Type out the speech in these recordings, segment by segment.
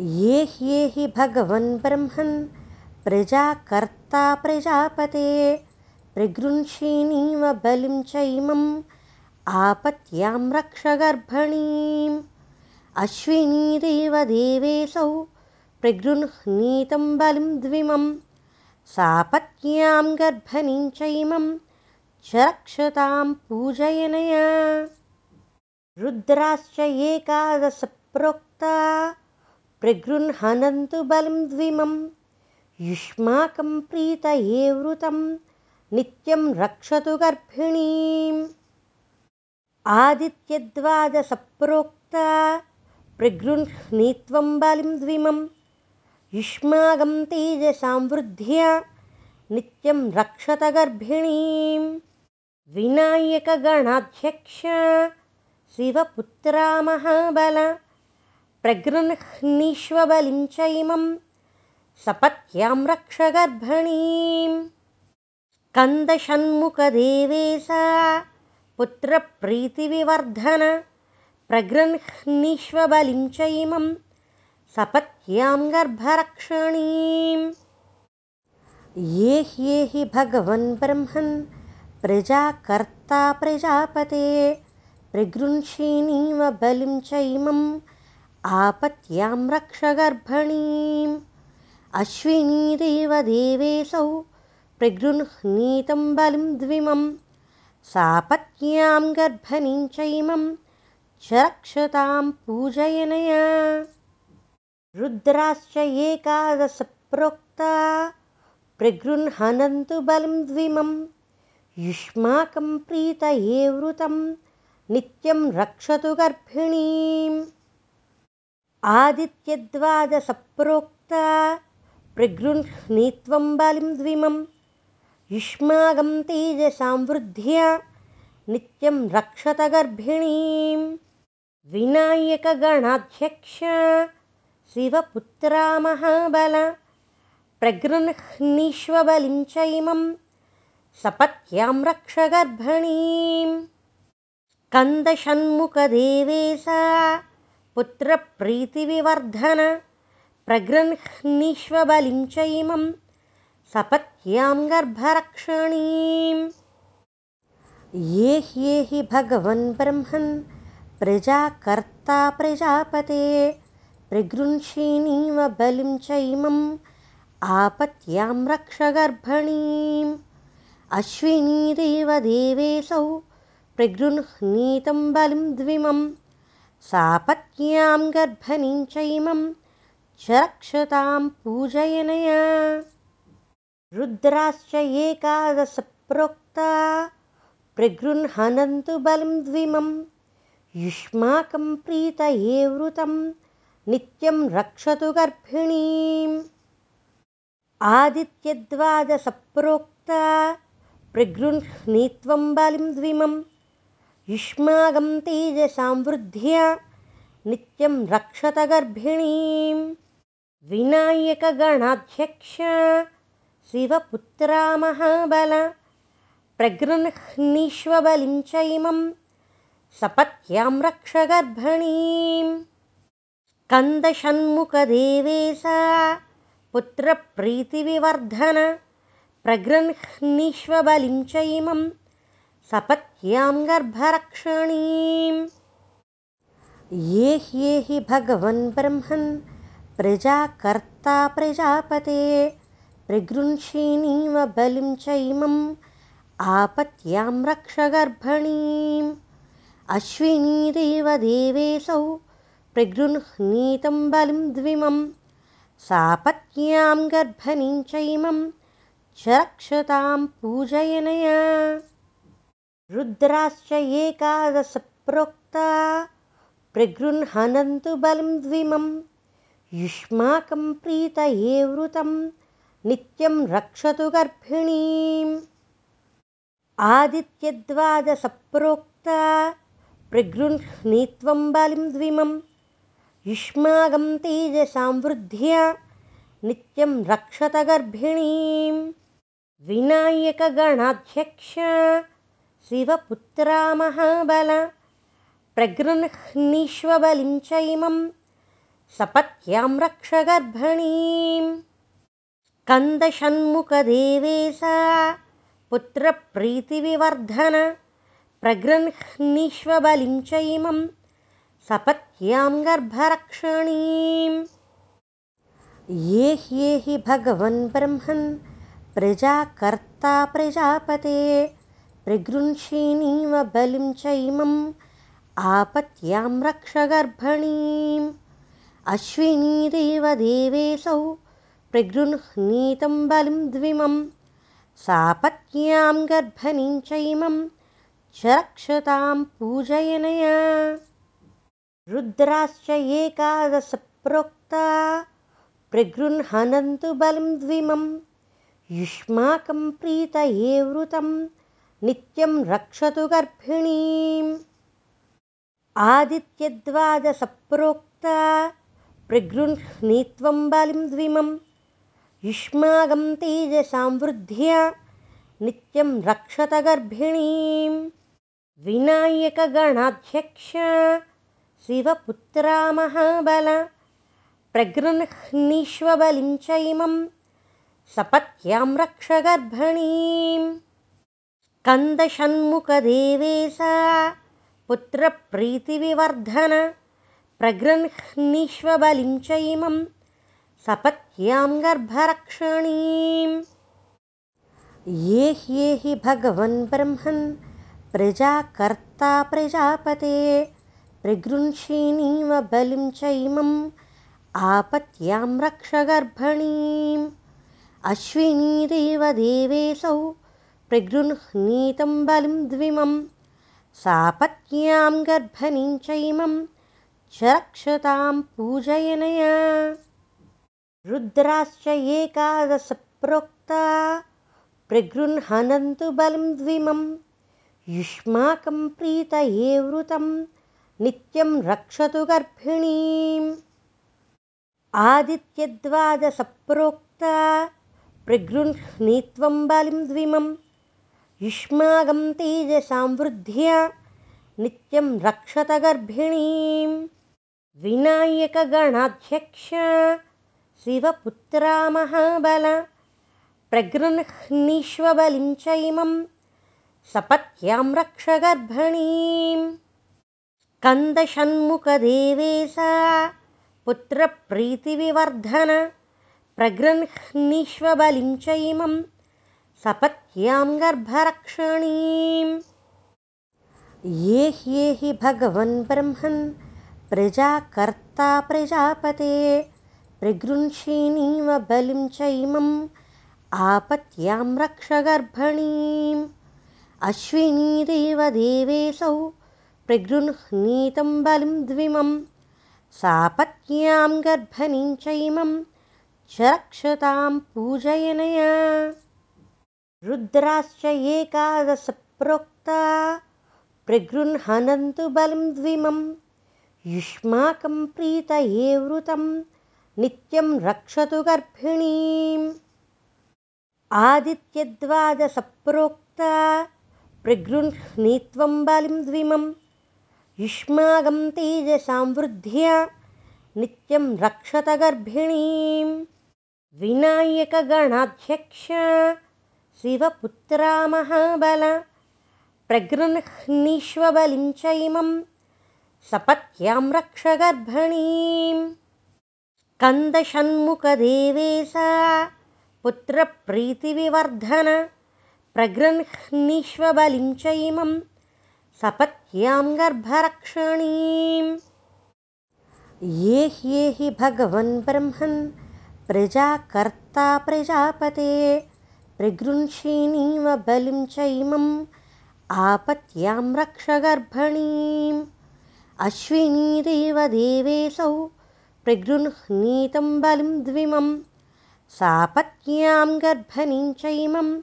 ये ह्येहि भगवन् ब्रह्मन् प्रजाकर्ता प्रजापते। प्रगृह्षीणीव बलिं चैमम् आपत्यां रक्ष गर्भणीम्। अश्विनीदेव देवेऽसौ प्रगृह्णीतं बलिं द्विमं सापत्न्यां गर्भणीं चैमं च रक्षतां पूजयनया। रुद्राश्च एकादश प्रोक्ता प्रगृह्णन्तु बलिं द्विमं। युष्माकं प्रीतये वृतं नित्यं रक्षतु गर्भिणीम्। आदित्यद्वादसप्रोक्ता प्रगृह्णीत्वं बलिं द्विमं। युष्माकं तेजसां वृद्ध्या नित्यं रक्षत गर्भिणीं विनायकगणाध्यक्ष शिवपुत्रा महाबल प्रगृह्णीष्वबलिं चैमं सपत्यां रक्ष गर्भणीं स्कन्दषण्मुखदेवेशा पुत्रप्रीतिविवर्धन प्रगृह्णीष्वबलिं चैमं सपत्यां गर्भरक्षणीम् ये ह्येहि भगवन् ब्रह्मन् प्रजाकर्ता प्रजापते प्रगृह्षीणीव बलिं चैमम् आपत्यां रक्ष गर्भणीम्। अश्विनीदेव देवेऽसौ प्रगृह्णीतं बलिं द्विमं। सापत्न्यां गर्भणीं चैमं च रक्षतां पूजयनया। रुद्राश्च एकादश प्रोक्ता प्रगृह्णन्तु बलिं द्विमं। युष्माकं प्रीतये वृतं नित्यं रक्षतु गर्भिणीम् आदित्यद्वादसप्रोक्ता प्रगृह्णीत्वं बलिं द्विमं युष्माकं तेजसां वृद्ध्या नित्यं रक्षत गर्भिणीं विनायकगणाध्यक्ष शिवपुत्रा महाबल प्रगृह्णीष्वबलिं चैमं सपत्यां रक्ष गर्भणीं स्कन्दषण्मुखदेवेशा पुत्रप्रीतिविवर्धन प्रगृह्णीष्वबलिं चैमं सपत्यां गर्भरक्षणीम्। ये ह्येहि भगवन् ब्रह्मन् प्रजाकर्ता प्रजापते प्रगृह्षीणीव बलिं चैमम् आपत्यां रक्ष गर्भणीम्। अश्विनीदेव देवेऽसौ प्रगृह्णीतं बलिं द्विमम् सापत्न्यां गर्भणीं चैमं च रक्षतां पूजयनया। रुद्राश्च एकादश प्रोक्ता प्रगृह्णन्तु बलिं द्विमं। युष्माकं प्रीतये वृतं नित्यं रक्षतु गर्भिणीम्। आदित्यद्वादसप्रोक्ता प्रगृह्णीत्वं बलिं द्विमम् युष्माकं तेजसां वृद्ध्या नित्यं रक्षत गर्भिणीं विनायकगणाध्यक्ष शिवपुत्रा महाबल प्रगृह्णीष्वबलिं चैमं सपत्यां रक्ष गर्भणीं स्कन्दषण्मुखदेवेशा पुत्रप्रीतिविवर्धन प्रगृह्णीष्वबलिं चैमं सपत्यां गर्भरक्षणीम् ये ह्येहि भगवन् ब्रह्मन् प्रजाकर्ता प्रजापते प्रगृह्षीणीव बलिं चैमम् आपत्यां रक्ष गर्भणीम्। अश्विनीदेव देवेऽसौ प्रगृह्णीतं बलिं द्विमं सापत्न्यां गर्भणीं चैमं च रक्षतां पूजयनया रुद्राश्च एकादश प्रोक्ता प्रगृह्णन्तु बलिं द्विमं युष्माकं प्रीतये वृतं नित्यं रक्षतु गर्भिणीम्। आदित्यद्वादसप्रोक्ता प्रगृह्णीत्वं बलिं द्विमं युष्माकं तेजसां वृद्ध्या नित्यं रक्षत गर्भिणीं विनायकगणाध्यक्ष शिवपुत्रा महाबल प्रगृह्णीष्वबलिं चैमं सपत्यां रक्ष गर्भणीम् स्कन्दषण्मुखदेवेशा पुत्रप्रीतिविवर्धन प्रगृह्णीष्वबलिं च इमं सपत्यां गर्भरक्षणीम्। ये ह्येहि भगवन् ब्रह्मन् प्रजाकर्ता प्रजापते प्रगृह्षिणीव बलिं च इमम् आपत्यां रक्ष गर्भणीम् अश्विनीदेव देवेशौ प्रगृह्णीतं बलिं द्विमं सापत्यां गर्भणीं च इमं च रक्षतां पूजयनया रुद्राश्च एकादशप्रोक्ता प्रगृह्णन्तु बलिं द्विमं युष्माकं प्रीतये वृतं नित्यं रक्षतु गर्भिणीम्। आदित्यद्वादसप्रोक्ता प्रगृह्णीत्वं युष्माकं तेजसां वृद्ध्या नित्यं रक्षत गर्भिणीम्। विनायकगणाध्यक्ष शिवपुत्रा महाबल प्रगृह्णीष्वबलिं च इमं सपत्यां रक्ष गर्भणीम् स्कन्दषण्मुखदेवेशा पुत्रप्रीतिविवर्धन प्रगृह्णीष्वबलिं च इमं सपत्यां गर्भरक्षणीम्। ये ह्येहि भगवन् ब्रह्मन् प्रजाकर्ता प्रजापते प्रगृह्षिणीव बलिं च इमम् आपत्यां रक्ष गर्भणीम् अश्विनीदेवदेवेशौ प्रगृह्णीतं बलिं द्विमं सापत्यां गर्भणीं च इमं च रक्षतां पूजयनया। रुद्राश्च एकादशप्रोक्ता प्रगृह्णन्तु बलिं द्विमं युष्माकं प्रीतये वृतं नित्यं रक्षतु गर्भिणीम् आदित्यद्वादसप्रोक्ता प्रगृह्णीत्वं बलिं द्विमं युष्माकं तेजसां वृद्ध्या नित्यं रक्षत गर्भिणीम् विनायकगणाध्यक्ष शिवपुत्रा महाबल प्रगृह्णीष्वबलिं च इमं सपत्यां रक्ष गर्भणीम् स्कन्दषण्मुखदेवेशा पुत्रप्रीतिविवर्धन प्रगृह्णीष्वबलिं च इमं सपत्यां गर्भरक्षणीम् ये भगवन् ब्रह्मन् प्रजाकर्ता प्रजापते प्रगृह्षिणीव बलिं च इमम् आपत्यां रक्ष गर्भणीम्। अश्विनीदेवदेवेशौ प्रगृह्णीतं बलिं द्विमम् सापत्न्यां गर्भणीं च इमं च रक्षतां पूजयनया रुद्राश्च एकादशप्रोक्ता प्रगृह्णन्तु बलिं द्विमं युष्माकं प्रीतये वृतं नित्यं रक्षतु गर्भिणीम्। आदित्यद्वादसप्रोक्ता प्रगृह्णीत्वं बलिं द्विमम् युष्माकं तेजसां वृद्ध्या नित्यं रक्षत गर्भिणीम्। विनायकगणाध्यक्ष शिवपुत्रा महाबल प्रगृह्णीष्वबलिं च इमं सपत्यां रक्ष गर्भणीम्। स्कन्दषण्मुखदेवेशा पुत्रप्रीतिविवर्धन प्रगृह्णीष्वबलिं च इमं सपत्यां गर्भरक्षणीम्। ये ह्येहि भगवन् ब्रह्मन् प्रजाकर्ता प्रजापते प्रगृह्षिणीव बलिं च इमम् आपत्यां रक्ष गर्भणीम्। अश्विनीदेवदेवेशौ प्रगृह्णीतं बलिं द्विमं सापत्यां गर्भणीं च इमं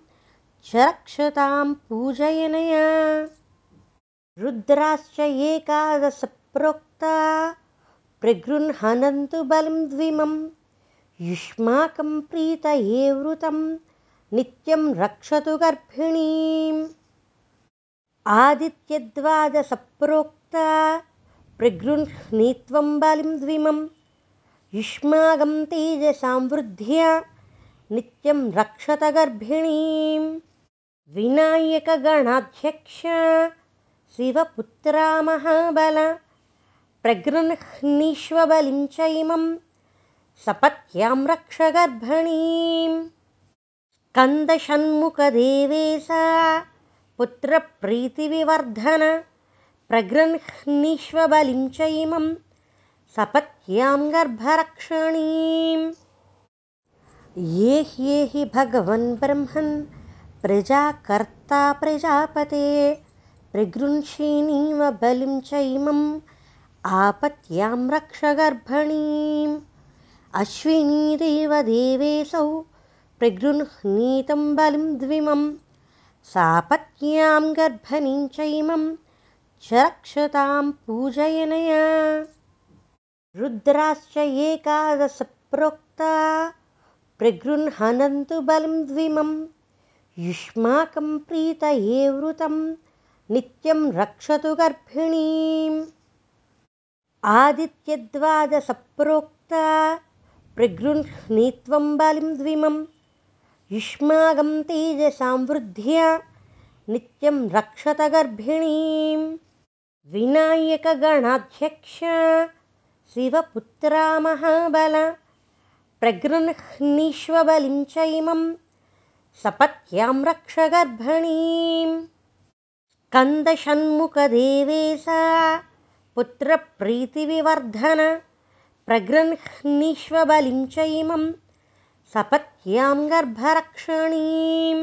च रक्षतां पूजयनया। रुद्राश्च एकादशप्रोक्ता प्रगृह्णन्तु बलिं द्विमं युष्माकं प्रीतये वृतं नित्यं रक्षतु गर्भिणीम्। आदित्यद्वादसप्रोक्ता प्रगृह्णीत्वं बलिं द्विमं युष्माकं तेजसां वृद्ध्या नित्यं रक्षत गर्भिणीं विनायकगणाध्यक्ष शिवपुत्रा महाबल प्रगृह्णीष्वबलिं च इमं सपत्यां रक्ष गर्भिणीम् स्कन्दषण्मुखदेवेशा पुत्रप्रीतिविवर्धन प्रगृह्णीष्वबलिं च इमं सपत्यां गर्भरक्षणीम् ये ह्येहि भगवन् ब्रह्मन् प्रजाकर्ता प्रजापते प्रगृह्षिणीव बलिं चैमम् आपत्यां रक्ष गर्भणीम् अश्विनीदेव देवेशौ प्रगृह्णीतं बलिं द्विमं सापत्यां गर्भणीं चैमं च रक्षतां पूजयनया। रुद्राश्च एकादशप्रोक्ता प्रगृह्णन्तु बलं द्विमं युष्माकं प्रीतये वृतं नित्यं रक्षतु गर्भिणीम्। आदित्यद्वादसप्रोक्ता प्रगृह्णीत्वं बलिं द्विमं युष्माकं तेजसां वृद्ध्या नित्यं रक्षत गर्भिणीं विनायकगणाध्यक्ष शिवपुत्रा महाबल प्रगृह्णीष्वबलिं च इमं सपत्यां रक्ष गर्भणीं स्कन्दषण्मुखदेवेशा पुत्रप्रीतिविवर्धन प्रगृह्णीष्वबलिं च इमं सपत्यां गर्भरक्षणीम्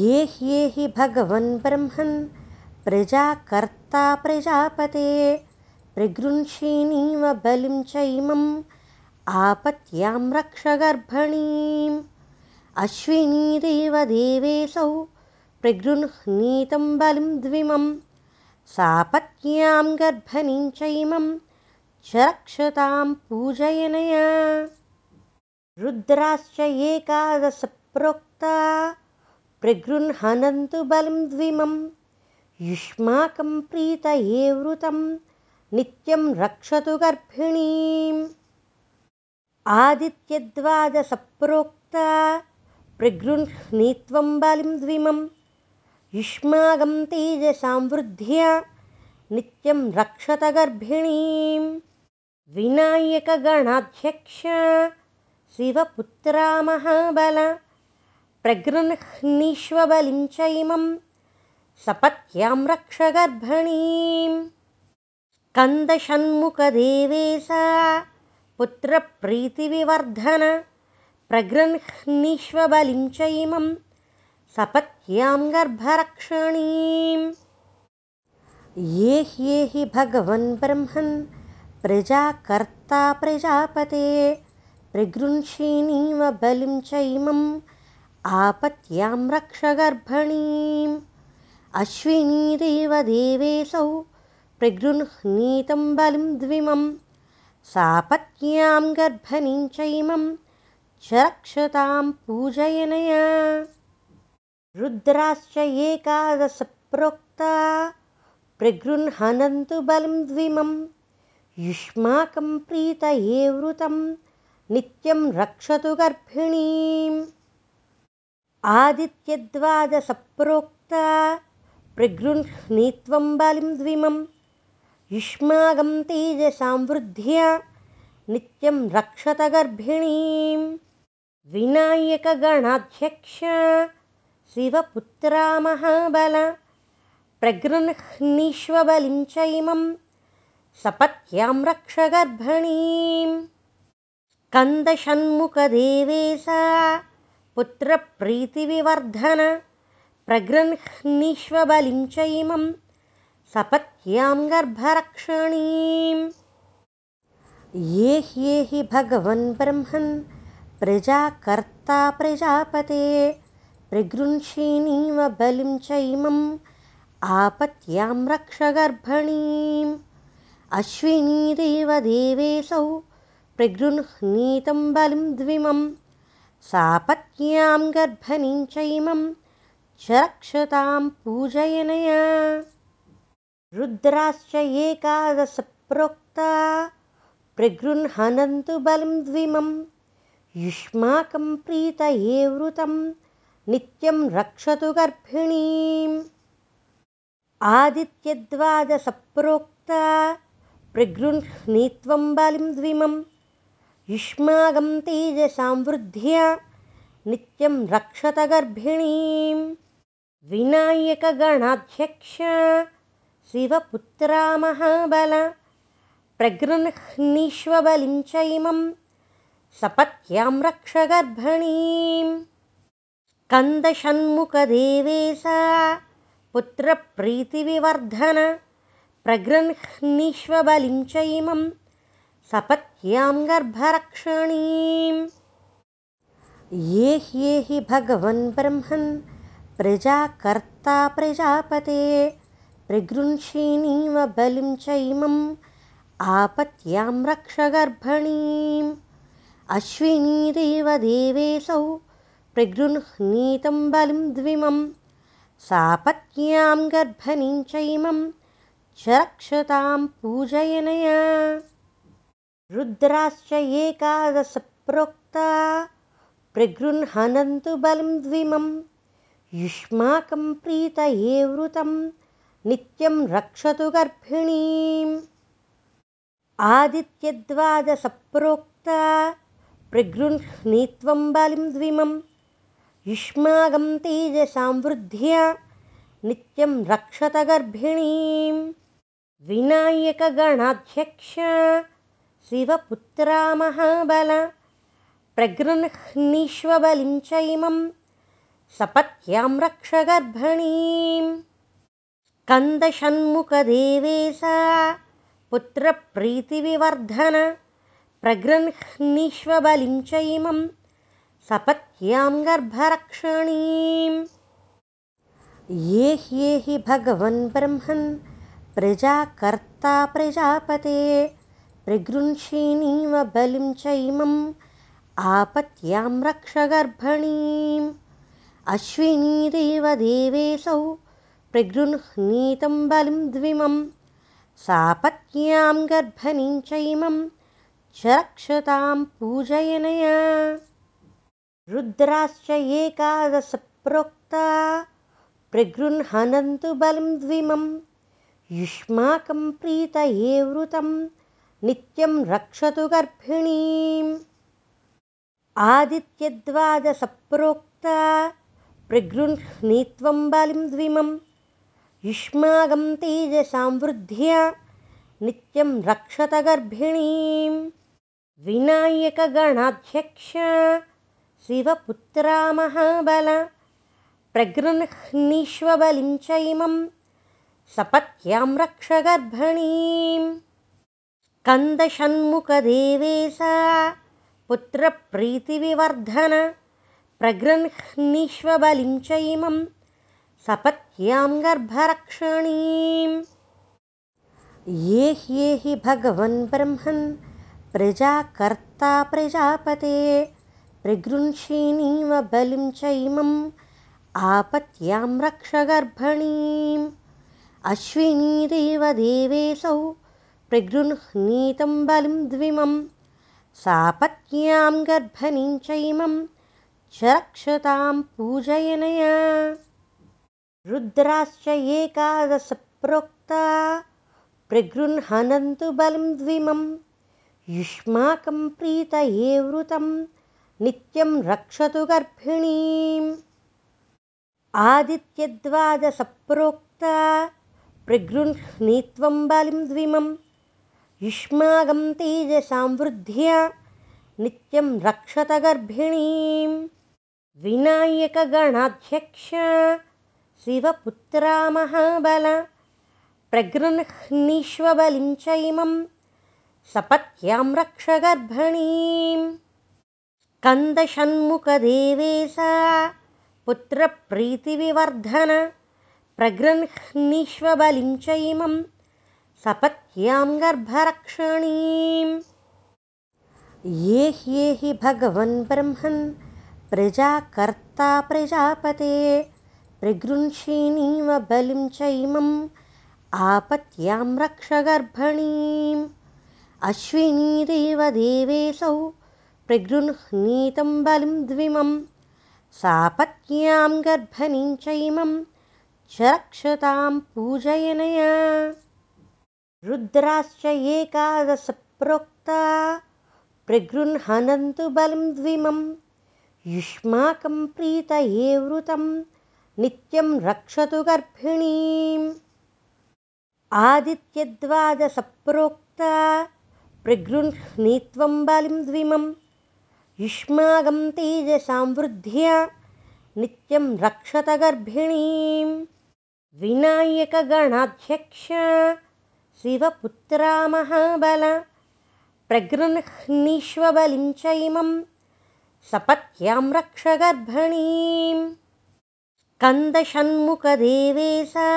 ये ह्येहि भगवन् ब्रह्मन् प्रजाकर्ता प्रजापते प्रगृह्षिणीव बलिं चैमम् आपत्यां रक्ष गर्भणीम्। अश्विनीदेवदेवेशौ प्रगृह्णीतं बलिं द्विमं सापत्यां गर्भणीं चैमं च रक्षतां पूजयनया रुद्राश्च एकादशप्रोक्ता प्रगृह्णन्तु बलिं द्विमं युष्माकं प्रीतये वृतं नित्यं रक्षतु गर्भिणीम्। आदित्यद्वादसप्रोक्ता प्रगृह्णीत्वं बलिं द्विमं युष्माकं तेजसां वृद्ध्या नित्यं रक्षत गर्भिणीं विनायकगणाध्यक्ष शिवपुत्रा महाबल प्रगृह्णीष्वबलिं च इमं सपत्यां रक्ष गर्भणीं स्कन्दषण्मुखदेवेशा पुत्रप्रीतिविवर्धन प्रगृह्णीष्वबलिं च इमं सपत्यां गर्भरक्षणीम् ये ह्येहि भगवन् ब्रह्मन् प्रजाकर्ता प्रजापते प्रगृह्षिणीव बलिं च इमम् आपत्यां रक्ष गर्भणीम्। अश्विनीदेवदेवेशौ प्रगृह्णीतं बलिं द्विमम्। सापत्न्यां गर्भणीं चैमं च रक्षतां पूजयनया। रुद्राश्च एकादशप्रोक्ता प्रगृह्णन्तु बलिं द्विमं युष्माकं प्रीतये वृतं नित्यं रक्षतु गर्भिणीम्। आदित्यद्वादसप्रोक्ता प्रगृह्णीत्वं बलिं द्विमम् युष्माकं तेजसां वृद्ध्या नित्यं रक्षत गर्भिणीं विनायकगणाध्यक्ष शिवपुत्रा महाबल प्रगृह्णीष्वबलिं च इमं सपत्यां रक्ष गर्भणीं स्कन्दषण्मुखदेवेशा पुत्रप्रीतिविवर्धन प्रगृह्णीष्वबलिं च इमं सपत्यां गर्भरक्षणीम् ये ह्येहि भगवन् ब्रह्मन् प्रजाकर्ता प्रजापते प्रगृह्षिणीव बलिं चैमम् आपत्यां रक्ष गर्भणीम् अश्विनीदेवदेवेशौ प्रगृह्णीतं बलिं द्विमं सापत्यां गर्भणीं चैमं च रक्षतां पूजयनया। रुद्राश्च एकादशप्रोक्ता प्रगृह्णन्तु बलं द्विमं युष्माकं प्रीतये वृतं नित्यं रक्षतु गर्भिणीम्। आदित्यद्वादसप्रोक्ता प्रगृह्णीत्वं बलिं द्विमं युष्माकं तेजसां वृद्ध्या नित्यं रक्षत गर्भिणीं विनायकगणाध्यक्ष शिवपुत्रा महाबल प्रगृह्णीष्वबलिं च इमं सपत्यां रक्ष गर्भिणीं स्कन्दषण्मुखदेवेशा पुत्रप्रीतिविवर्धन प्रगृह्णीष्वबलिं च इमं सपत्यां गर्भरक्षणीम् ये ह्येहि भगवन् ब्रह्मन् प्रजाकर्ता प्रजापते प्रगृंषीणीव बलिं चैमम् आपत्यां रक्ष गर्भणीम्। अश्विनीदेव देवेशौ प्रगृह्णीतं बलिं द्विमं सापत्यां गर्भणीं चैमं च रक्षतां पूजयनया रुद्राश्च एकादशप्रोक्ता प्रगृह्णन्तु बलं द्विमं। युष्माकं प्रीतये वृतं नित्यं रक्षतु गर्भिणीम्। आदित्यद्वादसप्रोक्ता प्रगृह्णीत्वं बलिं द्विमं। युष्माकं तेजसां वृद्ध्या नित्यं रक्षत गर्भिणीं विनायकगणाध्यक्ष शिवपुत्रा महाबल प्रगृह्णीष्वबलिं च इमं सपत्यां रक्ष गर्भणीं। स्कन्दषण्मुखदेवेशा पुत्रप्रीतिविवर्धन प्रगृह्णीष्वबलिं च इमं सपत्यां गर्भरक्षणीम् ये ह्येहि भगवन् ब्रह्मन् प्रजाकर्ता प्रजापते प्रगृंषीणीव बलिं च इमम् आपत्यां रक्ष गर्भणीम् अश्विनीदेवदेवेशौ प्रगृह्णीतं बलिं द्विमं सापत्यां गर्भणीं चैमं च रक्षतां पूजयनया रुद्राश्च एकादशप्रोक्ता प्रगृह्णन्तु बलिं द्विमं युष्माकं प्रीतये वृतं नित्यं रक्षतु गर्भिणीम्। आदित्यद्वादसप्रोक्ता प्रगृह्णीत्वं युष्माकं तेजसां वृद्ध्या नित्यं रक्षत गर्भिणीं विनायकगणाध्यक्ष शिवपुत्रा महाबल प्रगृह्णीष्वबलिं च इमं सपत्यां रक्ष गर्भिणीं स्कन्दषण्मुखदेवेशा पुत्रप्रीतिविवर्धन प्रगृह्णीष्वबलिं च इमं सपत्यां गर्भरक्षणीम् ये ह्येहि भगवन् ब्रह्मन् प्रजाकर्ता प्रजापते प्रगृंषीणीव बलिं च इमम् आपत्यां रक्ष गर्भणीम् अश्विनीदेवदेवेशौ प्रगृह्णीतं बलिं द्विमम् सापत्न्यां गर्भणीं चैमं च रक्षतां पूजयनया। रुद्राश्च एकादशप्रोक्ता प्रगृह्णन्तु बलं द्विमं युष्माकं प्रीतये वृतं नित्यं रक्षतु गर्भिणीम्। आदित्यद्वादसप्रोक्ता प्रगृह्णीत्वं बलिं द्विमम् युष्माकं तेजसां वृद्ध्या नित्यं रक्षत गर्भिणीं विनायकगणाध्यक्ष शिवपुत्रा महाबल प्रगृह्णीष्वबलिं च इमं सपत्यां रक्ष गर्भिणीं स्कन्दषण्मुखदेवेशा पुत्रप्रीतिविवर्धन प्रगृह्णीष्वबलिं च इमं सपत्यां गर्भरक्षणीम् ये ह्येहि भगवन् ब्रह्मन् प्रजाकर्ता प्रजापते प्रगृंषीणीव बलिं चैमम् आपत्यां रक्ष गर्भणीम्। अश्विनीदेवदेवेऽसौ प्रगृह्णीतं बलिं द्विमं सापत्न्यां गर्भणीं चैमं च रक्षतां पूजयनया रुद्राश्च एकादशप्रोक्ता प्रगृह्णन्तु बलिं द्विमं युष्माकं प्रीतये वृतं नित्यं रक्षतु गर्भिणीम्। आदित्यद्वादसप्रोक्ता प्रगृह्णीत्वं बलिं द्विमं युष्मागं तेजसां वृद्ध्या नित्यं रक्षत गर्भिणीं विनायकगणाध्यक्ष शिवपुत्रा महाबल प्रगृह्णीष्वबलिं च इमं सपत्यां रक्ष गर्भिणीं स्कन्दषण्मुखदेवेशा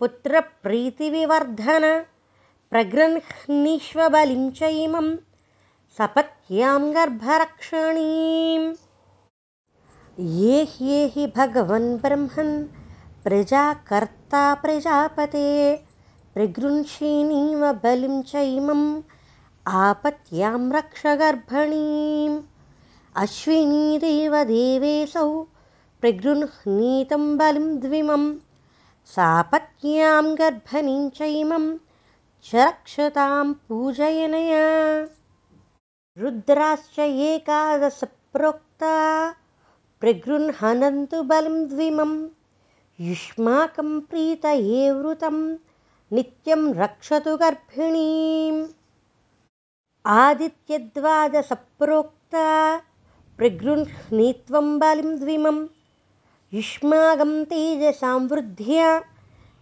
पुत्रप्रीतिविवर्धन प्रगृह्णीष्वबलिं च इमं सपत्यां गर्भरक्षणीम्। ये ह्येहि भगवन् ब्रह्मन् प्रजाकर्ता प्रजापते प्रगृह्षिणीव बलिं चैमम् आपत्यां रक्ष गर्भणीम् अश्विनीदेवदेवेऽसौ प्रगृह्णीतं बलिं द्विमम् सापत्न्यां गर्भणीं चैमं च रक्षतां पूजयनया। रुद्राश्च एकादशप्रोक्ता प्रगृह्णन्तु बलिं द्विमं युष्माकं प्रीतये वृतं नित्यं रक्षतु गर्भिणीम्। आदित्यद्वादसप्रोक्ता प्रगृह्णीत्वं युष्मागं तेजसां वृद्ध्या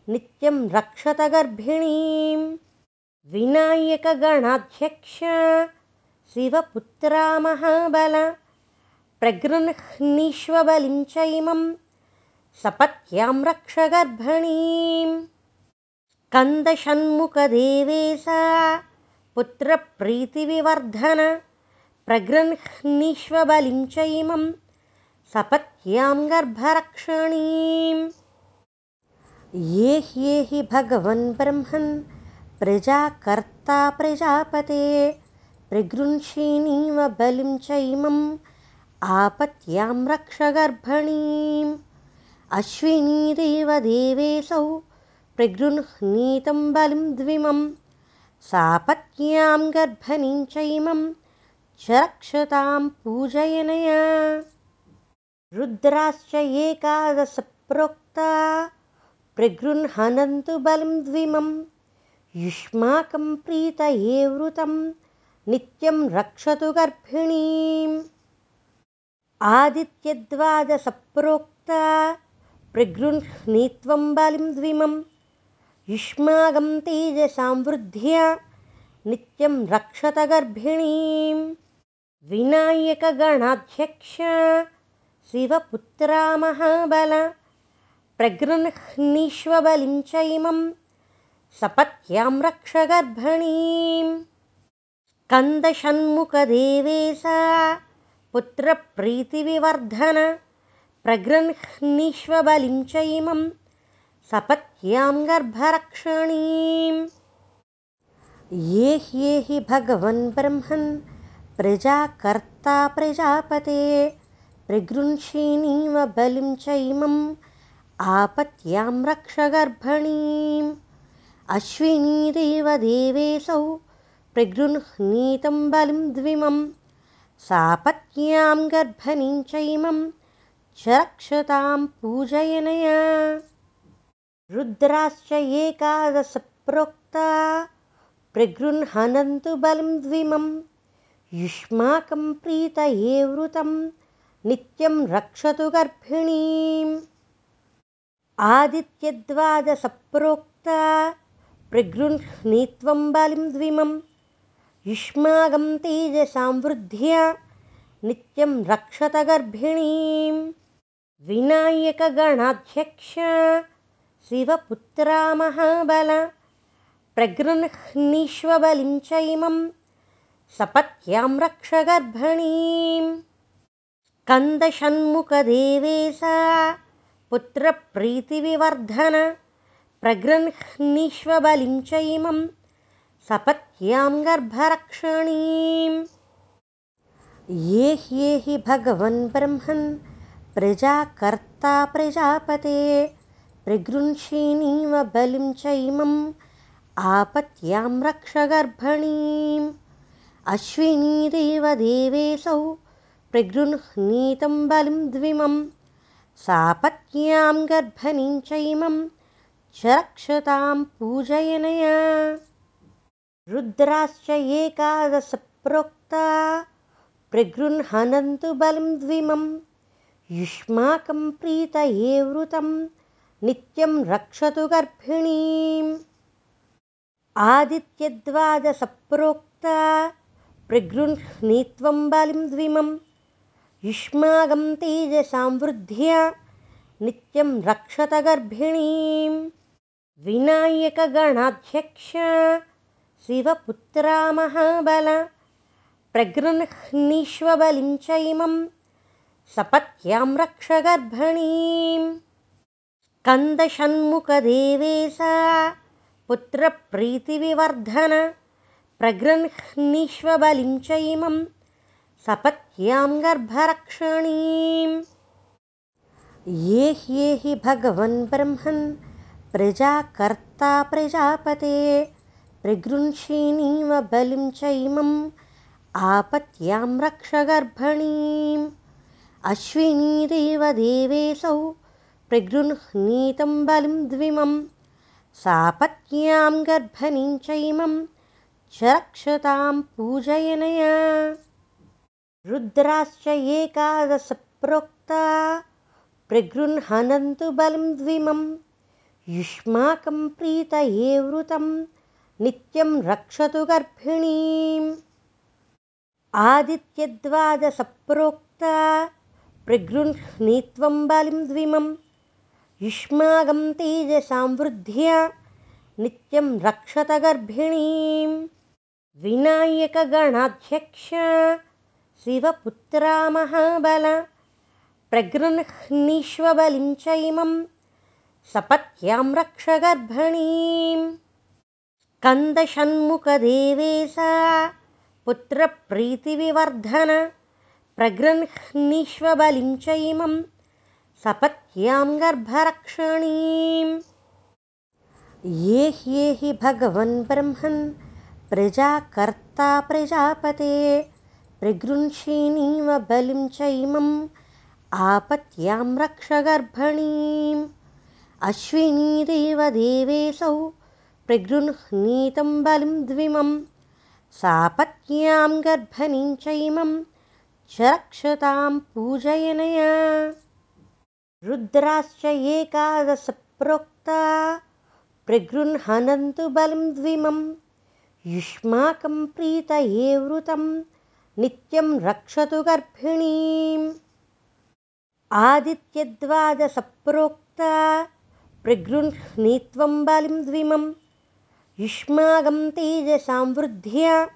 नित्यं रक्षत गर्भिणीं विनायकगणाध्यक्ष शिवपुत्रा महाबल प्रगृह्णीष्वबलिं च इमं सपत्यां रक्ष गर्भिणीं स्कन्दषण्मुखदेवेशा पुत्रप्रीतिविवर्धन प्रगृह्णीष्वबलिं च इमं सपत्यां गर्भरक्षणीम् ये ह्येहि भगवन् ब्रह्मन् प्रजाकर्ता प्रजापते प्रगृह्षिणीव बलिं चैमम् आपत्यां रक्ष गर्भणीम् अश्विनीदेवदेवेऽसौ प्रगृह्णीतं बलिं द्विमं सापत्न्यां गर्भणीं चैमं च रक्षतां पूजयनया। रुद्राश्च एकादशप्रोक्ता प्रगृह्णन्तु बलिं द्विमं युष्माकं प्रीतये वृतं नित्यं रक्षतु गर्भिणीम्। आदित्यद्वादसप्रोक्ता प्रगृह्णीत्वं बलिं द्विमं युष्मागं तेजसां वृद्ध्या नित्यं रक्षत गर्भिणीं विनायकगणाध्यक्ष शिवपुत्रा महाबल प्रगृह्णीष्वबलिं च इमं सपत्यां रक्ष गर्भणीं स्कन्दषण्मुखदेवेशा पुत्रप्रीतिविवर्धन प्रगृह्णीष्वबलिं च इमं सपत्यां गर्भरक्षणीम्। ये ह्येहि भगवन् ब्रह्मन् प्रजाकर्ता प्रजापते प्रगृह्षिणीव बलिं चैमम् आपत्यां रक्ष गर्भणीम्। अश्विनीदेवदेवेऽसौ प्रगृह्णीतं बलिं द्विमं सापत्न्यां गर्भणीं चैमं च रक्षतां पूजयनया रुद्राश्च एकादशप्रोक्ता प्रगृह्णन्तु बलिं द्विमं युष्माकं प्रीतये वृतं नित्यं रक्षतु गर्भिणीम्। आदित्यद्वादसप्रोक्ता प्रगृह्णीत्वं बलिं द्विमं युष्मागं तेजसां वृद्ध्या नित्यं रक्षत गर्भिणीं विनायकगणाध्यक्ष शिवपुत्रा महाबल प्रगृह्णीष्वबलिं च इमं सपत्यां रक्ष गर्भिणीं स्कन्दषण्मुखदेवेशा पुत्रप्रीतिविवर्धन प्रगृह्णीष्वबलिं च इमं सपत्यां गर्भरक्षणीम्। ये ह्येहि भगवन् ब्रह्मन् प्रजाकर्ता प्रजापते प्रगृह्षिणीव बलिं चैमम् आपत्यां रक्ष गर्भणीम्। अश्विनीदेव देवेशौ प्रगृह्णीतं बलिं द्विमं सापत्न्यां गर्भणीं चैमं च रक्षतां पूजयनया। रुद्राश्च एकादशप्रोक्ता प्रगृह्णन्तु बलिं द्विमं युष्माकं प्रीतये वृतं नित्यं रक्षतु गर्भिणीम्। आदित्यद्वादसप्रोक्ता प्रगृह्णीत्वं बलिं द्विमं। युष्माकं तेजसां वृद्ध्या नित्यं रक्षत गर्भिणीं विनायकगणाध्यक्ष शिवपुत्रा महाबल प्रगृह्णीष्वबलिं च इमं सपत्यां रक्ष गर्भणीं स्कन्दषण्मुखदेवेशा पुत्रप्रीतिविवर्धन प्रगृह्णीष्वबलिं च इमं सपत्यां गर्भरक्षणीम् ये ह्येहि भगवन् ब्रह्मन् प्रजाकर्ता प्रजापते प्रगृह्षिणीव बलिं चैमम् आपत्यां रक्ष गर्भणीम् अश्विनीदेव देवेशौ प्रगृह्णीतं बलिं द्विमं सापत्न्यां गर्भणीं चैमं च रक्षतां पूजयनया। रुद्राश्च एकादशप्रोक्ता प्रगृह्णन्तु बलिं द्विमं युष्माकं प्रीतये वृतं नित्यं रक्षतु गर्भिणीम्। आदित्यद्वादसप्रोक्ता प्रगृह्णीत्वं बलिं द्विमं युष्माकं तेजसां वृद्ध्या नित्यं रक्षत गर्भिणीं विनायकगणाध्यक्ष शिवपुत्रा महाबल प्रगृह्णीष्वबलिं च इमं सपत्यां रक्ष गर्भणीं स्कन्दषण्मुखदेवेशा पुत्रप्रीतिविवर्धन प्रगृह्णीष्वबलिं च इमं सपत्यां गर्भरक्षणीम् ये ह्येहि भगवन् ब्रह्मन् प्रजाकर्ता प्रजापते प्रगृह्षिणीव बलिं चैमम् आपत्यां रक्ष गर्भणीम्। अश्विनीदेव देवेशौ प्रगृह्णीतं बलिं द्विमम् सापत्न्यां गर्भणीं चैमं च रक्षतां पूजयनया रुद्राश्च एकादशप्रोक्ता प्रगृह्णन्तु बलिं द्विमं। युष्माकं प्रीतये वृतं नित्यं रक्षतु गर्भिणीम्। आदित्यद्वादसप्रोक्ता प्रगृह्णीत्वं बलिं द्विमम् युष्माकं तेजसां वृद्ध्या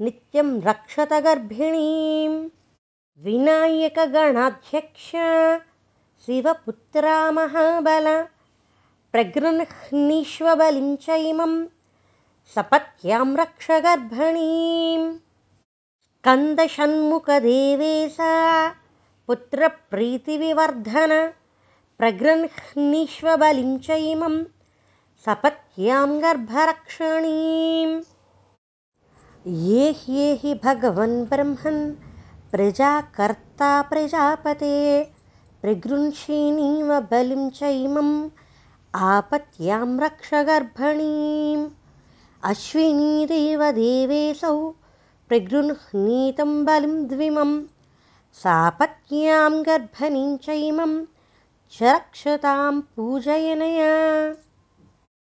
नित्यं रक्षत गर्भिणीं विनायकगणाध्यक्ष शिवपुत्रा महाबल प्रगृह्णीष्वबलिं च इमं सपत्यां रक्ष गर्भणीं स्कन्दषण्मुखदेवेशा पुत्रप्रीतिविवर्धन प्रगृह्णीष्वबलिं च इमं सपत्यां गर्भरक्षणीम् ये ह्येहि भगवन् ब्रह्मन् प्रजाकर्ता प्रजापते प्रगृह्षिणीव बलिं चैमम् आपत्यां रक्ष गर्भणीम्। अश्विनीदेव देवेशौ प्रगृह्णीतं बलिं द्विमं सापत्न्यां गर्भणीं चैमं च रक्षतां पूजयनया।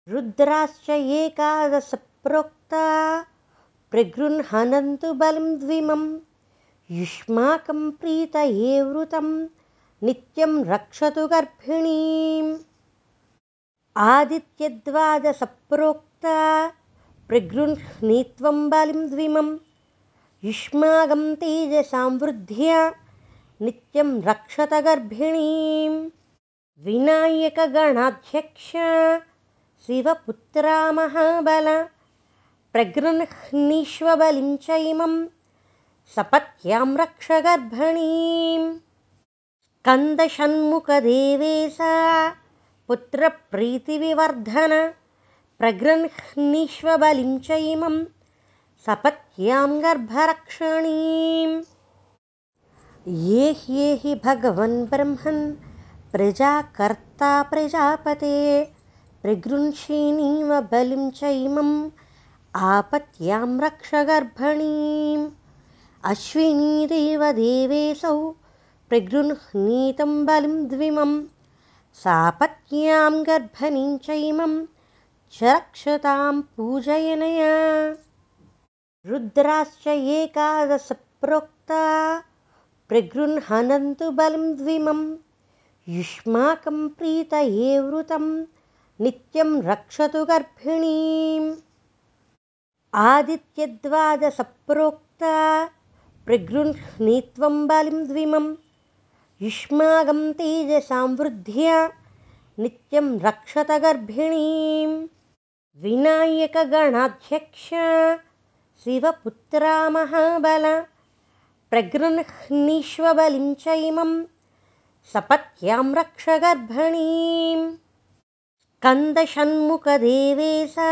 रुद्राश्च एकादशप्रोक्ता प्रगृह्णन्तु बलिं द्विमं युष्माकं प्रीतये वृतं नित्यं रक्षतु गर्भिणीम्। आदित्यद्वादसप्रोक्ता प्रगृह्णीत्वं युष्माकं तेजसां वृद्ध्या नित्यं रक्षत गर्भिणीं विनायकगणाध्यक्ष शिवपुत्रा महाबल प्रगृह्णीष्वबलिं च इमं सपत्यां रक्ष गर्भणीम् स्कन्दषण्मुखदेवे सा पुत्रप्रीतिविवर्धन प्रगृह्णीष्वबलिं च इमं सपत्यां गर्भरक्षणीम् ये ह्येहि भगवन् ब्रह्मन् प्रजाकर्ता प्रजापते प्रगृंषीणीव बलिं चैमम् आपत्यां रक्ष गर्भणीम् अश्विनीदेव देवेशौ प्रगृह्णीतं बलिं द्विमं सापत्यां गर्भणीं चैमं च रक्षतां पूजयनया। रुद्राश्च एकादशप्रोक्ता प्रगृह्णन्तु बलिं द्विमम् युष्माकं प्रीतये वृतं नित्यं रक्षतु गर्भिणीम्। आदित्यद्वादसप्रोक्ता प्रगृह्णीत्वं बलिं द्विमं युष्माकं तेजसां वृद्ध्या नित्यं रक्षत गर्भिणीं विनायकगणाध्यक्ष शिवपुत्रा महाबल प्रगृह्णीष्वबलिं च इमं सपत्यां रक्ष गर्भणीम् स्कन्दषण्मुखदेवे सा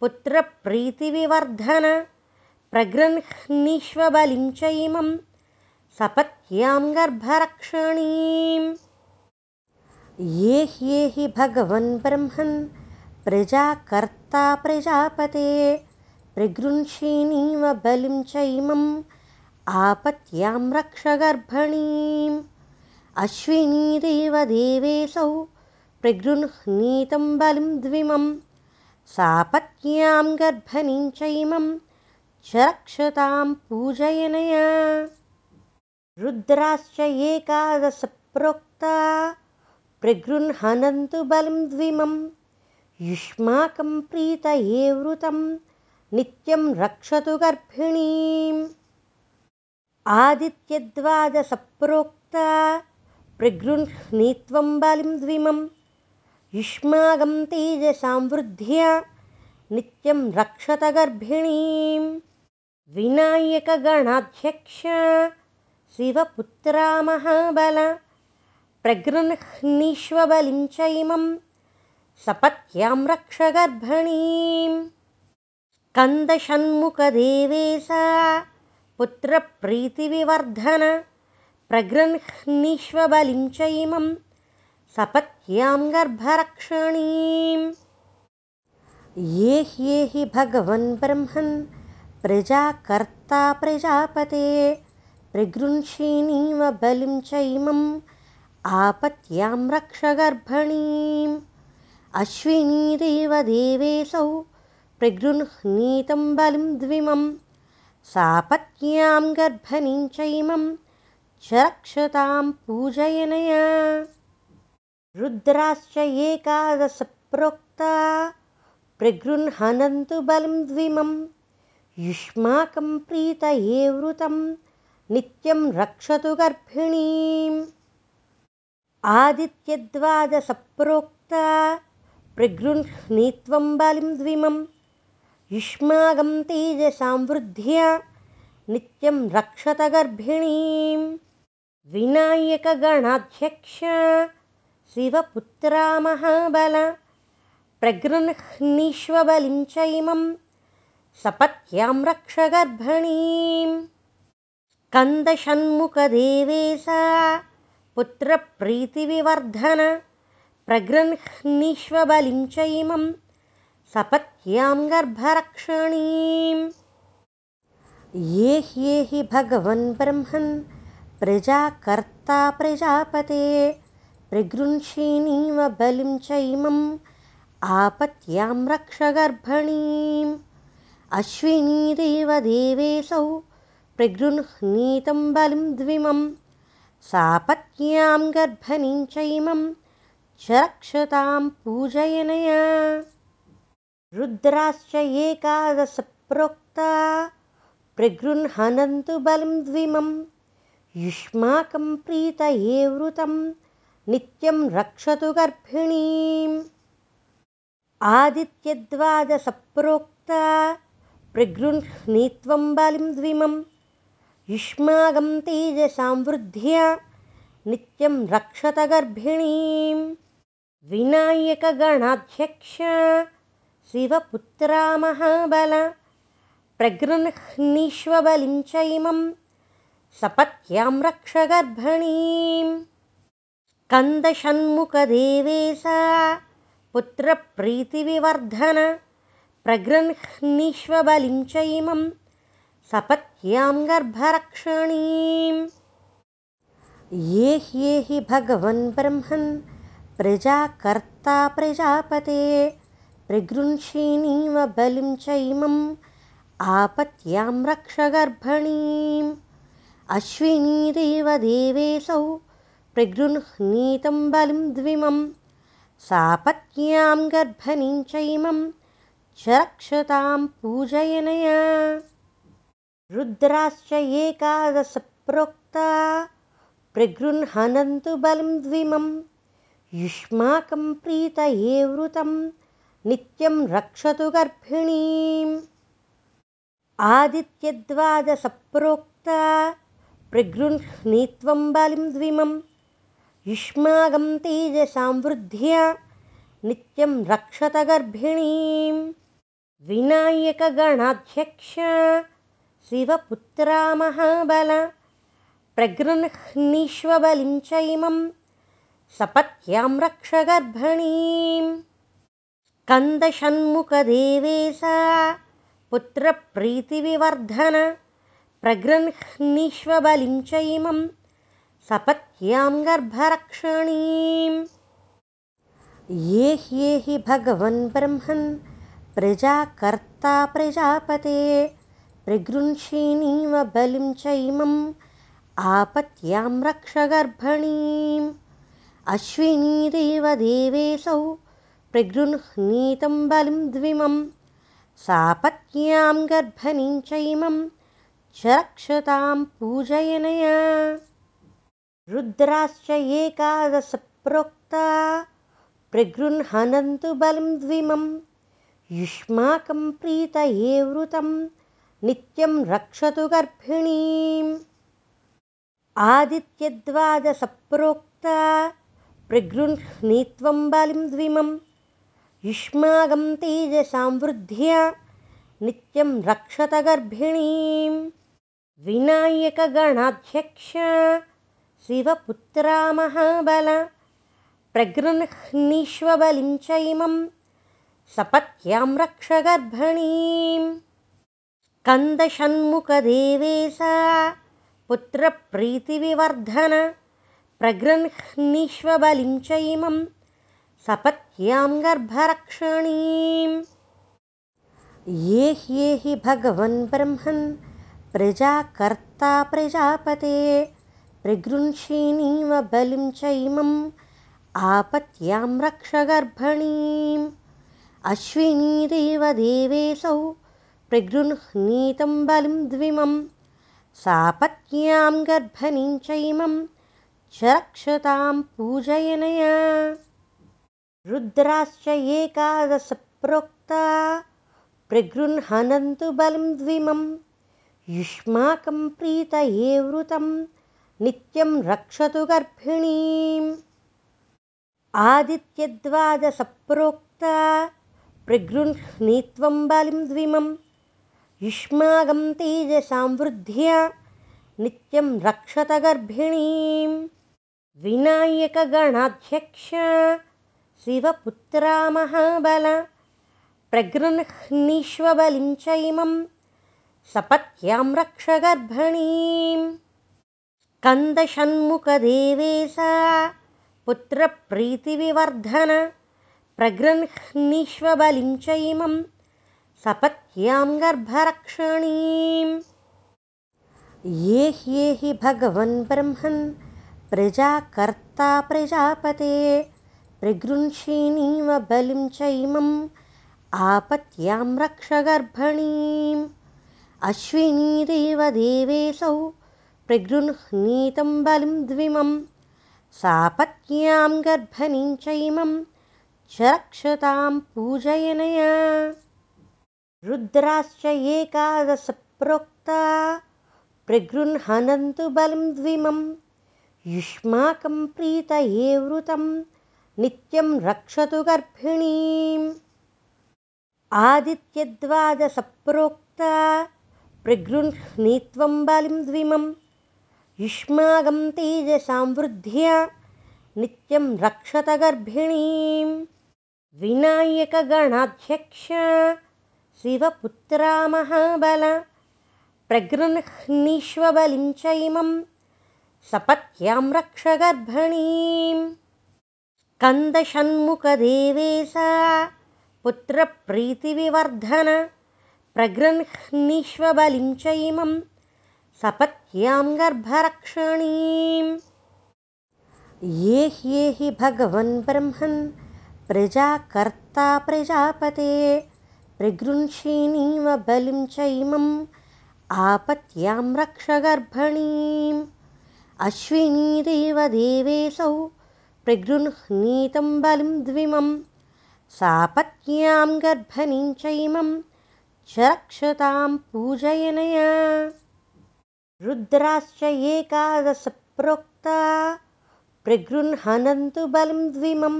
पुत्रप्रीतिविवर्धन प्रगृह्णीष्वबलिं च इमं सपत्यां गर्भरक्षणीम् ये ह्येहि भगवन् ब्रह्मन् प्रजाकर्ता प्रजापते प्रगृंषीणीव बलिं च इमम् आपत्यां रक्ष गर्भणीम्। अश्विनीदेवदेवेशौ प्रगृह्णीतं बलिं द्विमं सापत्न्यां गर्भणीं चैमं च रक्षतां पूजयनया रुद्राश्च एकादशप्रोक्ता प्रगृह्णन्तु बलिं द्विमं। युष्माकं प्रीतये वृतं नित्यं रक्षतु गर्भिणीम्। आदित्यद्वादसप्रोक्ता प्रगृह्णीत्वं बलिं द्विमं। युष्माकं तेजसां वृद्ध्या नित्यं रक्षत गर्भिणीं विनायकगणाध्यक्ष शिवपुत्रा महाबल प्रगृह्णीष्वबलिं च इमं सपत्यां रक्ष गर्भणीं स्कन्दषण्मुखदेवे सा पुत्रप्रीतिविवर्धन प्रगृह्णीष्वबलिं च इमं सपत्यां गर्भरक्षणीम्। ये ह्येहि भगवन् ब्रह्मन् प्रजाकर्ता प्रजापते प्रगृंषीणीव बलिं च इमम् आपत्यां रक्ष गर्भणीम् अश्विनीदेवदेवेशौ प्रगृह्णीतं बलिं द्विमम् सापत्न्यां गर्भणीं चैमं च रक्षतां पूजयनया रुद्राश्च एकादशप्रोक्ता प्रगृह्णन्तु बलिं द्विमं युष्माकं प्रीतये वृतं नित्यं रक्षतु गर्भिणीम्। आदित्यद्वादसप्रोक्ता प्रगृह्णीत्वं बलिं द्विमम्। युष्माकं तेजसां वृद्ध्या नित्यं रक्षत गर्भिणीं विनायकगणाध्यक्ष शिवपुत्रा महाबल प्रगृह्णीष्वबलिं च इमं सपत्यां रक्ष गर्भणीं स्कन्दषण्मुखदेवे सा पुत्रप्रीतिविवर्धन प्रगृह्णीष्वबलिं च इमं सपत्यां गर्भरक्षणीम्। ये ह्येहि भगवन् ब्रह्मन् प्रजाकर्ता प्रजापते प्रगृंषीणीव बलिं चैमम् आपत्यां रक्ष गर्भणीम् अश्विनीदेवदेवेशौ प्रगृह्णीतं बलिं द्विमं सापत्न्यां गर्भणीं चैमं च रक्षतां पूजयनया। रुद्राश्च एकादशप्रोक्ता प्रगृह्णन्तु बलिं द्विमं युष्माकं प्रीतये वृतं नित्यं रक्षतु गर्भिणीम् आदित्यद्वादसप्रोक्ता प्रोक्ता प्रगृह्णीत्वं बलिं द्विमं युष्माकं तेजसां वृद्ध्या नित्यं रक्षत गर्भिणीं विनायकगणाध्यक्ष शिवपुत्रा महाबल प्रगृह्णीष्वबलिं च इमं सपत्यां रक्ष गर्भिणीं स्कन्दषण्मुखदेवेशा पुत्रप्रीतिविवर्धन प्रगृह्णीष्वबलिं च इमं सपत्यां गर्भरक्षणीम्। ये ह्येहि भगवन् ब्रह्मन् प्रजाकर्ता प्रजापते प्रगृंषीणीव बलिं चैमम् आपत्यां रक्ष गर्भणीम्। अश्विनीदेव देवेशौ प्रगृह्णीतं बलिं द्विमं सापत्यां गर्भणीं चैमं च रक्षतां पूजयनया रुद्राश्च एकादशप्रोक्ता प्रगृह्णन्तु बलिं द्विमं युष्माकं प्रीतये वृतं नित्यं रक्षतु गर्भिणीम्। आदित्यद्वादसप्रोक्ता प्रगृह्णीत्वं बलिं द्विमं युष्माकं तेजसां वृद्ध्या नित्यं रक्षत गर्भिणीं विनायकगणाध्यक्ष शिवपुत्रा महाबल प्रगृह्णीष्वबलिं च इमं सपत्यां रक्ष गर्भणीं स्कन्दषण्मुखदेवेशा पुत्रप्रीतिविवर्धन प्रगृह्णीष्वबलिं च इमं सपत्यां गर्भरक्षणीम्। ये ह्येहि भगवन् ब्रह्मन् प्रजाकर्ता प्रजापते प्रगृंषीणीव बलिं च इमम् आपत्यां रक्ष गर्भणीम्। अश्विनीदेवदेवेशौ प्रगृह्णीतं बलिं द्विमं। सापत्न्यां गर्भणीं चैमं च रक्षतां पूजयनया। रुद्राश्च एकादशप्रोक्ता प्रगृह्णन्तु बलिं द्विमं। युष्माकं प्रीतये वृतं नित्यं रक्षतु गर्भिणीम्। आदित्यद्वादसप्रोक्ता प्रगृह्णीत्वं बलिं द्विमं युष्माकं तेजसां वृद्ध्या नित्यं रक्षत गर्भिणीं विनायकगणाध्यक्ष शिवपुत्रा महाबल प्रगृह्णीष्वबलिं च इमं सपत्यां रक्ष गर्भणीं स्कन्दषण्मुखदेवेशा पुत्रप्रीतिविवर्धन प्रगृह्णीष्वबलिं च इमं सपत्यां गर्भरक्षणीम् ये ह्येहि भगवन् ब्रह्मन् प्रजाकर्ता प्रजापते प्रगृंषीणीव बलिं च इमम् आपत्यां रक्ष गर्भणीम् अश्विनीदेवदेवेशौ प्रगृह्णीतं बलिं द्विमम् सापत्न्यां गर्भणीं चैमं च रक्षतां पूजयनया। रुद्राश्च एकादशप्रोक्ता प्रगृह्णन्तु बलिं द्विमं युष्माकं प्रीतये वृतं नित्यं रक्षतु गर्भिणीम्। आदित्यद्वादसप्रोक्ता प्रगृह्णीत्वं बलिं द्विमम् युष्माकं तेजसां वृद्ध्या नित्यं रक्षत गर्भिणीं विनायकगणाध्यक्ष शिवपुत्रा महाबल प्रगृह्णीष्वबलिं च इमं सपत्यां रक्ष गर्भणीं स्कन्दषण्मुखदेवेशा पुत्रप्रीतिविवर्धन प्रगृह्णीष्वबलिं च इमं सपत्यां गर्भरक्षणीम् ये ह्येहि भगवन् ब्रह्मन् प्रजाकर्ता प्रजापते प्रगृंषीणीव बलिं चैमम् आपत्यां रक्ष गर्भणीम्। अश्विनीदेवदेवेशौ प्रगृह्णीतं बलिं द्विमं सापत्न्यां गर्भणीं चैमं च रक्षतां पूजयनया रुद्राश्च एकादशप्रोक्ता प्रगृह्णन्तु बलिं द्विमं युष्माकं प्रीतये वृतं नित्यं रक्षतु गर्भिणीम् आदित्यद्वादसप्रोक्ता प्रगृह्णीत्वं बलिं द्विमं युष्माकं तेजसां वृद्ध्या नित्यं रक्षत गर्भिणीम् विनायकगणाध्यक्ष शिवपुत्रा महाबल प्रगृह्णीष्वबलिं चैमं सपत्यां रक्ष गर्भणीं स्कन्दषण्मुखदेवेशा पुत्रप्रीतिविवर्धन प्रगृह्णीष्वबलिं चैमं सपत्यां गर्भरक्षणीम् ये ह्येहि भगवन् ब्रह्मन् प्रजाकर्ता प्रजापते प्रगृंषीणीव बलिं चैमम् आपत्यां रक्ष अश्विनीदेव देवेशौ प्रगृह्णीतं बलिं द्विमं सापत्न्यां गर्भणीं चैमं च रक्षतां पूजयनया। रुद्राश्च एकादशप्रोक्ता प्रगृह्णन्तु बलिं द्विमं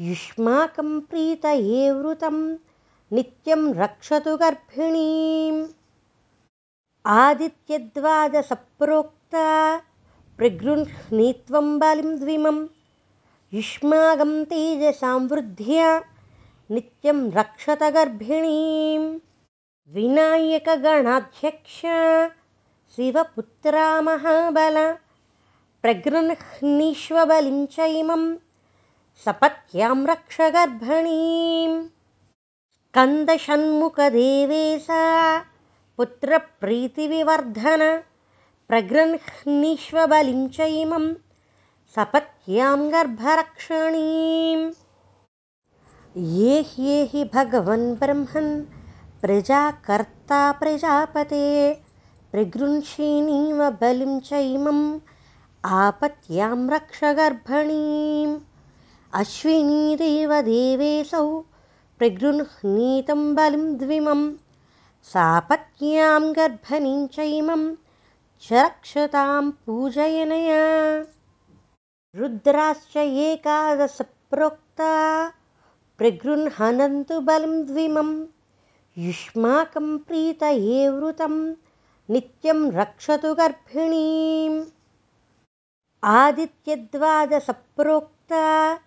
युष्माकं प्रीतये वृतं नित्यं रक्षतु गर्भिणीम्। आदित्यद्वादसप्रोक्ता प्रगृह्णीत्वं बलिं द्विमं। युष्माकं तेजसां वृद्ध्या नित्यं रक्षत गर्भिणीं विनायकगणाध्यक्ष शिवपुत्रा महाबल प्रगृह्णीष्वबलिं चैमं। सपत्यां रक्ष गर्भणीम् स्कन्दषण्मुखदेवेशा पुत्रप्रीतिविवर्धन प्रगृह्णीष्वबलिं चैमं सपत्यां गर्भरक्षणीम् ये ह्येहि भगवन् ब्रह्मन् प्रजाकर्ता प्रजापते प्रगृंषीणीव बलिं चैमम् आपत्यां रक्ष गर्भणीम् अश्विनीदेवदेवेशौ प्रगृह्णीतं बलिं द्विमं सापत्न्यां गर्भणीं चैमं च रक्षतां पूजयनया। रुद्राश्च एकादशप्रोक्ता प्रगृह्णन्तु बलिं द्विमं युष्माकं प्रीतये वृतं नित्यं रक्षतु गर्भिणीम्। आदित्यद्वादसप्रोक्ता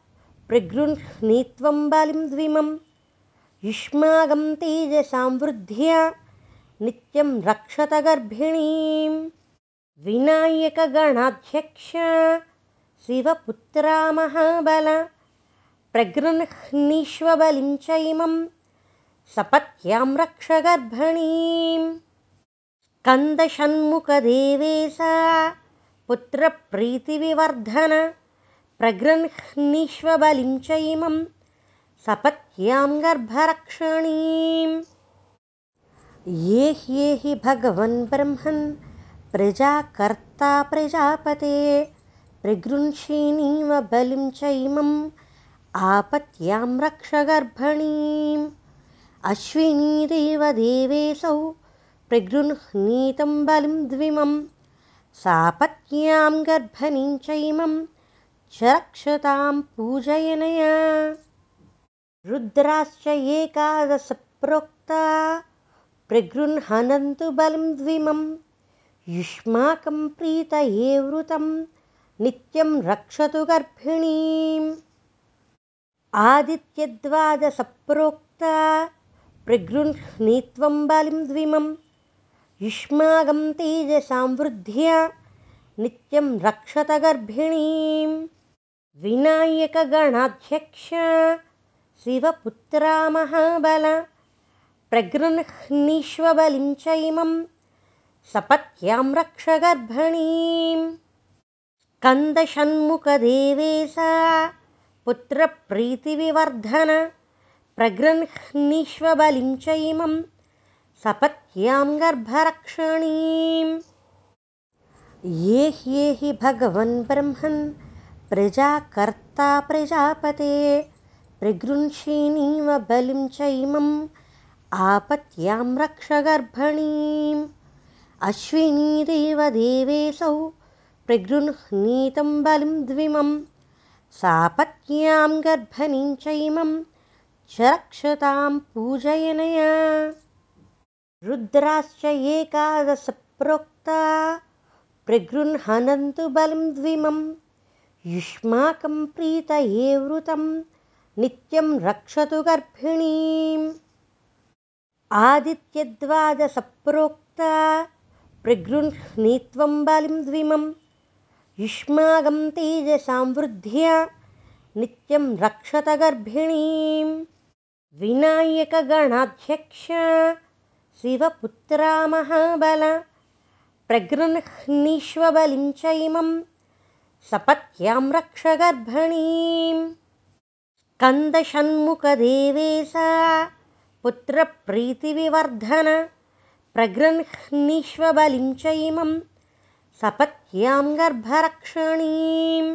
प्रगृह्णीत्वं बलिं द्विमं युष्माकं तेजसां वृद्ध्या नित्यं रक्षत गर्भिणीं विनायकगणाध्यक्ष शिवपुत्रा महाबल प्रगृह्णीष्वबलिं चैमं सपत्यां रक्ष गर्भणीं स्कन्दषण्मुखदेवेशा पुत्रप्रीतिविवर्धन प्रगृह्णीष्वबलिं चैमं सपत्यां गर्भरक्षणीम् ये ह्येहि भगवन् ब्रह्मन् प्रजाकर्ता प्रजापते प्रगृंषीणीव बलिं चैमम् आपत्यां रक्ष गर्भणीम्। अश्विनीदेवदेवेशौ प्रगृह्णीतं बलिं द्विमम् सापत्न्यां गर्भणीं चैमं च रक्षतां पूजयनया रुद्राश्च एकादशप्रोक्ता प्रगृह्णन्तु बलिं द्विमं युष्माकं प्रीतये वृतं नित्यं रक्षतु गर्भिणीम्। आदित्यद्वादसप्रोक्ता प्रगृह्णीत्वं बलिं द्विमम् युष्माकं तेजसां वृद्ध्या नित्यं रक्षत गर्भिणीं विनायकगणाध्यक्ष शिवपुत्रा महाबल प्रगृह्णीष्वबलिं चैमं सपत्यां रक्ष गर्भणीं। स्कन्दषण्मुखदेवेशा पुत्रप्रीतिविवर्धन प्रगृह्णीष्वबलिं चैमं सपत्यां गर्भरक्षणीम् ये ह्येहि भगवन् ब्रह्मन् प्रजाकर्ता प्रजापते प्रगृंषीणीव बलिं चैमम् आपत्यां रक्ष गर्भणीम् अश्विनीदेवदेवेऽसौ प्रगृह्णीतं बलिं द्विमं सापत्न्यां गर्भणीं चैमं च रक्षतां पूजयनया रुद्राश्च एकादशप्रोक्ता प्रगृह्णन्तु बलिं द्विमं युष्माकं प्रीतये वृतं नित्यं रक्षतु गर्भिणीम्। आदित्यद्वादसप्रोक्ता प्रगृह्णीत्वं युष्माकं तेजसां वृद्ध्या नित्यं रक्षत गर्भिणीं विनायकगणाध्यक्ष शिवपुत्रा महाबल प्रगृह्णीष्वबलिं चैमं सपत्यां रक्ष गर्भणीं स्कन्दषण्मुखदेवेशा पुत्रप्रीतिविवर्धन प्रगृह्णीष्वबलिं चैमं सपत्यां गर्भरक्षणीम्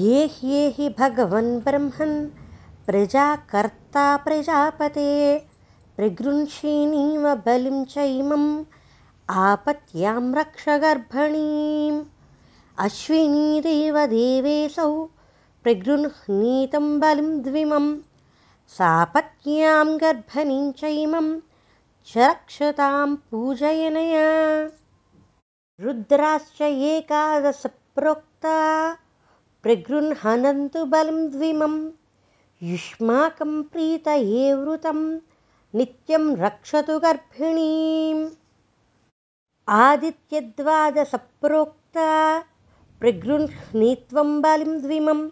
ये ह्येहि भगवन् ब्रह्मन् प्रजाकर्ता प्रजापते प्रगृह्षिणीव बलिं चैमम् आपत्यां रक्ष गर्भणीम् अश्विनीदेवदेवेऽसौ प्रगृह्णीतं बलिं द्विमं सापत्न्यां गर्भणीं चैमं च रक्षतां पूजयनया। रुद्राश्च एकादशप्रोक्ता प्रगृह्णन्तु बलिं द्विमं युष्माकं प्रीतये वृतं नित्यं रक्षतु गर्भिणीम्। आदित्यद्वादसप्रोक्ता प्रगृह्णीत्वं बलिं द्विमं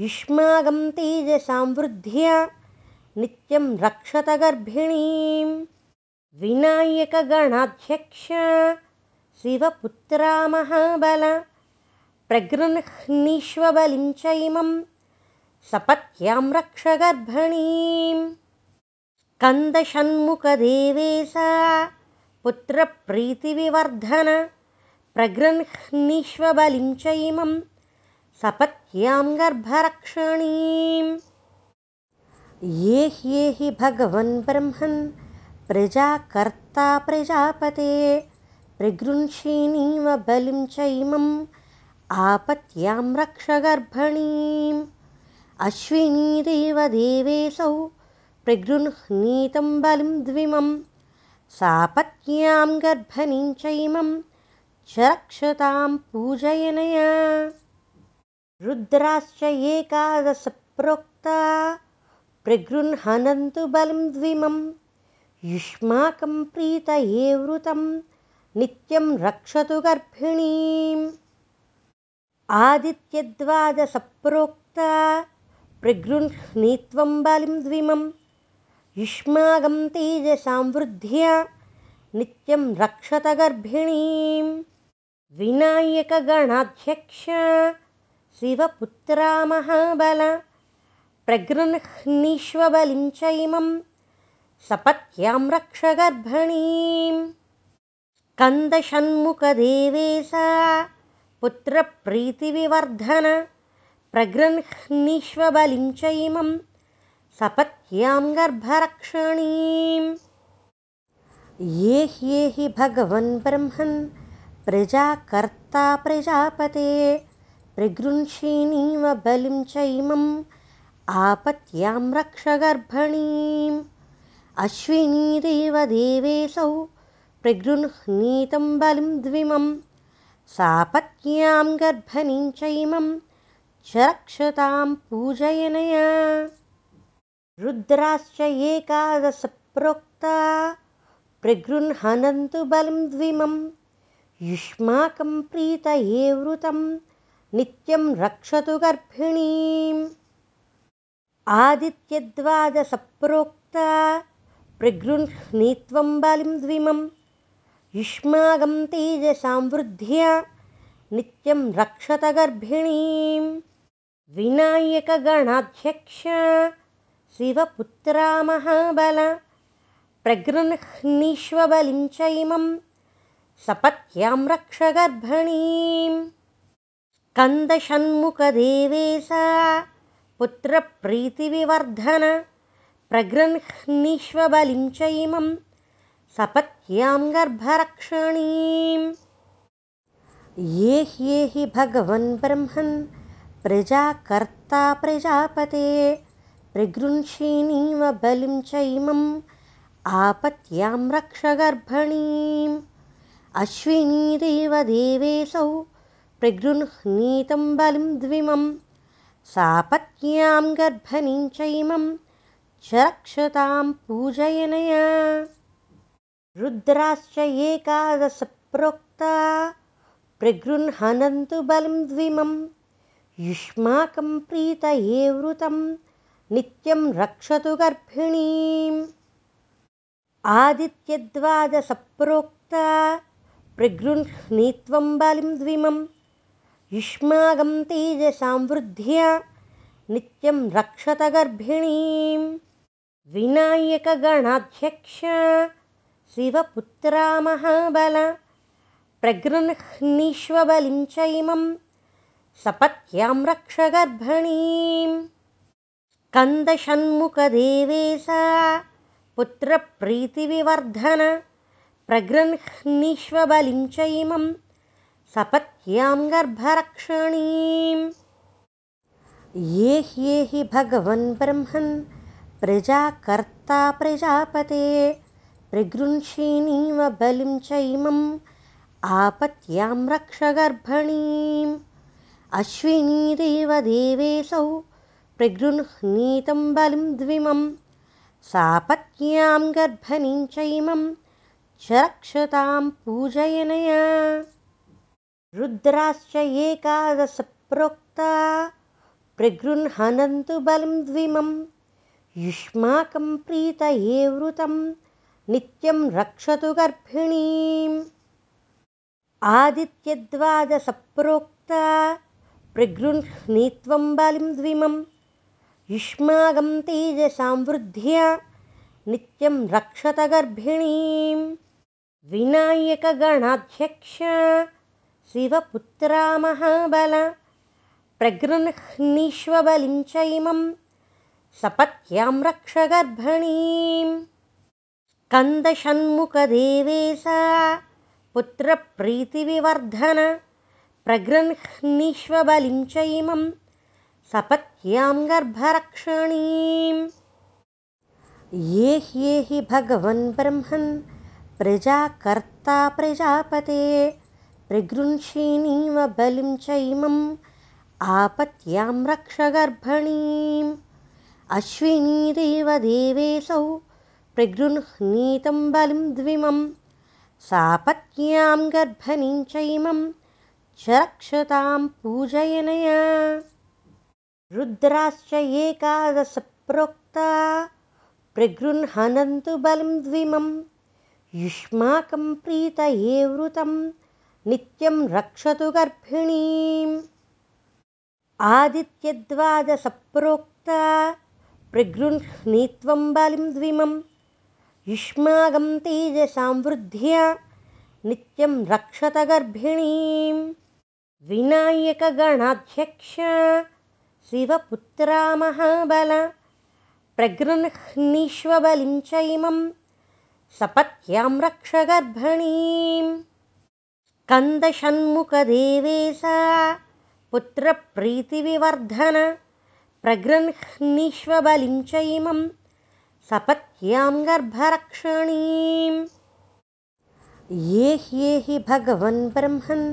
युष्माकं तेजसां वृद्ध्या नित्यं रक्षत गर्भिणीं विनायकगणाध्यक्ष शिवपुत्रा महाबल प्रगृह्णीष्वबलिं चैमं सपत्यां रक्ष गर्भणीं स्कन्दषण्मुखदेवेशा पुत्रप्रीतिविवर्धन प्रगृह्णीष्वबलिं चैमं सपत्यां गर्भरक्षणीम्। ये ह्येहि भगवन् ब्रह्मन् प्रजाकर्ता प्रजापते प्रगृह्षिणीव बलिं चैमम् आपत्यां रक्ष गर्भणीम्। अश्विनीदेवदेवेऽसौ प्रगृह्णीतं बलिं द्विमं सापत्न्यां गर्भणीं चैमं च रक्षतां पूजयनया रुद्राश्च एकादशप्रोक्ता प्रगृह्णन्तु बलिं द्विमं युष्माकं प्रीतये वृतं नित्यं रक्षतु गर्भिणीम्। आदित्यद्वादसप्रोक्ता प्रगृह्णीत्वं बलिं द्विमं युष्माकं तेजसां वृद्ध्या नित्यं रक्षत गर्भिणीं विनायकगणाध्यक्ष शिवपुत्रा महाबल प्रगृह्णीष्वबलिं चैमं सपत्यां रक्ष गर्भणीं स्कन्दषण्मुखदेवेशा पुत्रप्रीतिविवर्धन प्रगृह्णीष्वबलिं चैमं सपत्यां गर्भरक्षणीम् ये ह्येहि भगवन् ब्रह्मन् प्रजाकर्ता प्रजापते प्रगृह्षिणीव बलिं चैमम् आपत्यां रक्ष गर्भणीम्। अश्विनीदेवदेवेऽसौ प्रगृह्णीतं बलिं द्विमं सापत्न्यां गर्भणीं चैमं च रक्षतां पूजयनया। रुद्राश्च एकादशप्रोक्ता प्रगृह्णन्तु बलिं द्विमं युष्माकं प्रीतये वृतं नित्यं रक्षतु गर्भिणीम्। आदित्यद्वादसप्रोक्ता प्रगृह्णीत्वं युष्माकं तेजसां वृद्ध्या नित्यं रक्षत गर्भिणीं विनायकगणाध्यक्ष शिवपुत्रा महाबल प्रगृह्णीष्वबलिं चैमं सपत्यां रक्ष गर्भणीं स्कन्दषण्मुखदेवेशा पुत्रप्रीतिविवर्धन प्रगृह्णीष्वबलिं च इमं सपत्यां गर्भरक्षणीम्। ये ह्येहि भगवन् ब्रह्मन् प्रजाकर्ता प्रजापते प्रगृह्षीणीव बलिं च इमम् आपत्यां रक्ष गर्भणीम् अश्विनीदेव देवेऽसौ प्रगृह्णीतं बलिं द्विमं सापत्न्यां गर्भणीं च इमं च रक्षतां पूजयनया। रुद्राश्च एकादशप्रोक्ता प्रगृह्णन्तु बलिं द्विमं युष्माकं प्रीतये वृतं नित्यं रक्षतु गर्भिणीम्। आदित्यद्वादसप्रोक्ता प्रगृह्णीत्वं बलिं द्विमम् युष्माकं तेजसां वृद्ध्या नित्यं रक्षत गर्भिणीं विनायकगणाध्यक्ष शिवपुत्रा महाबल प्रगृह्णीष्वबलिं च इमं सपत्यां रक्ष गर्भणीम् स्कन्दषण्मुखदेवेशा पुत्रप्रीतिविवर्धन प्रगृह्णीष्वबलिं च इमं सपत्यां गर्भरक्षणीम्। ये ह्येहि भगवन् ब्रह्मन् प्रजाकर्ता प्रजापते प्रगृह्षीणीव बलिं च इमम् आपत्यां रक्ष गर्भणीम्। अश्विनीदेव देवेऽसौ प्रगृह्णीतं बलिं द्विमं सापत्न्यां गर्भणीं च इमं च रक्षतां पूजयनया रुद्राश्च एकादशप्रोक्ता प्रगृह्णन्तु बलिं द्विमं। युष्माकं प्रीतये वृतं नित्यं रक्षतु गर्भिणीम्। आदित्यद्वादसप्रोक्ता प्रगृह्णीत्वं बलिं द्विमं। युष्माकं तेजसां वृद्ध्या नित्यं रक्षत गर्भिणीं विनायकगणाध्यक्ष शिवपुत्रा महाबल प्रगृह्णीष्वबलिं च इमं सपत्यां रक्ष गर्भणीम् स्कन्दषण्मुखदेवेशा पुत्रप्रीतिविवर्धन प्रगृह्णीष्वबलिं च इमं सपत्यां गर्भरक्षणीम्। ये ह्येहि भगवन् ब्रह्मन् प्रजाकर्ता प्रजापते प्रगृह्षीणीव बलिं च इमम् आपत्यां रक्ष गर्भणीम्। अश्विनीदेव देवेऽसौ प्रगृह्णीतं बलिं द्विमं सापत्न्यां गर्भणीं च इमं च रक्षतां पूजयनया। रुद्राश्च एकादशप्रोक्ता प्रगृह्णन्तु बलिं द्विमं युष्माकं प्रीतये वृतं नित्यं रक्षतु गर्भिणीम्। आदित्यद्वादसप्रोक्ता प्रगृह्णीत्वं बलिं द्विमं। युष्माकं तेजसां वृद्ध्या नित्यं रक्षत गर्भिणीं विनायकगणाध्यक्ष शिवपुत्रा महाबल प्रगृह्णीष्वबलिं च इमं सपत्यां रक्ष गर्भणीम् स्कन्दषण्मुखदेवेशा पुत्रप्रीतिविवर्धन प्रगृह्णीष्वबलिं च इमं सपत्यां गर्भरक्षणीम् ये ह्येहि भगवन् ब्रह्मन्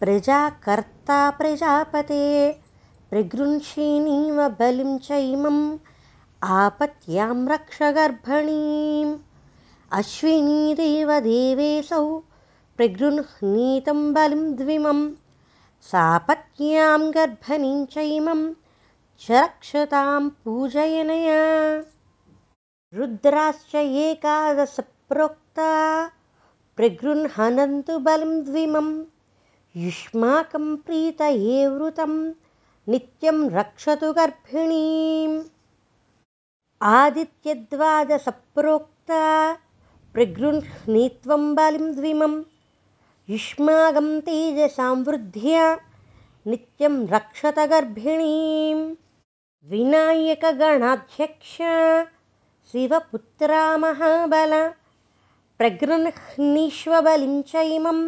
प्रजाकर्ता प्रजापते प्रगृह्षीणीव बलिं च इमम् आपत्यां रक्ष गर्भणीम् अश्विनीदेव देवेऽसौ प्रगृह्णीतं बलिं द्विमं सापत्न्यां गर्भणीं च इमं च रक्षतां पूजयनया। रुद्राश्च एकादशप्रोक्ता प्रगृह्णन्तु बलिं द्विमं युष्माकं प्रीतये वृतं नित्यं रक्षतु गर्भिणीम्। आदित्यद्वादसप्रोक्ता प्रगृह्णीत्वं बलिं द्विमं युष्माकं तेजसां वृद्ध्या नित्यं रक्षत गर्भिणीं विनायकगणाध्यक्ष शिवपुत्रा महाबल प्रगृह्णीष्वबलिं च इमं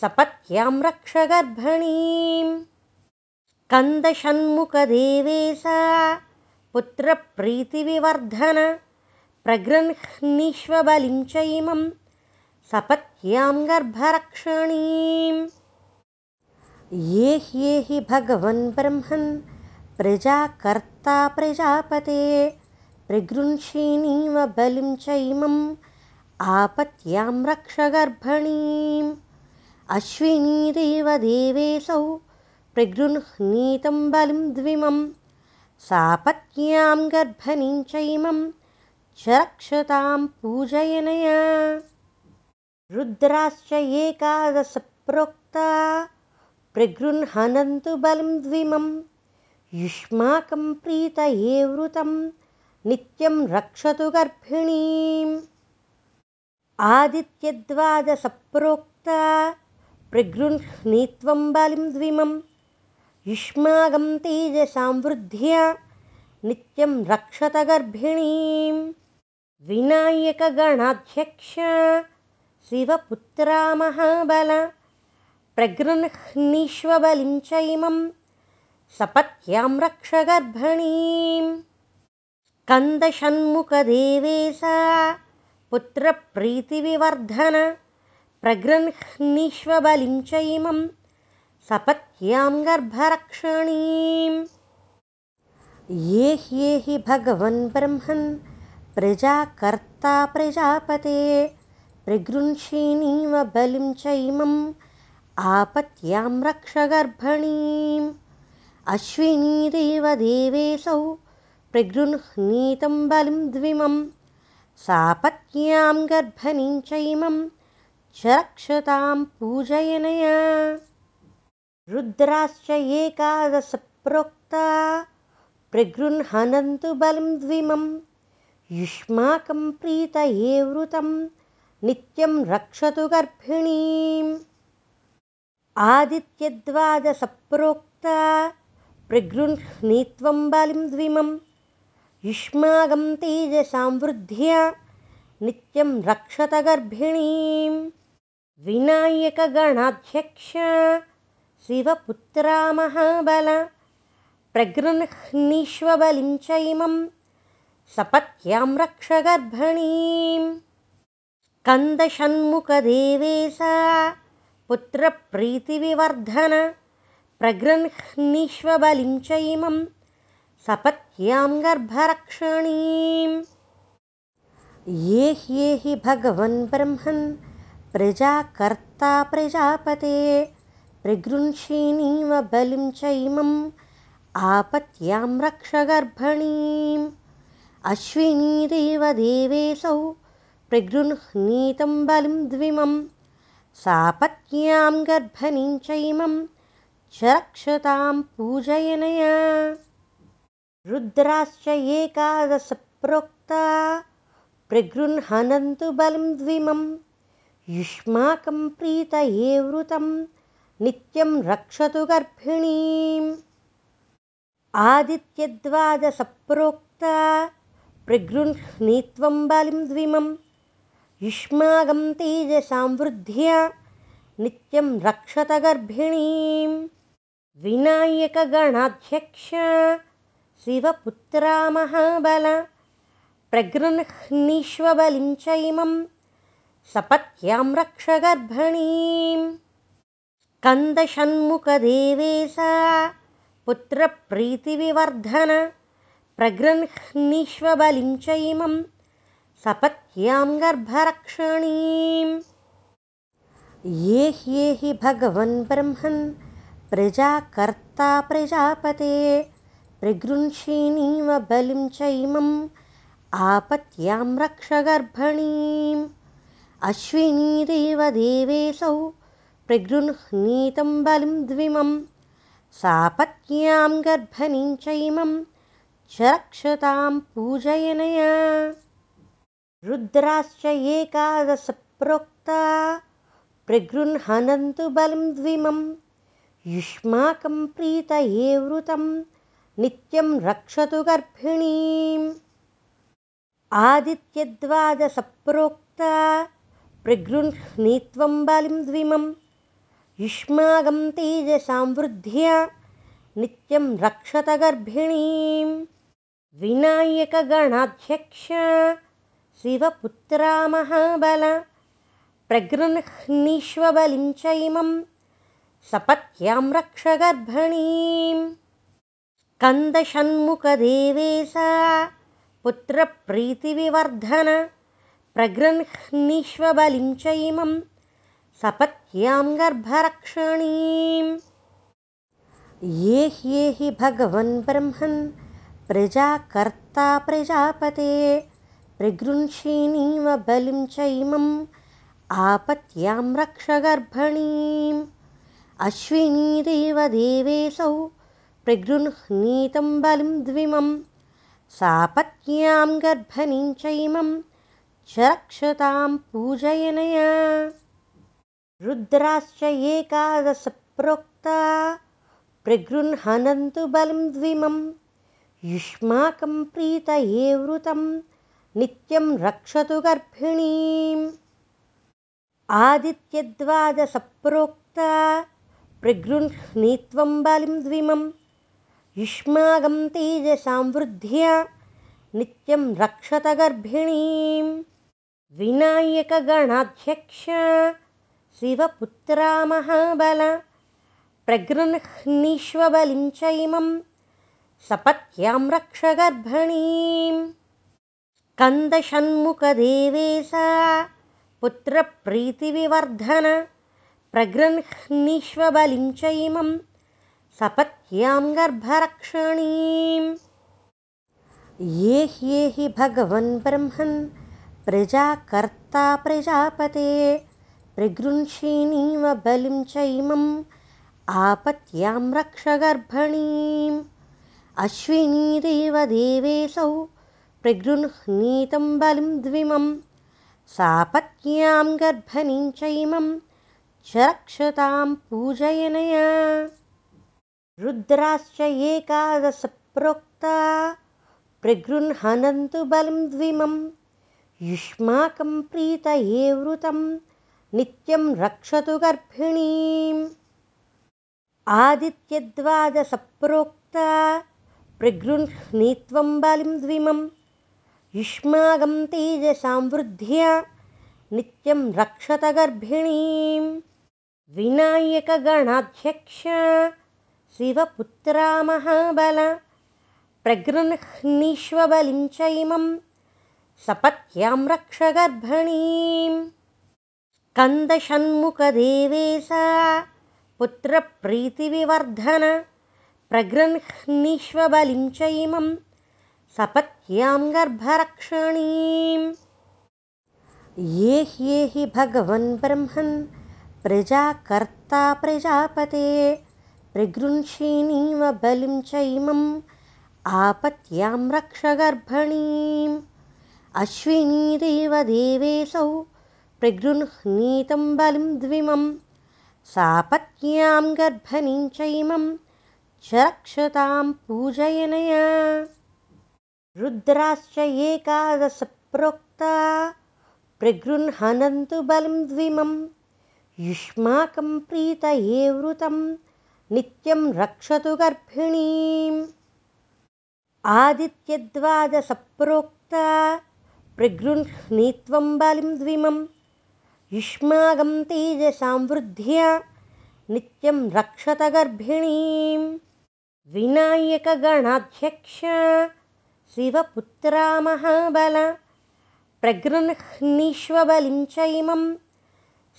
सपत्यां रक्ष गर्भणीम् स्कन्दषण्मुखदेवे सा पुत्रप्रीतिविवर्धन प्रगृह्णीष्वबलिं च इमं सपत्यां गर्भरक्षणीम् ये ह्येहि भगवन् ब्रह्मन् प्रजाकर्ता प्रजापते प्रगृंषीणीव बलिं चैमम् आपत्यां रक्ष गर्भणीम्। अश्विनीदेव देवेऽसौ प्रगृह्णीतं बलिं द्विमं सापत्न्यां गर्भणीं चैमं च रक्षतां पूजयनया रुद्राश्च एकादशप्रोक्ता प्रगृह्णन्तु बलिं द्विमं युष्माकं प्रीतये वृतं नित्यं रक्षतु गर्भिणीम्। आदित्यद्वादसप्रोक्ता प्रगृह्णीत्वं बलिं द्विमम् युष्मागं तेजसां वृद्ध्या नित्यं रक्षत गर्भिणीं विनायकगणाध्यक्ष शिवपुत्रा महाबल प्रगृह्णीष्वबलिं च इमं सपत्यां रक्ष गर्भणीं स्कन्दषण्मुखदेवे सा पुत्रप्रीतिविवर्धन प्रगृह्णीष्वबलिं च इमं सपत्यां गर्भरक्षणीम् ये ह्येहि भगवन् ब्रह्मन् प्रजाकर्ता प्रजापते प्रगृंषीणीव बलिं चैमम् आपत्यां रक्ष गर्भणीम्। अश्विनीदेवदेवेऽसौ प्रगृह्णीतं बलिं द्विमं सापत्न्यां गर्भणीं चैमं च रक्षतां पूजयनया। रुद्राश्च एकादशप्रोक्ता प्रगृह्णन्तु बलिं द्विमं युष्माकं प्रीतये वृतं नित्यं रक्षतु गर्भिणीम्। आदित्यद्वादसप्रोक्ता प्रगृह्णीत्वं बलिं द्विमं। युष्माकं तेजसां वृद्ध्या नित्यं रक्षत गर्भिणीं विनायकगणाध्यक्ष शिवपुत्रा महाबल प्रगृह्णीष्वबलिं च इमं सपत्यां रक्ष गर्भणीं स्कन्दषण्मुखदेवे सा पुत्रप्रीतिविवर्धन प्रगृह्णीष्वबलिं च इमं सपत्यां गर्भरक्षणीम् ये ह्येहि भगवन् ब्रह्मन् प्रजाकर्ता प्रजापते प्रगृंषीणीव बलिं चैमम् आपत्यां रक्ष गर्भणीम् अश्विनीदेवदेवेऽसौ प्रगृह्णीतं बलिं द्विमं सापत्न्यां गर्भणीं चैमं च रक्षतां पूजयनया। रुद्राश्च एकादशप्रोक्ता प्रगृह्णन्तु बलिं द्विमं युष्माकं प्रीतये वृतं नित्यं रक्षतु गर्भिणीम्। आदित्यद्वादसप्रोक्ता प्रगृह्णीत्वं बलिं द्विमं युष्माकं तेजसां वृद्ध्या नित्यं रक्षत गर्भिणीं विनायकगणाध्यक्ष शिवपुत्रा महाबल प्रगृह्णीष्वबलिं च इमं सपत्यां रक्ष गर्भणीम् स्कन्दषण्मुखदेवे सा पुत्रप्रीतिविवर्धन प्रगृह्णीष्वबलिं च इमं सपत्यां गर्भरक्षणीम् ये ह्येहि भगवन् ब्रह्मन् प्रजाकर्ता प्रजापते प्रगृंषीणीव बलिं चैमम् आपत्यां रक्ष गर्भणीम्। अश्विनीदेवदेवेऽसौ प्रगृह्णीतं बलिं द्विमं सापत्न्यां गर्भणीं चैमं च रक्षतां पूजयनया रुद्राश्च एकादशप्रोक्ता प्रगृह्णन्तु बलिं द्विमं। युष्माकं प्रीतये वृतं नित्यं रक्षतु गर्भिणीम्। आदित्यद्वादसप्रोक्ता प्रगृह्णीत्वं बलिं द्विमं। युष्मागं तेजसां वृद्ध्या नित्यं रक्षत गर्भिणीं विनायकगणाध्यक्ष शिवपुत्रा महाबल प्रगृह्णीष्वबलिं च इमं सपत्यां रक्ष गर्भिणीम् स्कन्दषण्मुखदेवेशा पुत्रप्रीतिविवर्धन प्रगृह्णीष्वबलिं च इमं सपत्यां गर्भरक्षणीम् ये ह्येहि भगवन् ब्रह्मन् प्रजाकर्ता प्रजापते प्रगृंषीणीव बलिं च इमम् आपत्यां रक्ष गर्भणीम् अश्विनीदेव देवेशौ प्रगृह्णीतं बलिं द्विमं सापत्न्यां गर्भनीं चैमं च रक्षतां पूजयनया रुद्राश्च एकादशप्रोक्ता प्रगृह्णन्तु बलिं द्विमं युष्माकं प्रीतये वृतं नित्यं रक्षतु गर्भिणीम्। आदित्यद्वादसप्रोक्ता प्रगृह्णीत्वं युष्मागं तेजसां वृद्ध्या नित्यं रक्षत गर्भिणीं विनायकगणाध्यक्ष शिवपुत्रा महाबल प्रगृह्णीष्वबलिं च इमं सपत्यां रक्ष गर्भिणीं स्कन्दषण्मुखदेवेशा पुत्रप्रीतिविवर्धन प्रगृह्णीष्वबलिं च इमं सपत्यां गर्भरक्षणीम्। ये ह्येहि भगवन् ब्रह्मन् प्रजाकर्ता प्रजापते प्रगृंषीणीव बलिं च इमम् आपत्यां रक्ष गर्भणीम् अश्विनीदेवदेवेशौ प्रगृह्णीतं बलिं द्विमं सापत्न्यां गर्भनीं च इमं च रक्षतां पूजयनया। रुद्राश्च एकादशप्रोक्ता प्रगृह्णन्तु बलिं द्विमं युष्माकं प्रीतये वृतं नित्यं रक्षतु गर्भिणीम्। आदित्यद्वादसप्रोक्ता प्रगृह्णीत्वं बलिं द्विमं युष्माकं तेजसां वृद्ध्या नित्यं रक्षत गर्भिणीं विनायकगणाध्यक्ष शिवपुत्रा महाबल प्रगृह्णीष्वबलिं च इमं सपत्यां रक्ष गर्भणीं स्कन्दषण्मुखदेवेशा पुत्रप्रीतिविवर्धन प्रगृह्णीष्वबलिं च इमं सपत्यां गर्भरक्षणीम्। ये ह्येहि भगवन् ब्रह्मन् प्रजाकर्ता प्रजापते प्रगृंषीणीव बलिं च इमम् आपत्यां रक्ष गर्भणीम्। अश्विनीदेवदेवेशौ प्रगृह्णीतं बलिं द्विमं सापत्न्यां गर्भनीं च इमं च रक्षतां पूजयनया रुद्राश्च एकादशप्रोक्ता प्रगृह्णन्तु बलिं द्विमं युष्माकं प्रीतये वृतं नित्यं रक्षतु गर्भिणीम्। आदित्यद्वादसप्रोक्ता प्रगृह्णीत्वं बलिं द्विमं युष्मागं तेजसां वृद्ध्या नित्यं रक्षत गर्भिणीं विनायकगणाध्यक्ष शिवपुत्रा महाबल प्रगृह्णीष्वबलिं च इमं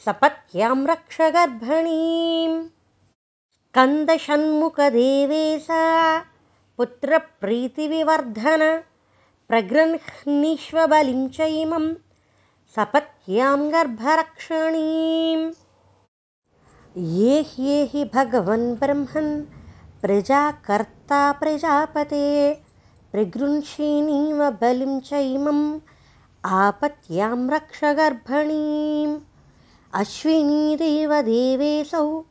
सपत्यां रक्ष गर्भणीम् स्कन्दषण्मुखदेवेशा पुत्रप्रीतिविवर्धन प्रगृह्णीष्वबलिं च इमं सपत्यां गर्भरक्षणीम्। ये ह्येहि भगवन् ब्रह्मन् प्रजाकर्ता प्रजापते प्रगृंषीणीव बलिं च इमम् आपत्यां रक्ष गर्भणीम्। अश्विनीदेवदेवेशौ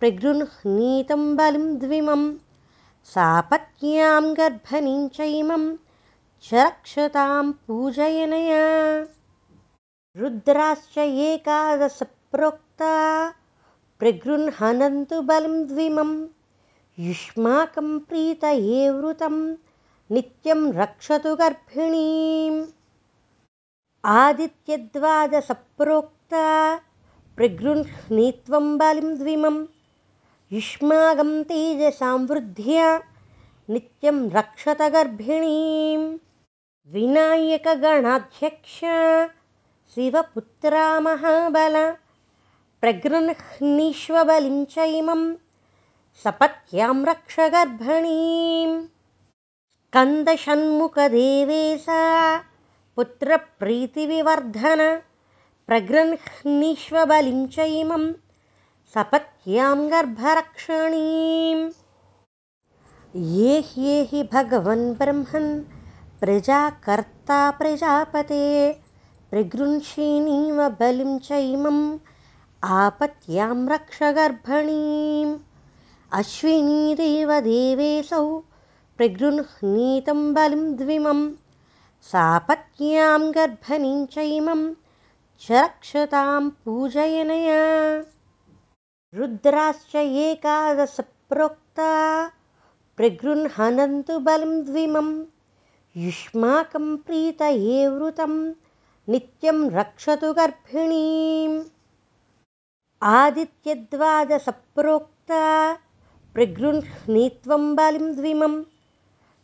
प्रगृह्णीतं बलिं द्विमं सापत्न्यां गर्भनीं च इमं च रक्षतां पूजयनया। रुद्राश्च एकादशप्रोक्ता बलं द्विमं युष्माकं प्रीतये वृतं नित्यं रक्षतु गर्भिणीम्। आदित्यद्वादसप्रोक्ता प्रगृह्णीत्वं बलिं द्विमं युष्माकं तेजसां वृद्ध्या नित्यं रक्षत गर्भिणीम्। विनायकगणाध्यक्ष शिवपुत्रा महाबल प्रगृह्णीष्वबलिं च इमं सपत्यां रक्ष गर्भिणीम् स्कन्दषण्मुखदेवेशा पुत्रप्रीतिविवर्धन प्रगृह्णीष्वबलिं च इमं सपत्यां गर्भरक्षणीम् ये ह्येहि भगवन् ब्रह्मन् प्रजाकर्ता प्रजापते प्रगृंषीणीव बलिं चैमम् आपत्यां रक्ष गर्भणीम् अश्विनीदेव देवेशौ प्रगृह्णीतं बलिं द्विमं सापत्यां गर्भणीं चैमं च रक्षतां पूजयनया। रुद्राश्च एकादश प्रोक्ता प्रगृह्णन्तु बलं द्विमं युष्माकं प्रीतये वृतं नित्यं रक्षतु गर्भिणीम्। आदित्यद्वादसप्रोक्ता प्रगृह्णीत्वं बलिं द्विमं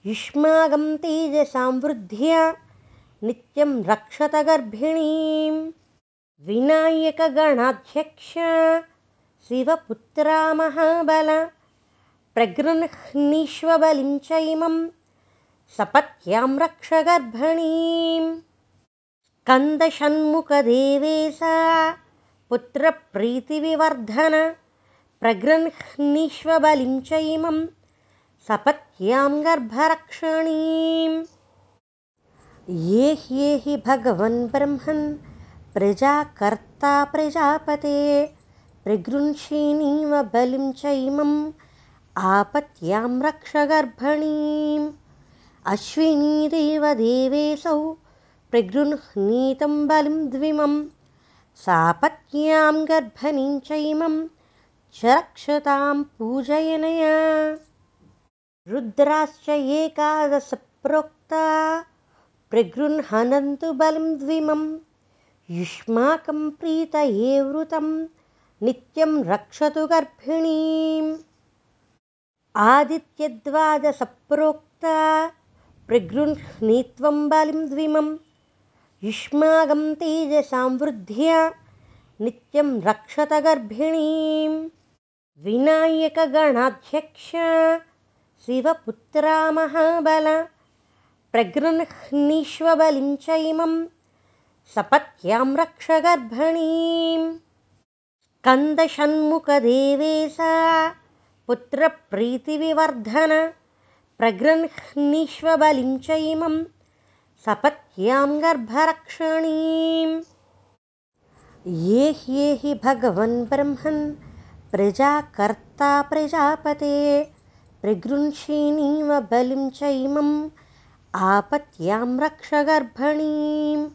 युष्माकं तेजसां वृद्ध्या नित्यं रक्षत गर्भिणीम् विनायकगणाध्यक्ष शिवपुत्रा महाबल प्रगृह्णीष्वबलिं च इमं सपत्यां रक्ष गर्भणीम् स्कन्दषण्मुखदेवेशा पुत्रप्रीतिविवर्धन प्रगृह्णीष्वबलिं च इमं सपत्यां गर्भरक्षणीम् ये ह्येहि भगवन् ब्रह्मन् प्रजाकर्ता प्रजापते प्रगृंषीणीव बलिं चैमम् आपत्यां रक्ष गर्भणीम्। अश्विनीदेवदेवेशौ प्रगृह्णीतं बलिं द्विमं सापत्न्यां गर्भणीं चैमं च रक्षतां पूजयनया रुद्राश्च एकादशप्रोक्ता प्रगृह्णन्तु बलिं द्विमं युष्माकं प्रीतये वृतं नित्यं रक्षतु गर्भिणीम्। आदित्यद्वादसप्रोक्ता प्रगृह्णीत्वं बलिं द्विमं युष्माकं तेजसां वृद्ध्या नित्यं रक्षत गर्भिणीम्। विनायकगणाध्यक्ष शिवपुत्रा महाबल प्रगृह्णीष्वबलिं च इमं सपत्यां रक्ष गर्भिणीम् स्कन्दषण्मुखदेवेशा पुत्रप्रीतिविवर्धन प्रगृह्णीष्वबलिं च इमं सपत्यां गर्भरक्षणीम् ये ह्येहि भगवन् ब्रह्मन् प्रजाकर्ता प्रजापते प्रगृंषीणीव बलिं च इमम् आपत्यां रक्ष गर्भणीम्।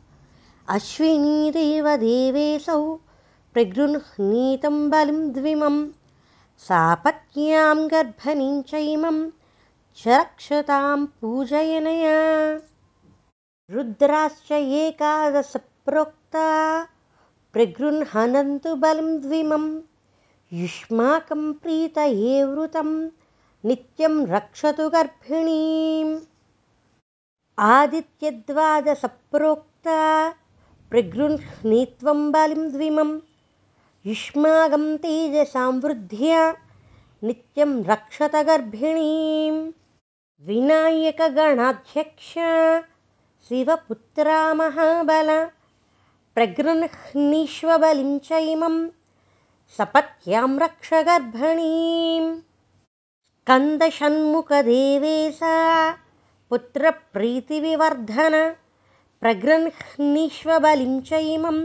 अश्विनीदेवदेवेशौ प्रगृह्णीतं बलिं द्विमम्। सापत्न्यां गर्भणीं चैमं च रक्षतां पूजयनया। रुद्राश्च एकादशप्रोक्ता प्रगृह्णन्तु बलं द्विमं युष्माकं प्रीतये वृतं नित्यं रक्षतु गर्भिणीम्। आदित्यद्वादसप्रोक्ता प्रगृह्णीत्वं बलिं द्विमम् युष्माकं तेजसां वृद्ध्या नित्यं रक्षत गर्भिणीम्। विनायकगणाध्यक्ष शिवपुत्रा महाबल प्रगृह्णीष्वबलिं च इमं सपत्यां रक्ष गर्भणीम् स्कन्दषण्मुखदेवेशा पुत्रप्रीतिविवर्धन प्रगृह्णीष्वबलिं च इमं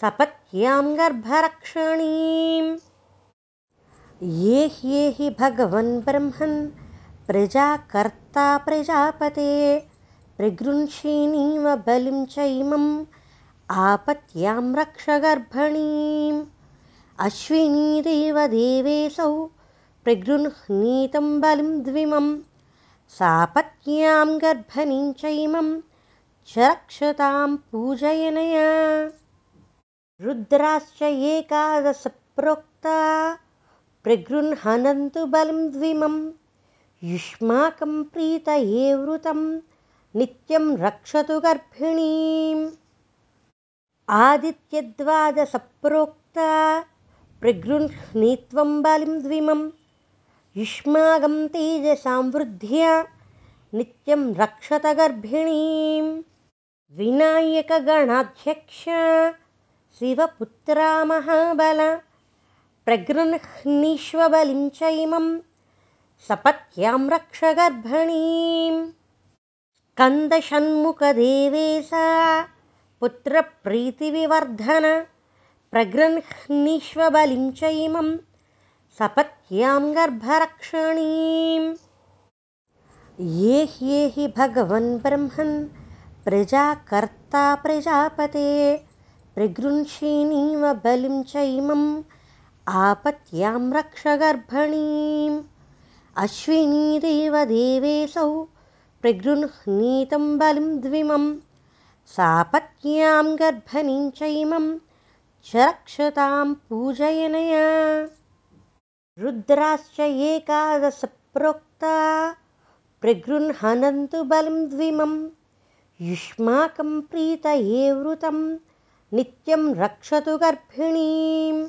सपत्यां गर्भरक्षणीम् ये ह्येहि भगवन् ब्रह्मन् प्रजाकर्ता प्रजापते प्रगृह्षिणीव बलिं च इमम् आपत्यां रक्ष गर्भणीम् अश्विनीदेव देवेऽसौ प्रगृह्णीतं बलिं द्विमं सापत्न्यां गर्भणीं चैमं च रक्षतां पूजयनया। रुद्राश्च एकादशप्रोक्ता प्रगृह्णन्तु बलिं द्विमं युष्माकं प्रीतये वृतं नित्यं रक्षतु गर्भिणीम्। आदित्यद्वादसप्रोक्ता प्रगृह्णीत्वं बलिं द्विमं युष्मागं तेजसां वृद्ध्या नित्यं रक्षत गर्भिणीं विनायकगणाध्यक्ष शिवपुत्रा महाबल प्रगृह्णीष्वबलिं च इमं सपत्यां रक्ष गर्भिणीं स्कन्दषण्मुखदेवेशा पुत्रप्रीतिविवर्धन प्रगृह्णीष्वबलिं च इमं सपत्यां गर्भरक्षणीम् ये ह्येहि भगवन् ब्रह्मन् प्रजाकर्ता प्रजापते। प्रगृह्षिणीव बलिं च इमम् आपत्यां रक्ष गर्भणीम्। अश्विनीदेव देवेऽसौ प्रगृह्णीतं बलिं द्विमम्। सापत्न्यां गर्भणीं चैमं च रक्षतां पूजयनया रुद्राश्च एकादशप्रोक्ता प्रगृह्णन्तु बलिं द्विमं युष्माकं प्रीतये वृतं नित्यं रक्षतु गर्भिणीम्।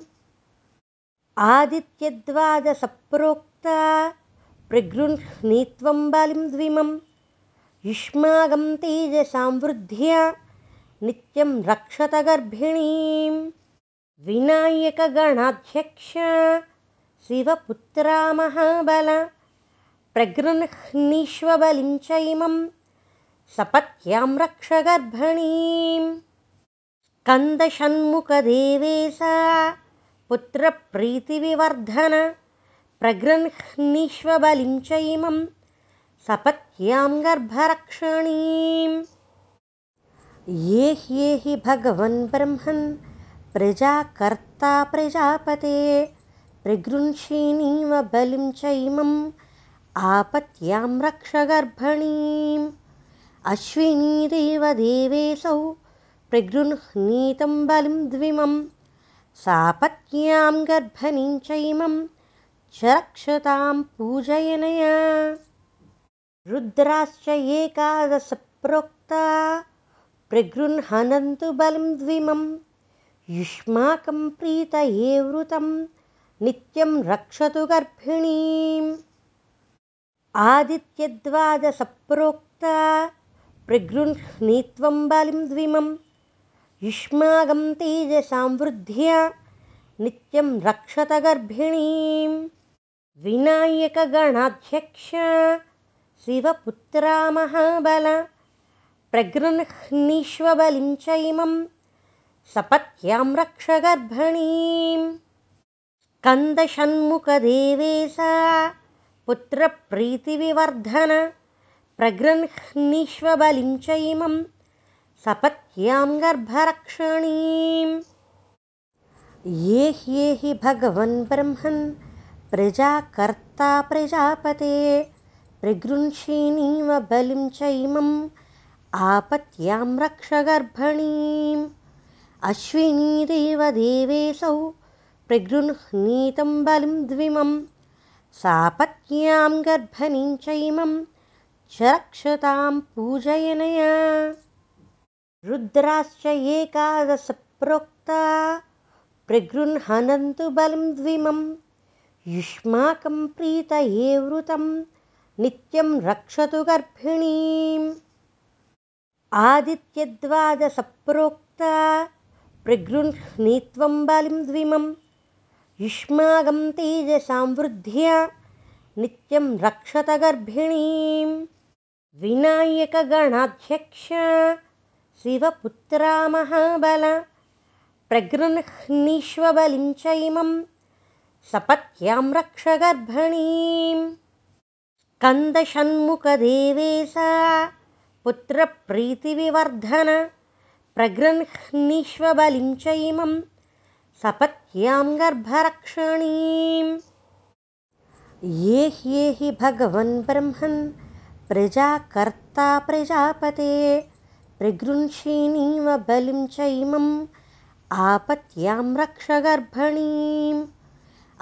आदित्यद्वादसप्रोक्ता प्रगृह्णीत्वं बलिं द्विमम् युष्मागं तेजसां वृद्ध्या नित्यं रक्षत गर्भिणीं विनायकगणाध्यक्ष शिवपुत्रा महाबल प्रगृह्णीष्वबलिं च इमं सपत्यां रक्ष गर्भिणीं स्कन्दषण्मुखदेवेशा पुत्रप्रीतिविवर्धन प्रगृह्णीष्वबलिं च इमम् सपत्यां गर्भरक्षणीम्। ये ह्येहि भगवन् ब्रह्मन् प्रजाकर्ता प्रजापते प्रगृह्षिणीव बलिं च इमम् आपत्यां रक्ष गर्भणीम् अश्विनीदेव देवेऽसौ प्रगृह्णीतं बलिं द्विमं सापत्न्यां गर्भणीं च इमं च रक्षतां पूजयनया रुद्राश्च एकादशप्रोक्ता प्रगृह्णन्तु बलिं द्विमं युष्माकं प्रीतये वृतं नित्यं रक्षतु गर्भिणीम्। आदित्यद्वादसप्रोक्ता प्रगृह्णीत्वं युष्मागं तेजसां वृद्ध्या नित्यं रक्षत गर्भिणीं विनायकगणाध्यक्ष शिवपुत्रा महाबल प्रगृह्णीष्वबलिं च इमं सपत्यां रक्ष गर्भणीं स्कन्दषण्मुखदेवेशा पुत्रप्रीतिविवर्धन प्रगृह्णीष्वबलिं च इमं सपत्यां गर्भरक्षणीम्। ये ह्येहि भगवन् ब्रह्मन् प्रजाकर्ता प्रजापते प्रगृह्षिणीव बलिं च इमम् आपत्यां रक्ष गर्भणीम् अश्विनीदेव देवेऽसौ प्रगृह्णीतं बलिं द्विमं सापत्न्यां गर्भणीं च इमं च रक्षतां पूजयनया। रुद्राश्च एकादशप्रोक्ता प्रगृह्णन्तु बलिं द्विमं युष्माकं प्रीतये वृतं नित्यं रक्षतु गर्भिणीम्। आदित्यद्वादसप्रोक्ता प्रगृह्णीत्वं बलिं द्विमं युष्मागं तेजसां वृद्ध्या नित्यं रक्षत गर्भिणीं विनायकगणाध्यक्ष शिवपुत्रा महाबल प्रगृह्णीष्वबलिं च इमं सपत्यां रक्ष गर्भिणीम् कन्दषण्मुखदेवेशा पुत्रप्रीतिविवर्धन प्रगृह्णीष्वबलिं च इमं सपत्यां गर्भरक्षणीम् ये ह्येहि भगवन् ब्रह्मन् प्रजाकर्ता प्रजापते प्रगृह्षिणीव बलिं च इमम् आपत्यां रक्ष गर्भणीम्।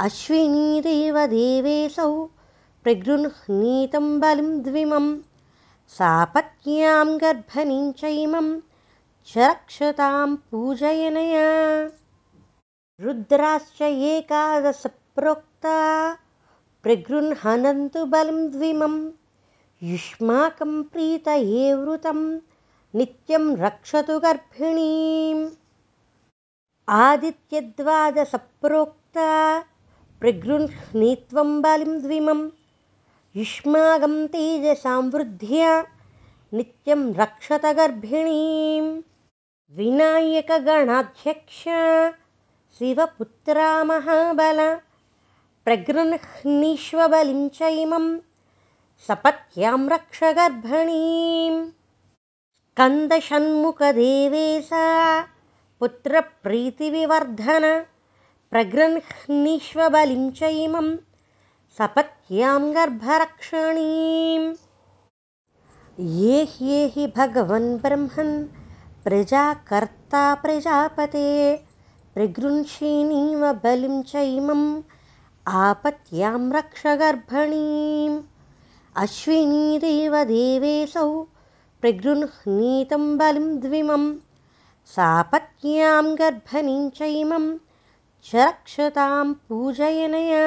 अश्विनीदेव देवेशौ प्रगृह्णीतं बलिं द्विमं सापत्न्यां गर्भणीं च इमं च रक्षतां पूजयनया रुद्राश्च एकादशप्रोक्ता प्रगृह्णन्तु बलिं द्विमं युष्माकं प्रीतये वृतं नित्यं रक्षतु गर्भिणीम्। आदित्यद्वादसप्रोक्ता प्रगृह्णीत्वं बलिं द्विमं युष्मागं तेजसां वृद्ध्या नित्यं रक्षत गर्भिणीं विनायकगणाध्यक्ष शिवपुत्रा महाबल प्रगृह्णीष्वबलिं च इमं सपत्यां रक्ष गर्भिणीं स्कन्दषण्मुखदेवेशा पुत्रप्रीतिविवर्धन प्रगृह्णीष्वबलिं च इमं सपत्यां गर्भरक्षणीम्। ये ह्येहि भगवन् ब्रह्मन् प्रजाकर्ता प्रजापते प्रगृह्षिणीव बलिं च इमम् आपत्यां रक्ष गर्भणीम् अश्विनीदेव देवेशौ प्रगृह्णीतं बलिं द्विमम् सापत्न्यां गर्भणीं च इमं च रक्षतां पूजयनया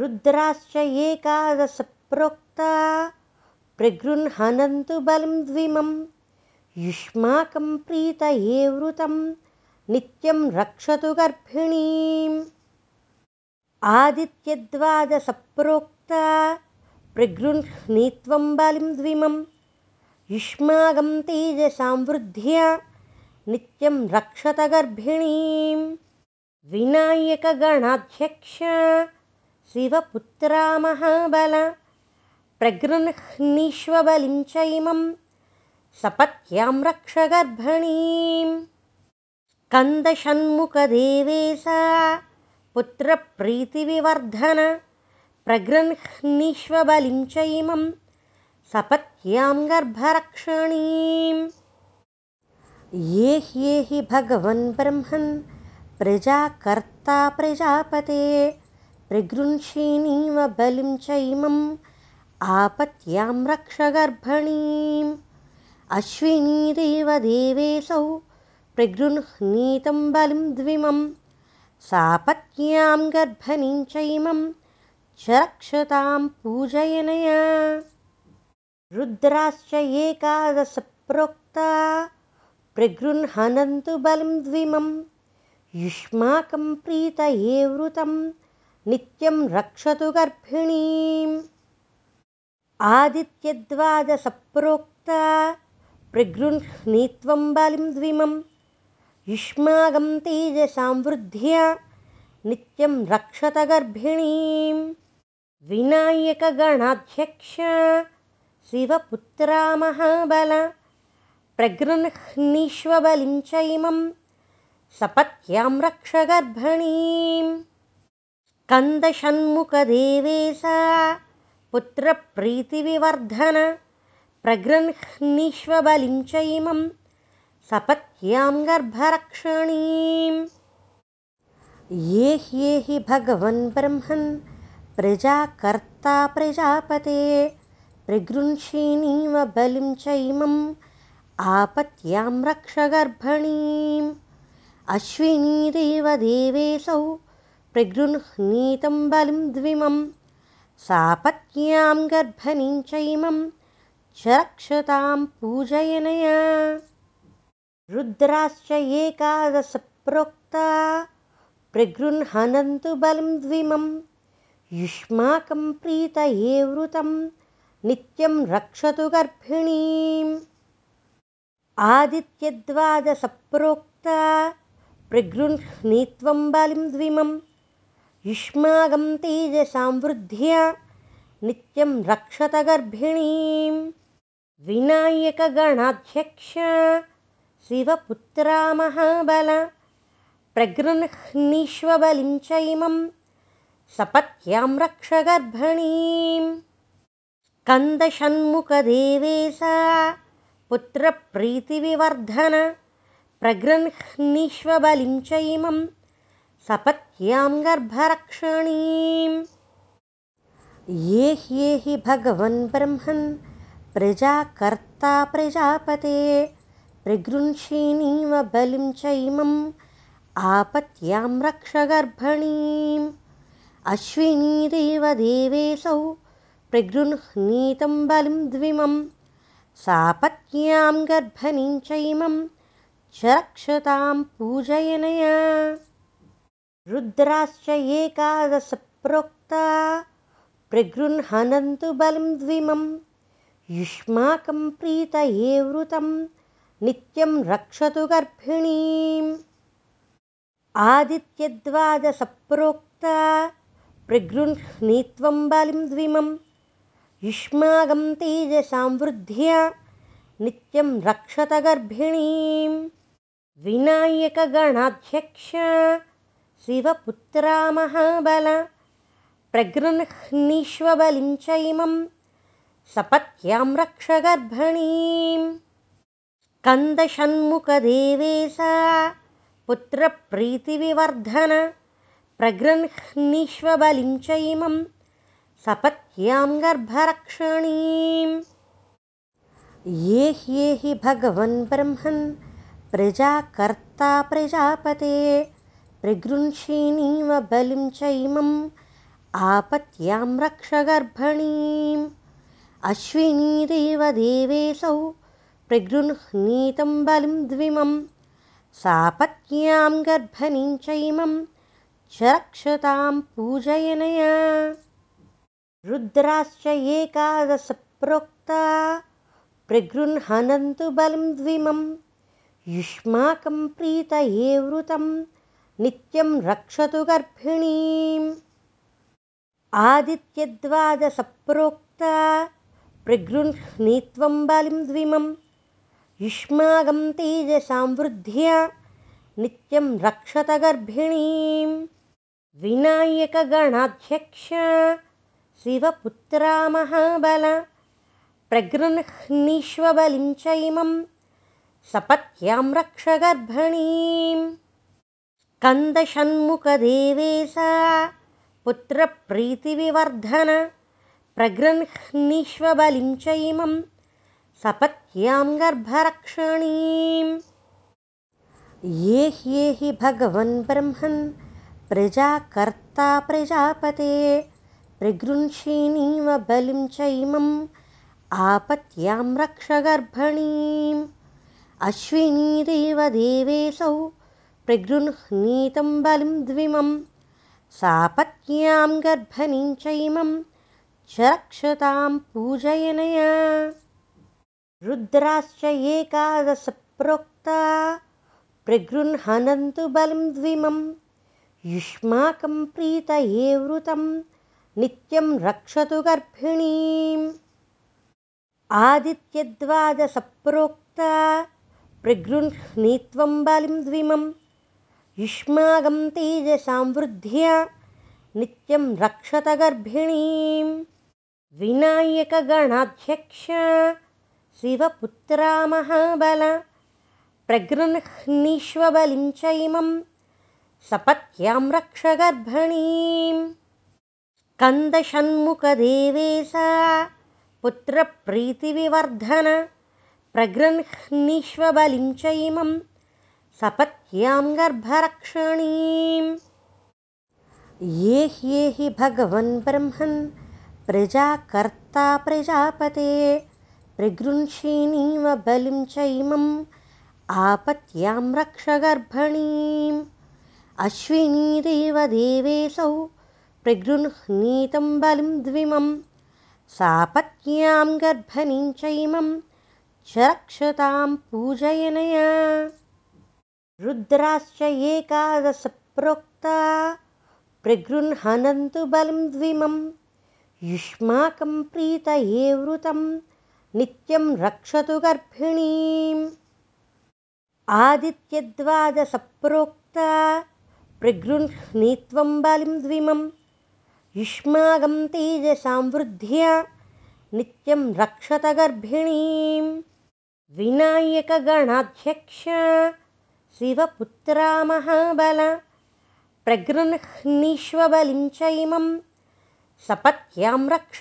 रुद्राश्च एकादशप्रोक्ता प्रगृह्णन्तु बलिं द्विमं युष्माकं प्रीतये वृतं नित्यं रक्षतु गर्भिणीम्। आदित्यद्वादसप्रोक्ता प्रगृह्णीत्वं युष्मागं तेजसां वृद्ध्या नित्यं रक्षत गर्भिणीं विनायकगणाध्यक्ष शिवपुत्रा महाबल प्रगृह्णीष्वबलिं च इमं सपत्यां रक्ष गर्भिणीं स्कन्दषण्मुखदेवेशा पुत्रप्रीतिविवर्धन प्रगृह्णीष्वबलिं च इमं सपत्यां गर्भरक्षणीम्। ये ह्येहि भगवन् ब्रह्मन् प्रजाकर्ता प्रजापते प्रगृह्षिणीव बलिं च इमम् आपत्यां रक्ष गर्भणीम् अश्विनीदेव देवेशौ प्रगृह्णीतं बलिं द्विमं सापत्न्यां गर्भणीं च इमं च रक्षतां पूजयनया। रुद्राश्च एकादशप्रोक्ता प्रगृह्णन्तु बलिं द्विमं युष्माकं प्रीतये वृतं नित्यं रक्षतु गर्भिणीम्। आदित्यद्वादसप्रोक्ता प्रगृह्णीत्वं बलिं द्विमं युष्मागं तेजसां वृद्ध्या नित्यं रक्षत गर्भिणीं विनायकगणाध्यक्ष शिवपुत्रा महाबल प्रगृह्णीष्वबलिं च इमं सपत्यां रक्ष गर्भणीं स्कन्दषण्मुखदेवेशा पुत्रप्रीतिविवर्धन प्रगृह्णीष्वबलिं च इमं सपत्यां गर्भरक्षणीम्। ये ह्येहि भगवन् ब्रह्मन् प्रजाकर्ता प्रजापते प्रगृह्षिणीव बलिं च इमम् आपत्यां रक्ष गर्भणीम्। अश्विनीदेव देवेशौ प्रगृह्णीतं बलिं द्विमं सापत्न्यां गर्भणीं च इमं च रक्षतां पूजयनया रुद्राश्च एकादशप्रोक्ता प्रगृह्णन्तु बलिं द्विमं युष्माकं प्रीतये वृतं नित्यं रक्षतु गर्भिणीम्। आदित्यद्वादसप्रोक्ता प्रगृह्णीत्वं बलिं द्विमं युष्मागं तेजसां वृद्ध्या नित्यं रक्षत गर्भिणीं विनायकगणाध्यक्ष शिवपुत्रा महाबल प्रगृह्णीष्वबलिं च इमं सपत्यां रक्ष गर्भणीम्। स्कन्दषण्मुखदेवेशा पुत्रप्रीतिविवर्धन प्रगृह्णीष्वबलिं च इमं सपत्यां गर्भरक्षणीम्। ये ह्येहि भगवन् ब्रह्मन् प्रजाकर्ता प्रजापते प्रगृंषीणीव बलिं चैमम् आपत्यां रक्ष गर्भणीम्। अश्विनीदेव देवेशौ प्रगृह्णीतं बलिं द्विमं सापत्न्यां गर्भणीं चैमं च रक्षतां पूजयनया। रुद्राश्च एकादशप्रोक्ता प्रगृह्णन्तु बलिं द्विमम्। युष्माकं प्रीतये वृतं नित्यं रक्षतु गर्भिणीम्। आदित्यद्वादसप्रोक्ता प्रगृह्णीत्वं बलिं द्विमं युष्माकं तेजसां वृद्ध्या नित्यं रक्षत गर्भिणीं विनायकगणाध्यक्ष शिवपुत्रा महाबल प्रगृह्णीष्वबलिं च इमम् सपत्यां रक्ष गर्भणीम् स्कन्दषण्मुखदेवेशा पुत्रप्रीतिविवर्धन प्रगृह्णीष्वबलिं च इमं सपत्यां गर्भरक्षणीम् ये ह्येहि भगवन् ब्रह्मन् प्रजाकर्ता प्रजापते प्रगृंषीणीव बलिं च इमम् आपत्यां रक्ष गर्भणीम् अश्विनीदेवदेवेशौ प्रगृह्णीतं बलिं द्विमं सापत्न्यां गर्भणीं चैमं च रक्षतां पूजयनया। रुद्राश्च एकादशप्रोक्ता प्रगृह्णन्तु बलिं द्विमं युष्माकं प्रीतये वृतं नित्यं रक्षतु गर्भिणीम्। आदित्यद्वादसप्रोक्ता प्रगृह्णीत्वं बलिं द्विमं युष्माकं तेजसां वृद्ध्या नित्यं रक्षत गर्भिणीं विनायकगणाध्यक्ष शिवपुत्रा महाबल प्रगृह्णीष्वबलिं च इमं सपत्यां रक्ष गर्भणीम् स्कन्दषण्मुखदेवेशा पुत्रप्रीतिविवर्धन प्रगृह्णीष्वबलिं च इमं सपत्यां गर्भरक्षणीम् ये ह्येहि भगवन् ब्रह्मन् प्रजाकर्ता प्रजापते प्रगृंषीणीव बलिं चैमम् आपत्यां रक्ष गर्भणीम्। अश्विनीदेवदेवेशौ प्रगृह्णीतं बलिं द्विमं सापत्न्यां गर्भणीं चैमं च रक्षतां पूजयनया रुद्राश्च एकादशप्रोक्ता प्रगृह्णन्तु बलिं द्विमं युष्माकं प्रीतये वृतं नित्यं रक्षतु गर्भिणीम्। आदित्यद्वादसप्रोक्ता प्रगृह्णीत्वं बलिं द्विमं युष्माकं तेजसां वृद्ध्या नित्यं रक्षत गर्भिणीं विनायकगणाध्यक्ष शिवपुत्रा महाबल प्रगृह्णीष्वबलिं च इमं सपत्यां रक्ष गर्भणीम् स्कन्दषण्मुखदेवेशा पुत्रप्रीतिविवर्धन प्रगृह्णीष्वबलिं च इमं सपत्यां गर्भरक्षणीम् ये ह्येहि भगवन् ब्रह्मन् प्रजाकर्ता प्रजापते प्रगृंषीणीव बलिं चैमम् आपत्यां रक्ष गर्भणीम्। अश्विनीदेवदेवेशौ प्रगृह्णीतं बलिं द्विमं सापत्न्यां गर्भणीं चैमं च रक्षतां पूजयनया। रुद्राश्च एकादशप्रोक्ता प्रगृह्णन्तु बलिं द्विमं युष्माकं प्रीतये वृतं नित्यं रक्षतु गर्भिणीम्। आदित्यद्वादसप्रोक्ता प्रगृह्णीत्वं बलिं द्विमं। युष्मागं तेजसांवृद्ध्या नित्यं रक्षत गर्भिणीं विनायकगणाध्यक्ष शिवपुत्रा महाबल प्रगृह्णीष्वबलिं च इमं सपत्यां रक्ष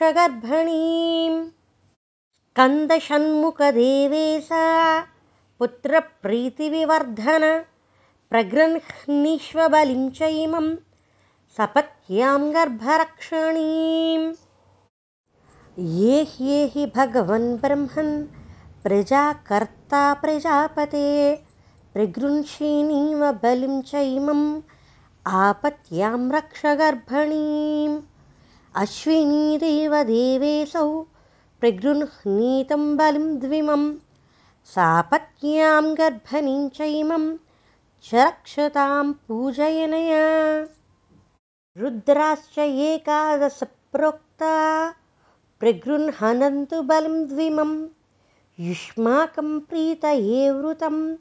गर्भिणीं स्कन्दषण्मुखदेवेशा पुत्रप्रीतिविवर्धन प्रगृह्णीष्वबलिं च इमं सपत्यां गर्भरक्षणीम् ये ह्येहि भगवन् ब्रह्मन् प्रजाकर्ता प्रजापते प्रगृह्षिणीव बलिं च इमम् आपत्यां रक्ष गर्भणीम् अश्विनीदेव देवेशौ प्रगृह्णीतं बलिं द्विमं सापत्न्यां गर्भणीं च इमं च रक्षतां पूजयनया। रुद्राश्च एकादशप्रोक्ता प्रगृह्णन्तु बलिं द्विमं युष्माकं प्रीतये वृतं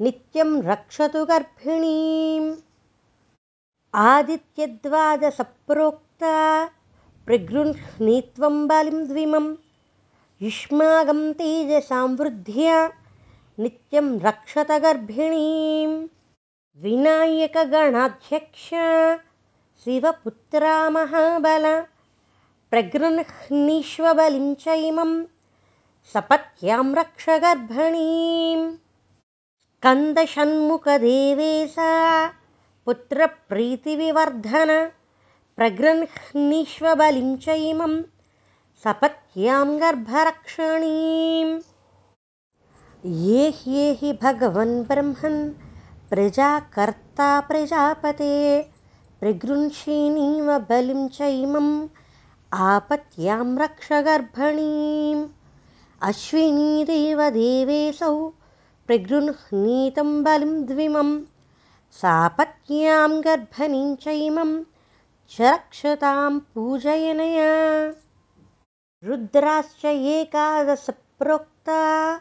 नित्यं रक्षतु गर्भिणीम्। आदित्यद्वादसप्रोक्ता प्रगृह्णीत्वं बलिं द्विमं युष्मागं तेजसांवृद्ध्या नित्यं रक्षत गर्भिणीं विनायकगणाध्यक्ष शिवपुत्रा महाबल प्रगृह्णीष्वबलिं च इमं सपत्यां रक्ष गर्भिणीं स्कन्दषण्मुखदेवेशा पुत्रप्रीतिविवर्धन प्रगृह्णीष्वबलिं च इमं सपत्यां गर्भरक्षणीम् ये ह्येहि भगवन् ब्रह्मन् प्रजाकर्ता प्रजापते प्रगृह्षिणीव बलिं च इमम् आपत्यां रक्ष गर्भणीम्। अश्विनीदेव देवेशौ प्रगृह्णीतं बलिं द्विमं सापत्न्यां गर्भणीं च इमं च रक्षतां पूजयनया रुद्राश्च एकादशप्रोक्ता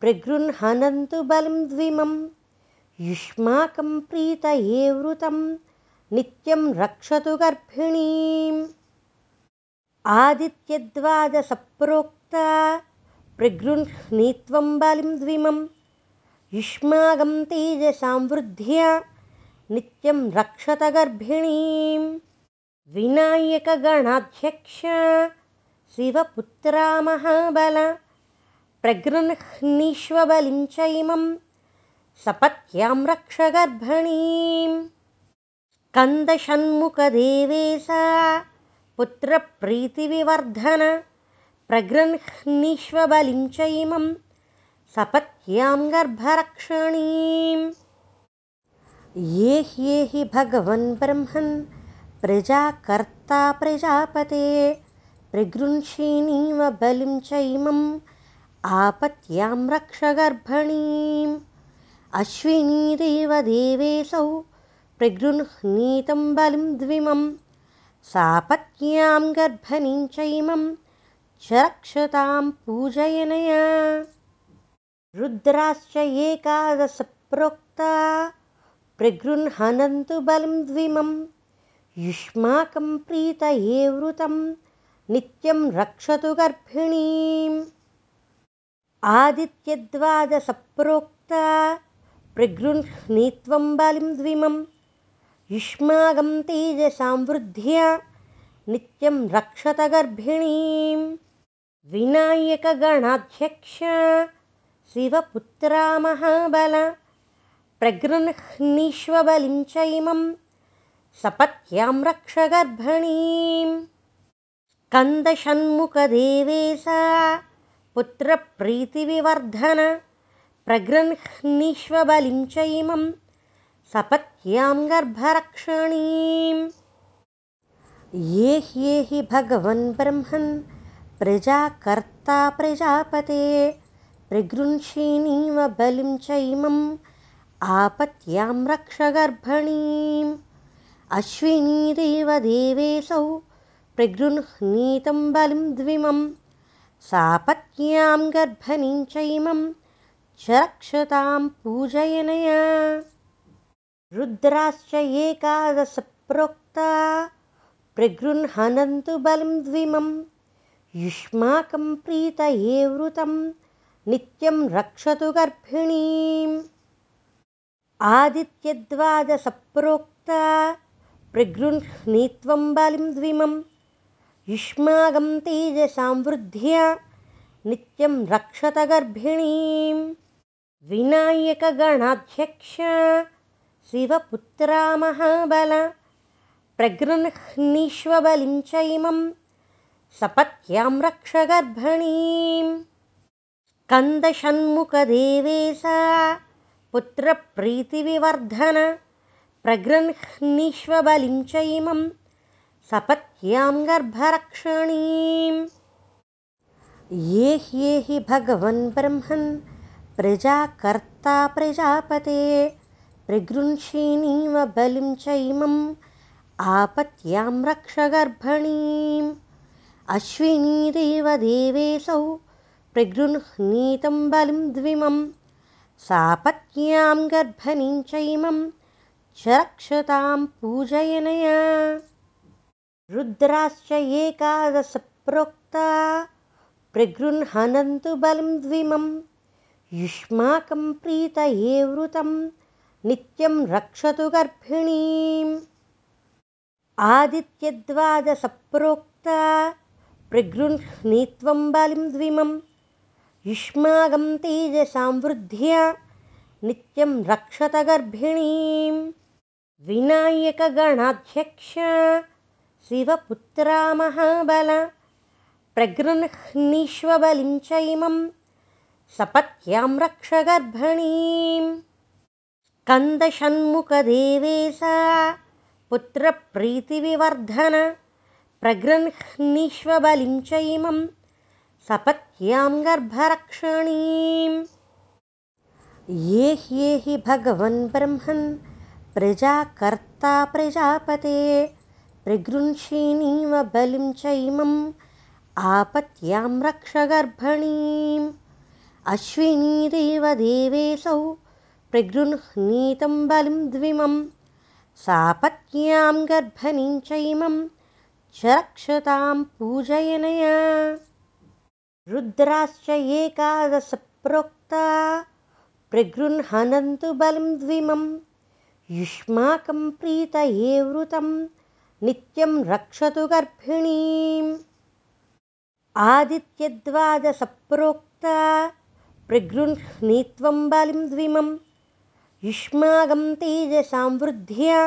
प्रगृह्णन्तु बलिं द्विमं। युष्माकं प्रीतये वृतं नित्यं रक्षतु गर्भिणीम्। आदित्यद्वादसप्रोक्ता प्रगृह्णीत्वं बलिं द्विमं। युष्मागं तेजसांवृद्ध्या नित्यं रक्षत गर्भिणीं विनायकगणाध्यक्ष शिवपुत्रा महाबल प्रगृह्णीष्वबलिं च इमं सपत्यां रक्ष गर्भणीं। स्कन्दषण्मुखदेवेशा पुत्रप्रीतिविवर्धन प्रगृह्णीष्वबलिं च इमं सपत्यां गर्भरक्षणीम् ये ह्येहि भगवन् ब्रह्मन् प्रजाकर्ता प्रजापते प्रगृह्षिणीव बलिं च इमम् आपत्यां रक्ष गर्भणीम्। अश्विनीदेव देवेशौ प्रगृह्णीतं बलिं द्विमं सापत्न्यां गर्भणीं च इमं च रक्षतां पूजयनया। रुद्राश्च एकादशप्रोक्ता प्रगृह्णन्तु बलिं द्विमं युष्माकं प्रीतये वृतं नित्यं रक्षतु गर्भिणीम्। आदित्यद्वादसप्रोक्ता प्रगृह्णीत्वं बलिं द्विमं युष्मागं तेजसांवृद्ध्या नित्यं रक्षत गर्भिणीं विनायकगणाध्यक्ष शिवपुत्रा महाबल प्रगृह्णीष्वबलिं च इमं सपत्यां रक्ष गर्भिणीं स्कन्दषण्मुखदेवेशा पुत्रप्रीतिविवर्धन प्रगृह्णीष्वबलिं च इमं सपत्यां गर्भरक्षणीम् ये ह्येहि भगवन् ब्रह्मन् प्रजाकर्ता प्रजापते प्रगृह्षिणीव बलिं च इमम् आपत्यां रक्ष गर्भणीम् अश्विनीदेव देवेशौ प्रगृह्णीतं बलिं द्विमम् सापत्न्यां गर्भणीं च इमं च रक्षतां पूजयनया। रुद्राश्च एकादशप्रोक्ता प्रगृह्णन्तु बलिं द्विमं युष्माकं प्रीतये वृतं नित्यं रक्षतु गर्भिणीम्। आदित्यद्वादसप्रोक्ता प्रगृह्णीत्वं बलिं द्विमं युष्माकं तेजसां वृद्ध्या नित्यं रक्षत गर्भिणीं विनायकगणाध्यक्ष शिवपुत्रा महाबल प्रगृह्णीष्वबलिं च इमं सपत्यां रक्ष गर्भिणीं स्कन्दषण्मुखदेवेशा पुत्रप्रीतिविवर्धन प्रगृह्णीष्वबलिं च इमं सपत्यां गर्भरक्षणीम् ये ह्येहि भगवन् ब्रह्मन् प्रजाकर्ता प्रजापते प्रगृह्षिणीव बलिं च इमम् आपत्यां रक्ष गर्भणीम्। अश्विनीदेव देवेशौ प्रगृह्णीतं बलिं द्विमं सापत्न्यां गर्भणीं च इमं च रक्षतां पूजयनया रुद्राश्च एकादशप्रोक्ता प्रगृह्णन्तु बलिं द्विमं युष्माकं प्रीतये वृतं नित्यं रक्षतु गर्भिणीम्। आदित्यद्वादसप्रोक्ता प्रगृह्णीत्वं बलिं द्विमं युष्माकं तेजसां वृद्ध्या नित्यं रक्षत गर्भिणीं विनायकगणाध्यक्ष शिवपुत्रा महाबल प्रगृह्णीष्वबलिं च इमं सपत्यां रक्ष गर्भिणीं स्कन्दषण्मुखदेवेशा पुत्रप्रीतिविवर्धन प्रगृह्णीष्वबलिं च इमं सपत्यां गर्भरक्षणीम्। ये ह्येहि भगवन् ब्रह्मन् प्रजाकर्ता प्रजापते प्रगृह्षिणीव बलिं च इमम् आपत्यां रक्ष गर्भणीम्। अश्विनीदेव देवेशौ प्रगृह्णीतं बलिं द्विमं सापत्न्यां गर्भणीं च इमं च रक्षतां पूजयनया। रुद्राश्च एकादशप्रोक्ता प्रगृह्णन्तु बलिं द्विमं युष्माकं प्रीतये वृतं नित्यं रक्षतु गर्भिणीम्। आदित्यद्वादसप्रोक्ता प्रगृह्णीत्वं बलिं द्विमं युष्माकं तेजसां वृद्ध्या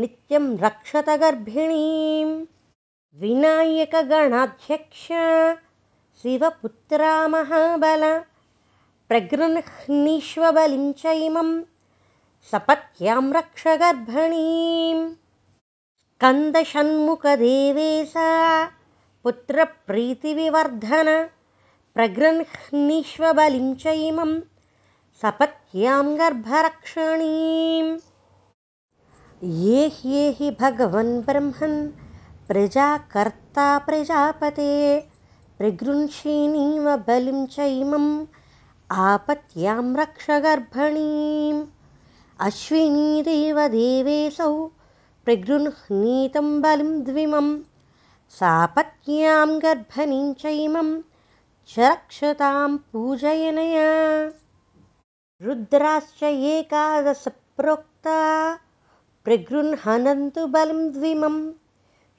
नित्यं रक्षत गर्भिणीं विनायकगणाध्यक्ष शिवपुत्रा महाबल प्रगृह्णीष्वबलिं च इमं सपत्यां रक्ष गर्भिणीं स्कन्दषण्मुखदेवेशा पुत्रप्रीतिविवर्धन प्रगृह्णीष्वबलिं च इमं सपत्यां गर्भरक्षणीम् ये ह्येहि भगवन् ब्रह्मन् प्रजाकर्ता प्रजापते प्रगृह्षिणीव बलिं च इमम् आपत्यां रक्ष गर्भणीम् अश्विनीदेव देवेशौ प्रगृह्णीतं बलिं द्विमं सापत्न्यां गर्भणीं च इमं च रक्षतां पूजयनया। रुद्राश्च एकादशप्रोक्ता प्रगृह्णन्तु बलिं द्विमं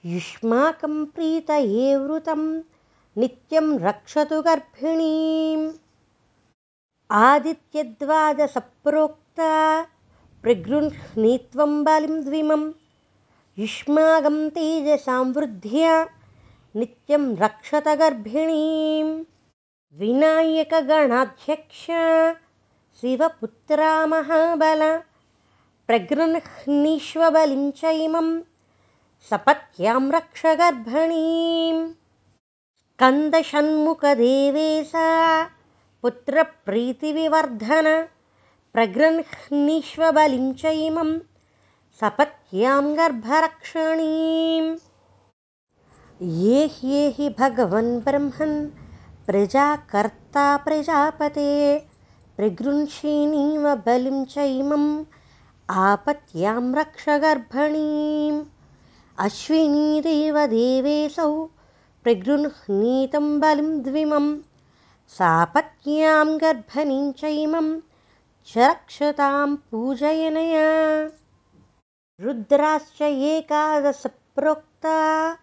युष्माकं प्रीतये वृतं नित्यं रक्षतु गर्भिणीम्। आदित्यद्वादसप्रोक्ता प्रगृह्णीत्वं बलिं द्विमं युष्माकं तेजसां वृद्ध्या नित्यं रक्षत गर्भिणीं विनायकगणाध्यक्ष शिवपुत्रा महाबल प्रगृह्णीष्वबलिं च इमं सपत्यां रक्ष गर्भणीं स्कन्दषण्मुखदेवेशा पुत्रप्रीतिविवर्धन प्रगृह्णीष्वबलिं च इमं सपत्यां गर्भरक्षणीम् ये ह्येहि भगवन् ब्रह्मन् प्रजाकर्ता प्रजापते प्रगृह्षिणीव बलिं चैमम् आपत्यां रक्ष गर्भणीम्। अश्विनीदेव देवेऽसौ प्रगृह्णीतं बलिं द्विमं सापत्न्यां गर्भणीं चैमं च रक्षतां पूजयनया रुद्राश्च एकादशप्रोक्ता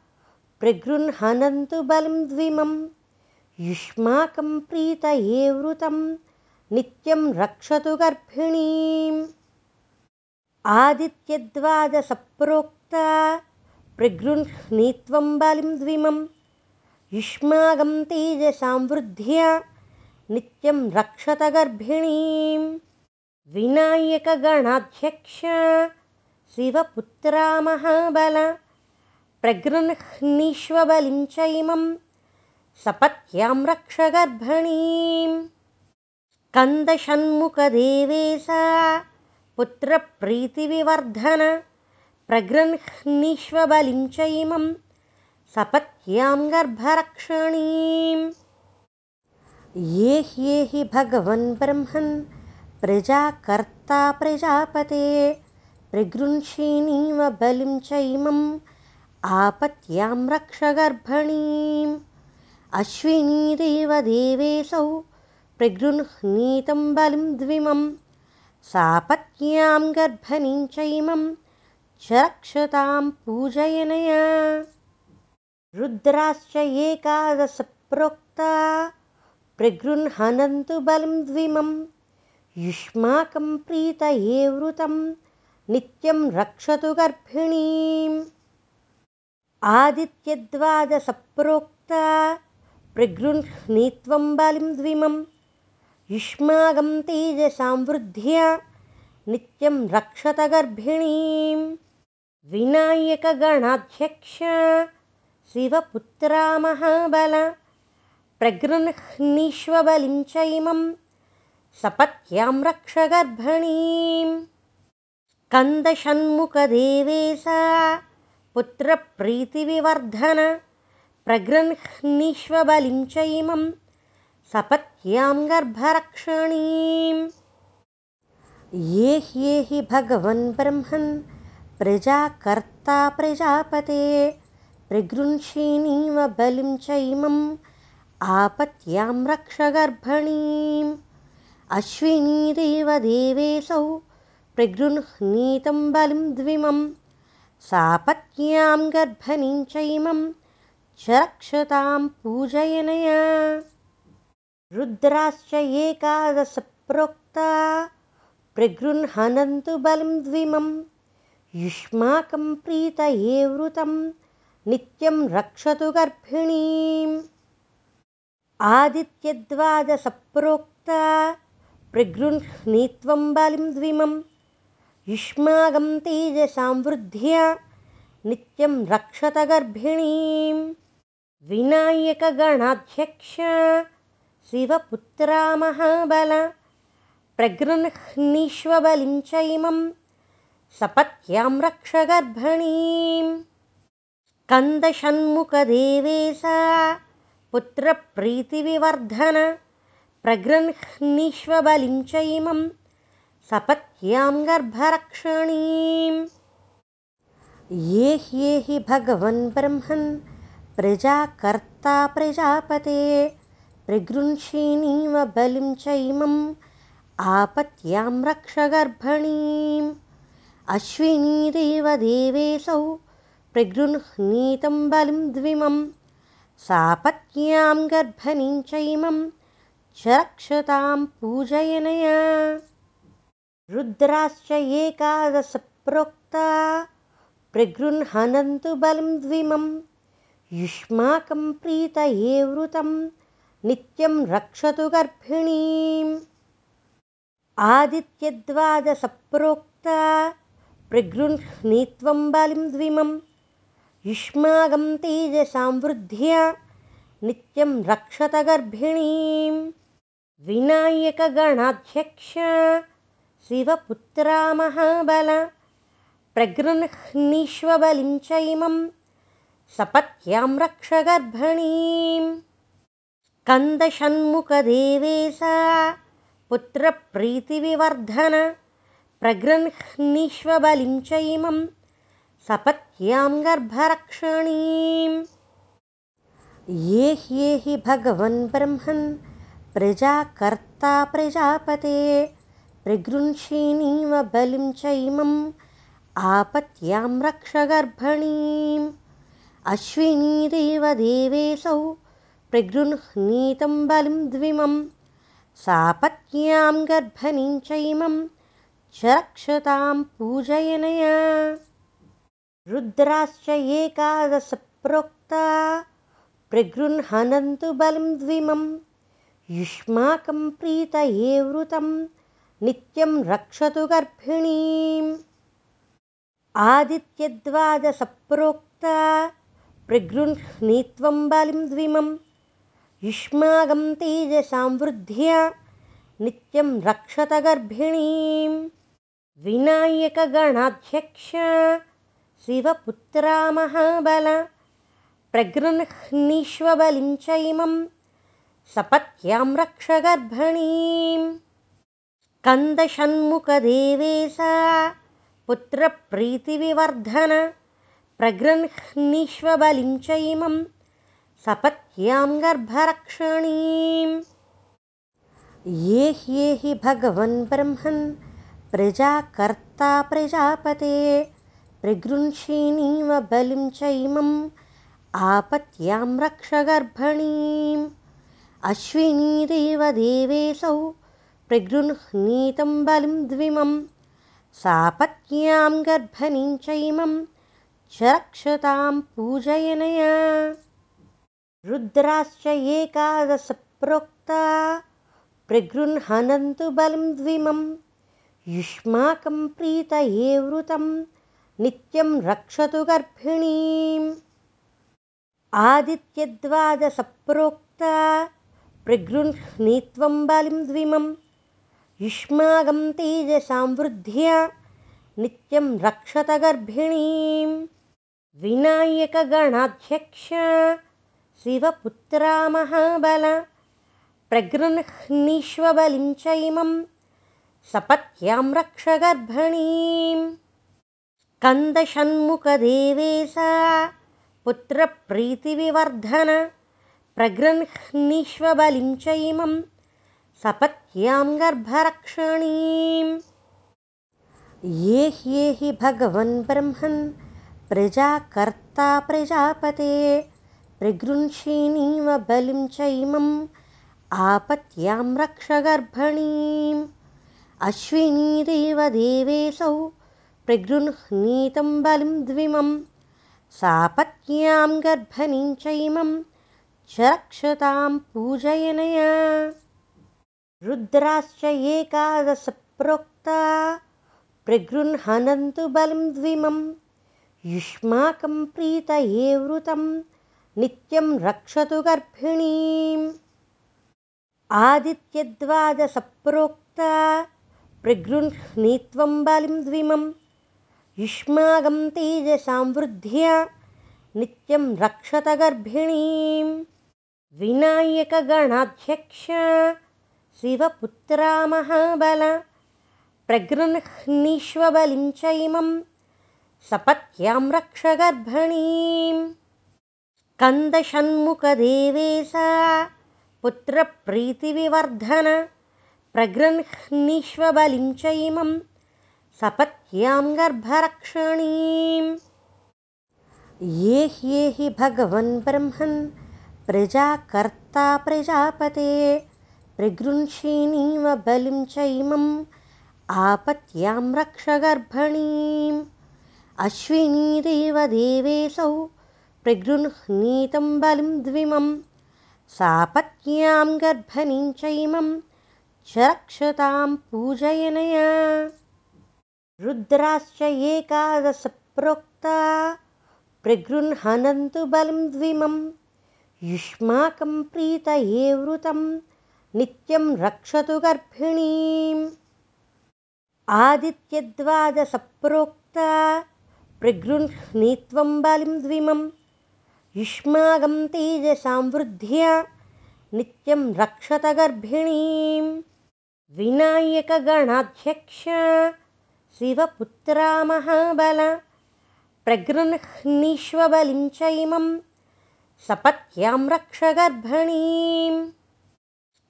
प्रगृह्णन्तु बलिं द्विमम् युष्माकं प्रीतये वृतं नित्यं रक्षतु गर्भिणीम्। आदित्यद्वादसप्रोक्ता प्रगृह्णीत्वं बलिं द्विमं। युष्माकं तेजसां वृद्ध्या नित्यं रक्षत गर्भिणीं विनायकगणाध्यक्ष शिवपुत्रा महाबल प्रगृह्णीष्वबलिं चैमम् सपत्यां रक्ष गर्भणीं स्कन्दषण्मुखदेवेशा पुत्रप्रीतिविवर्धन प्रगृह्णीष्वबलिं चैमं सपत्यां गर्भरक्षणीम्। ये ह्येहि भगवन् ब्रह्मन् प्रजाकर्ता प्रजापते प्रगृह्षिणीव बलिं चैमम् आपत्यां रक्ष अश्विनीदेव देवेऽसौ प्रगृह्णीतं बलिं द्विमं सापत्न्यां गर्भणीं चैमं च रक्षतां पूजयनया। रुद्राश्च एकादशप्रोक्ता प्रगृह्णन्तु बलिं द्विमं युष्माकं प्रीतये वृतं नित्यं रक्षतु गर्भिणीम्। आदित्यद्वादसप्रोक्ता प्रगृह्णीत्वं बलिं द्विमं। युष्माकं तेजसां वृद्ध्या नित्यं रक्षत गर्भिणीं विनायकगणाध्यक्ष शिवपुत्रा महाबल प्रगृह्णीष्वबलिं चैमं। सपत्यां रक्ष गर्भणीं स्कन्दषण्मुखदेवेशा पुत्रप्रीतिविवर्धन प्रगृह्णीष्वबलिं चैमं सपत्यां गर्भरक्षणीम् ये ह्येहि भगवन् ब्रह्मन् प्रजाकर्ता प्रजापते प्रगृह्षिणीव बलिं चैमम् आपत्यां रक्ष गर्भणीम् अश्विनीदेव देवेऽसौ प्रगृह्णीतं बलिं द्विमं सापत्न्यां गर्भणीं चैमं च रक्षतां पूजयनया। रुद्राश्च एकादशप्रोक्ता प्रगृह्णन्तु बलिं द्विमं युष्माकं प्रीतये वृतं नित्यं रक्षतु गर्भिणीम्। आदित्यद्वादसप्रोक्ता प्रगृह्णीत्वं बलिं द्विमं युष्माकं तेजसां वृद्ध्या नित्यं रक्षत गर्भिणीं विनायकगणाध्यक्ष शिवपुत्रा महाबल प्रगृह्णीष्वबलिं चैमं सपत्यां रक्ष गर्भणीं स्कन्दषण्मुखदेवेशा पुत्रप्रीतिविवर्धन प्रगृह्णीष्वबलिं चैमं सपत्यां गर्भरक्षणीम् ये ह्येहि भगवन् ब्रह्मन् प्रजाकर्ता प्रजापते प्रगृह्षिणीव बलिं चैमम् आपत्यां रक्ष गर्भणीम्। अश्विनीदेव देवेऽसौ प्रगृह्णीतं बलिं द्विमं सापत्न्यां गर्भणीं चैमं च रक्षतां पूजयनया रुद्राश्च एकादशप्रोक्ता प्रगृह्णन्तु बलिं द्विमं युष्माकं प्रीतये वृतं नित्यं रक्षतु गर्भिणीम्। आदित्यद्वादसप्रोक्ता प्रगृह्णीत्वं बलिं द्विमं युष्माकं तेजसां वृद्ध्या नित्यं रक्षत गर्भिणीं विनायकगणाध्यक्ष शिवपुत्रा महाबल प्रगृह्णीष्वबलिं चैमं सपत्यां रक्ष गर्भणीं स्कन्दषण्मुखदेवेशा पुत्रप्रीतिविवर्धन प्रगृह्णीष्व बलिं च इमं सपत्यां गर्भरक्षणीम् ये ह्येहि भगवन् ब्रह्मन् प्रजाकर्ता प्रजापते प्रगृह्षीणीव बलिं च इमम् आपत्यां रक्ष गर्भणीम्। अश्विनी देवेशौ प्रगृह्णीतं बलिं द्विमं सापत्न्यां गर्भणीं च इमं च रक्षतां पूजयनया। रुद्राश्च एकादशप्रोक्ता प्रगृह्णन्तु बलिं द्विमं युष्माकं प्रीतये वृतं नित्यं रक्षतु गर्भिणीम्। आदित्यद्वादसप्रोक्ता प्रगृह्णीत्वं युष्माकं तेजसां वृद्ध्या नित्यं रक्षत गर्भिणीं विनायकगणाध्यक्ष शिवपुत्रा महाबल प्रगृह्णीष्व बलिं च इमं सपत्यां रक्ष गर्भिणीं स्कन्दषण्मुखदेवेशा पुत्रप्रीतिविवर्धन प्रगृह्णीष्व बलिं च इमं सपत्यां गर्भरक्षणीम्। ये ह्येहि भगवन् ब्रह्मन् प्रजाकर्ता प्रजापते प्रगृह्षीणीव बलिं च इमम् आपत्यां रक्ष गर्भणीम् अश्विनीदेवदेवेशौ प्रगृह्णीतं बलिं द्विमं सापत्न्यां गर्भणीं च इमं च रक्षतां पूजयनया। रुद्राश्च एकादशप्रोक्ता प्रगृह्णन्तु बलिं द्विमं युष्माकं प्रीतये वृतं नित्यं रक्षतु गर्भिणीम्। आदित्यद्वादसप्रोक्ता प्रगृह्णीत्वं बलिं द्विमं युष्माकं तेजसां वृद्ध्या नित्यं रक्षत गर्भिणीं विनायकगणाध्यक्ष शिवपुत्रा महाबल प्रगृह्णीष्व बलिं च इमं सपत्यां रक्ष गर्भणीं स्कन्दषण्मुखदेवेशा पुत्रप्रीतिविवर्धन प्रगृह्णीष्व बलिं च सपत्यां गर्भरक्षणीम् ये ह्येहि भगवन् ब्रह्मन् प्रजाकर्ता प्रजापते प्रगृह्षीणीव बलिं च इमम् आपत्यां रक्ष गर्भणीम्। अश्विनीदेवदेवेशौ प्रगृह्णीतं बलिं द्विमं सापत्न्यां गर्भणीं च इमं च रक्षतां पूजयनया रुद्राश्च एकादशप्रोक्ता प्रगृह्णन्तु बलिं द्विमं युष्माकं प्रीतये वृतं नित्यं रक्षतु गर्भिणीम्। आदित्यद्वादसप्रोक्ता प्रगृह्णीत्वं बलिं द्विमं युष्माकं तेजसां वृद्ध्या नित्यं रक्षत गर्भिणीं विनायकगणाध्यक्ष शिवपुत्रा महाबल प्रगृह्णीष्व बलिं च इमं सपत्यां रक्ष गर्भणीम् स्कन्दषण्मुखदेवेशा पुत्रप्रीतिविवर्धन प्रगृह्णीष्व बलिं च इमं सपत्यां गर्भरक्षणीम्। ये ह्येहि भगवन् ब्रह्मन् प्रजाकर्ता प्रजापते प्रगृह्षीणीव बलिं च इमम् आपत्यां रक्ष गर्भणीम् अश्विनीदेवदेवेशौ प्रगृह्णीतं बलिं द्विमं सापत्न्यां गर्भणीं च इमं च रक्षतां पूजयनया रुद्राश्च एकादशप्रोक्ता प्रगृह्णन्तु बलिं द्विमं युष्माकं प्रीतये वृतं नित्यं रक्षतु गर्भिणीम्। आदित्यद्वादसप्रोक्ता प्रगृह्णीत्वं युष्माकं तेजसां वृद्ध्या नित्यं रक्षत गर्भिणीं विनायकगणाध्यक्ष शिवपुत्रा महाबल प्रगृह्णीष्वबलिं च इमं सपत्यां रक्ष गर्भिणीं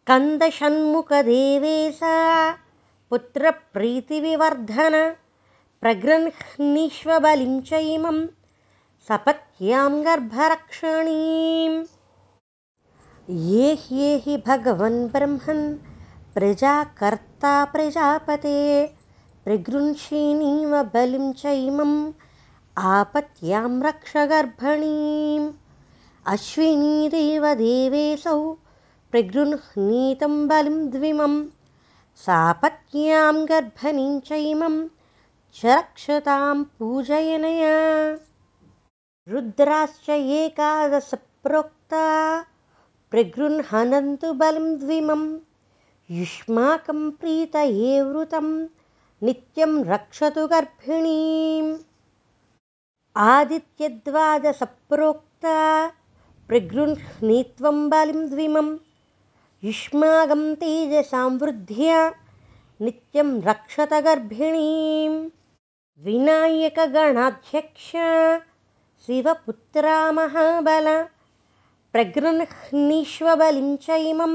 स्कन्दषण्मुखदेवेशा पुत्रप्रीतिविवर्धन प्रगृह्णीष्वबलिं च इमं सपत्यां गर्भरक्षणीम्। ये ह्येहि भगवन् ब्रह्मन् प्रजाकर्ता प्रजापते प्रगृंषीणीव बलिं चैमम् आपत्यां रक्ष गर्भणीम् अश्विनीदेव देवेऽसौ प्रगृह्णीतं बलिं द्विमं सापत्न्यां गर्भणीं चैमं च रक्षतां पूजयनया। रुद्राश्च एकादशप्रोक्ता प्रगृह्णन्तु बलिं द्विमं युष्माकं प्रीतये वृतं नित्यं रक्षतु गर्भिणीम् आदित्यद्वादसप्रोक्ता प्रगृह्णीत्वं बलिं द्विमं युष्माकं तेजसां वृद्ध्या नित्यं रक्षत गर्भिणीं विनायकगणाध्यक्ष शिवपुत्रा महाबल प्रगृह्णीष्वबलिं च इमं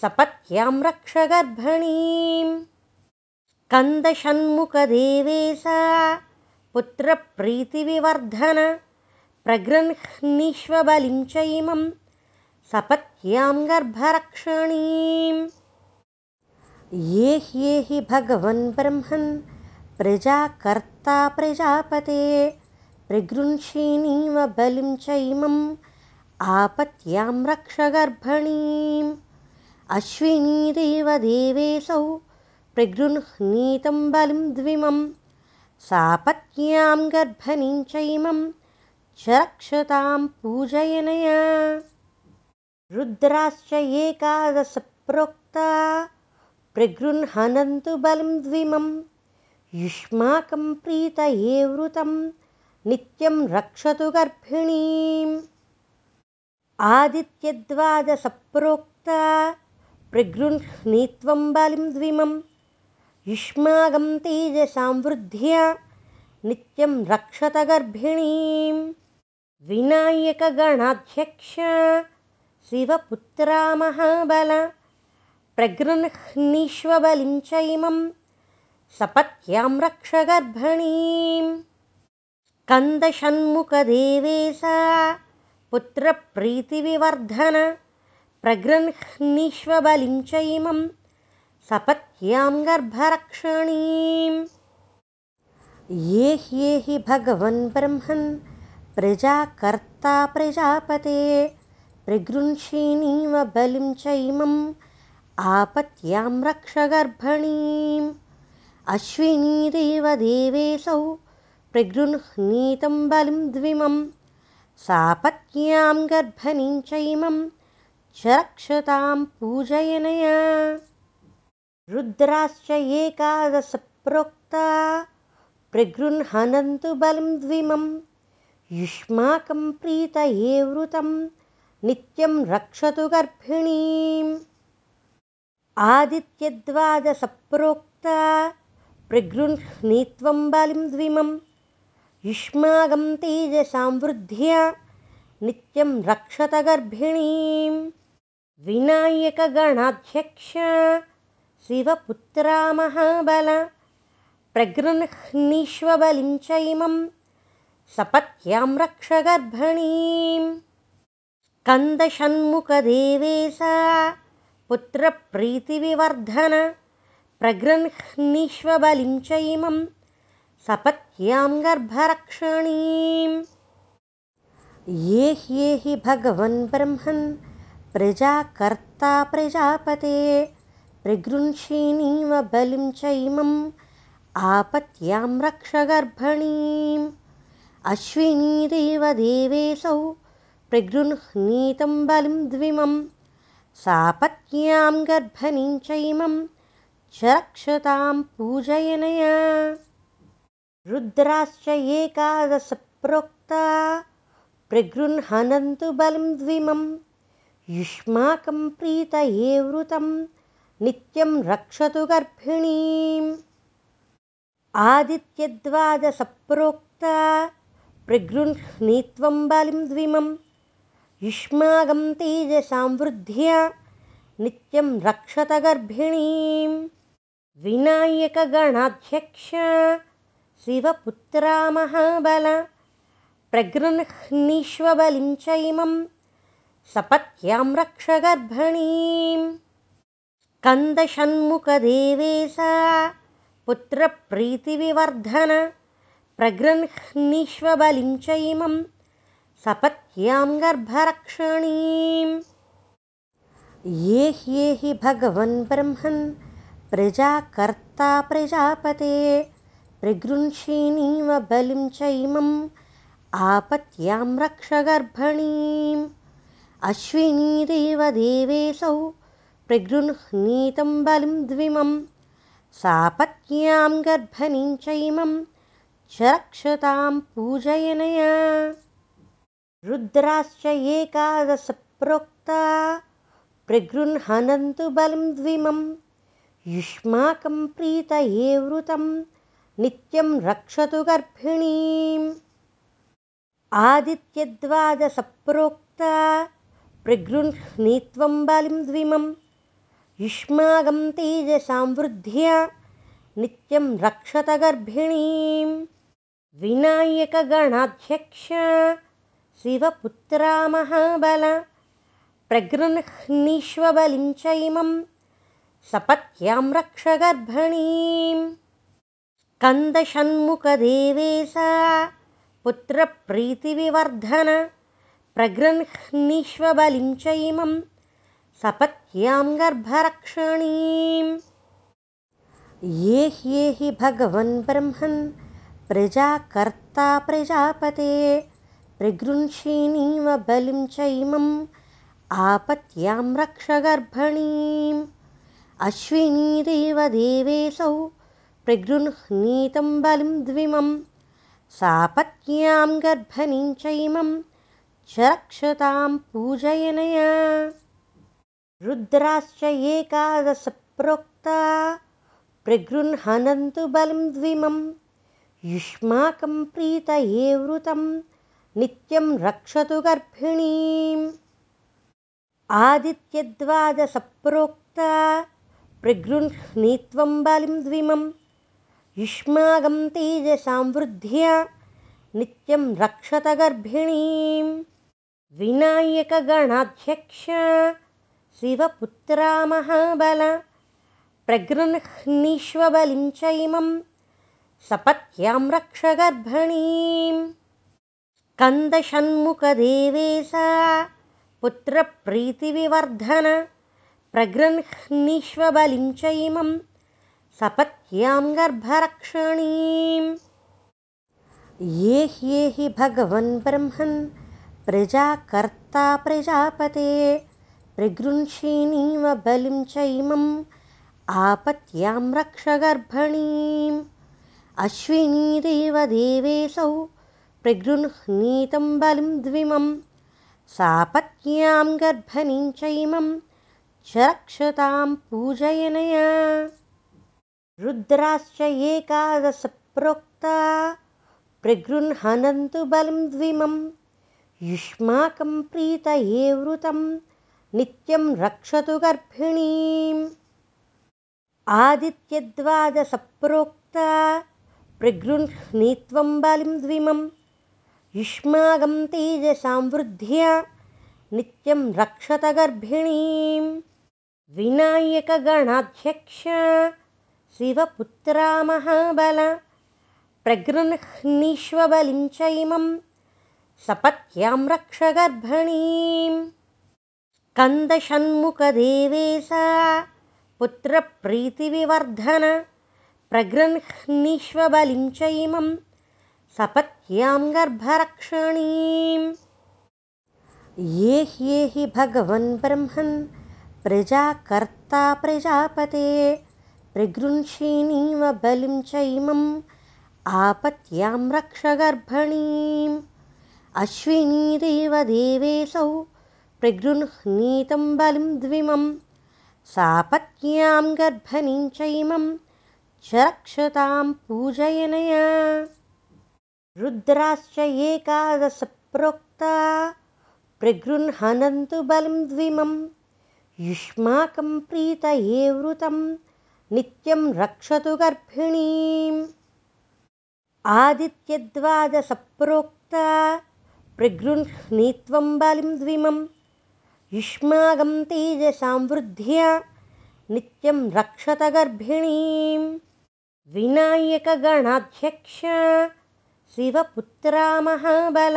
सपत्यां रक्ष गर्भणीं स्कन्दषण्मुखदेवेशा पुत्रप्रीतिविवर्धन प्रगृह्णीष्वबलिं च इमं सपत्यां गर्भरक्षणीम् ये भगवन् ब्रह्मन् प्रजाकर्ता प्रजापते प्रगृंषीणीव बलिं चैमम् आपत्यां रक्ष गर्भणीम्। अश्विनीदेवदेवेऽसौ प्रगृह्णीतं बलिं द्विमं सापत्न्यां गर्भणीं चैमं च रक्षतां पूजयनया रुद्राश्च एकादशप्रोक्ता प्रगृह्णन्तु बलिं द्विमं युष्माकं प्रीतये वृतं नित्यं रक्षतु गर्भिणीम्। आदित्यद्वादसप्रोक्ता प्रगृह्णीत्वं बलिं द्विमं युष्माकं तेजसां वृद्ध्या नित्यं रक्षत गर्भिणीं विनायकगणाध्यक्ष शिवपुत्रा महाबल प्रगृह्णीष्वबलिं च इमं सपत्यां रक्ष गर्भणीं स्कन्दषण्मुखदेवेशा पुत्रप्रीतिविवर्धन प्रगृह्णीष्वबलिं च इमं सपत्यां गर्भरक्षणीम्। ये ह्येहि भगवन् ब्रह्मन् प्रजाकर्ता प्रजापते प्रगृंषीणीव बलिं च इमम् आपत्यां रक्ष गर्भणीम्। अश्विनीदेवदेवेऽसौ प्रगृह्णीतं बलिं द्विमम्। सापत्न्यां गर्भणीं चैमं च रक्षतां पूजयनया। रुद्राश्च एकादशप्रोक्ता प्रगृह्णन्तु बलिं द्विमं युष्माकं प्रीतये वृतं नित्यं रक्षतु गर्भिणीम्। आदित्यद्वादसप्रोक्ता प्रगृह्णीत्वं बलिं द्विमम्। युष्माकं तेजसां वृद्ध्या नित्यं रक्षत गर्भिणीं विनायकगणाध्यक्ष शिवपुत्रा महाबल प्रगृह्णीष्वबलिं च इमं सपत्यां रक्ष गर्भणीं स्कन्दषण्मुखदेवेशा पुत्रप्रीतिविवर्धन प्रगृह्णीष्वबलिं च इमं सपत्यां गर्भरक्षणीम् ये ह्येहि भगवन् ब्रह्मन् प्रजाकर्ता प्रजापते प्रगृंषीणीव बलिं चैमम् आपत्यां रक्ष गर्भणीम् अश्विनीदेवदेवेऽसौ प्रगृह्णीतं बलिं द्विमं सापत्न्यां गर्भणीं चैमं च रक्षतां पूजयनया। रुद्राश्च एकादशप्रोक्ता प्रगृह्णन्तु बलिं द्विमं युष्माकं प्रीतये वृतं नित्यं रक्षतु गर्भिणीम्। आदित्यद्वादसप्रोक्ता प्रगृह्णीत्वं बलिं द्विमं युष्माकं तेजसां वृद्ध्या नित्यं रक्षत गर्भिणीम् विनायकगणाध्यक्ष शिवपुत्रा महाबल प्रगृह्णीष्वबलिं च इमं सपत्यां रक्ष गर्भणीम् स्कन्दषण्मुखदेवेशा पुत्रप्रीतिविवर्धन प्रगृह्णीष्वबलिं च इमं सपत्यां गर्भरक्षणीम् ये ह्येहि भगवन् ब्रह्मन् प्रजाकर्ता प्रजापते प्रगृंषीणीव बलिं चैमम् आपत्यां रक्ष गर्भणीम्। अश्विनीदेवदेवेऽसौ प्रगृह्णीतं बलिं द्विमं सापत्यां गर्भणीं चैमं च रक्षतां पूजयनया रुद्राश्च एकादशप्रोक्ता प्रगृह्णन्तु बलिं द्विमम् युष्माकं प्रीतये वृतं नित्यं रक्षतु गर्भिणीम्। आदित्यद्वादसप्रोक्ता प्रगृह्णीत्वं बलिं द्विमं युष्माकं तेजसां वृद्ध्या नित्यं रक्षत गर्भिणीम्। विनायकगणाध्यक्ष शिवपुत्रा महाबल प्रगृह्णीष्वबलिं च इमम् सपत्यां रक्ष गर्भणीम् स्कन्दषण्मुखदेवेशा पुत्रप्रीतिविवर्धन प्रगृह्णीष्वबलिं च इमं सपत्यां गर्भरक्षणीम् ये ह्येहि भगवन् ब्रह्मन् प्रजाकर्ता प्रजापते प्रगृंषीणीव बलिं च इमम् आपत्यां रक्ष गर्भणीम्। अश्विनीदेवदेवेऽसौ प्रगृह्णीतं बलिं द्विमं सापत्न्यां गर्भणीं चैमं च रक्षतां पूजयनया। रुद्राश्च एकादशप्रोक्ता प्रगृह्णन्तु बलिं द्विमं युष्माकं प्रीतये वृतं नित्यं रक्षतु गर्भिणीम्। आदित्यद्वादसप्रोक्ता प्रगृह्णीत्वं बलिं द्विमं। युष्माकं तेजसां वृद्ध्या नित्यं रक्षत गर्भिणीम्। विनायकगणाध्यक्ष शिवपुत्रा महाबल प्रगृह्णीष्वबलिं च इमं सपत्यां रक्ष गर्भणीम् स्कन्दषण्मुखदेवेशा पुत्रप्रीतिविवर्धन प्रगृह्णीष्वबलिं च इमं सपत्यां गर्भरक्षणीम् ये ह्येहि भगवन् ब्रह्मन् प्रजाकर्ता प्रजापते प्रगृंषीणीव बलिं च इमम् आपत्यां रक्ष गर्भणीम् अश्विनीदेवदेवेऽसौ प्रगृह्णीतं बलिं द्विमं सापत्न्यां गर्भणीं चैमं च रक्षतां पूजयनया। रुद्राश्च एकादशप्रोक्ता प्रगृह्णन्तु बलिं द्विमं युष्माकं प्रीतये वृतं नित्यं रक्षतु गर्भिणीम्। आदित्यद्वादसप्रोक्ता प्रगृह्णीत्वं बलिं द्विमं युष्माकं तेजसां वृद्ध्या नित्यं रक्षत गर्भिणीम् विनायकगणाध्यक्ष शिवपुत्रा महाबल प्रगृह्णीष्वबलिं च इमं सपत्यां रक्ष गर्भणीम् स्कन्दषण्मुखदेवेशा पुत्रप्रीतिविवर्धन प्रगृह्णीष्वबलिं च इमं सपत्यां गर्भरक्षणीम् ये ह्येहि भगवन् ब्रह्मन् प्रजाकर्ता प्रजापते प्रगृंषीणीव बलिं चैमम् आपत्यां रक्ष गर्भणीम्। अश्विनीदेवदेवेऽसौ प्रगृह्णीतं बलिं द्विमं सापत्न्यां गर्भणीं चैमं च रक्षतां पूजयनया रुद्राश्च एकादशप्रोक्ता प्रगृह्णन्तु बलिं द्विमं। युष्माकं प्रीतये वृतं नित्यं रक्षतु गर्भिणीम्। आदित्यद्वादसप्रोक्ता प्रगृह्णीत्वं बलिं द्विमं। युष्माकं तेजसां वृद्ध्या नित्यं रक्षत गर्भिणीम्। विनायकगणाध्यक्ष शिवपुत्रा महाबल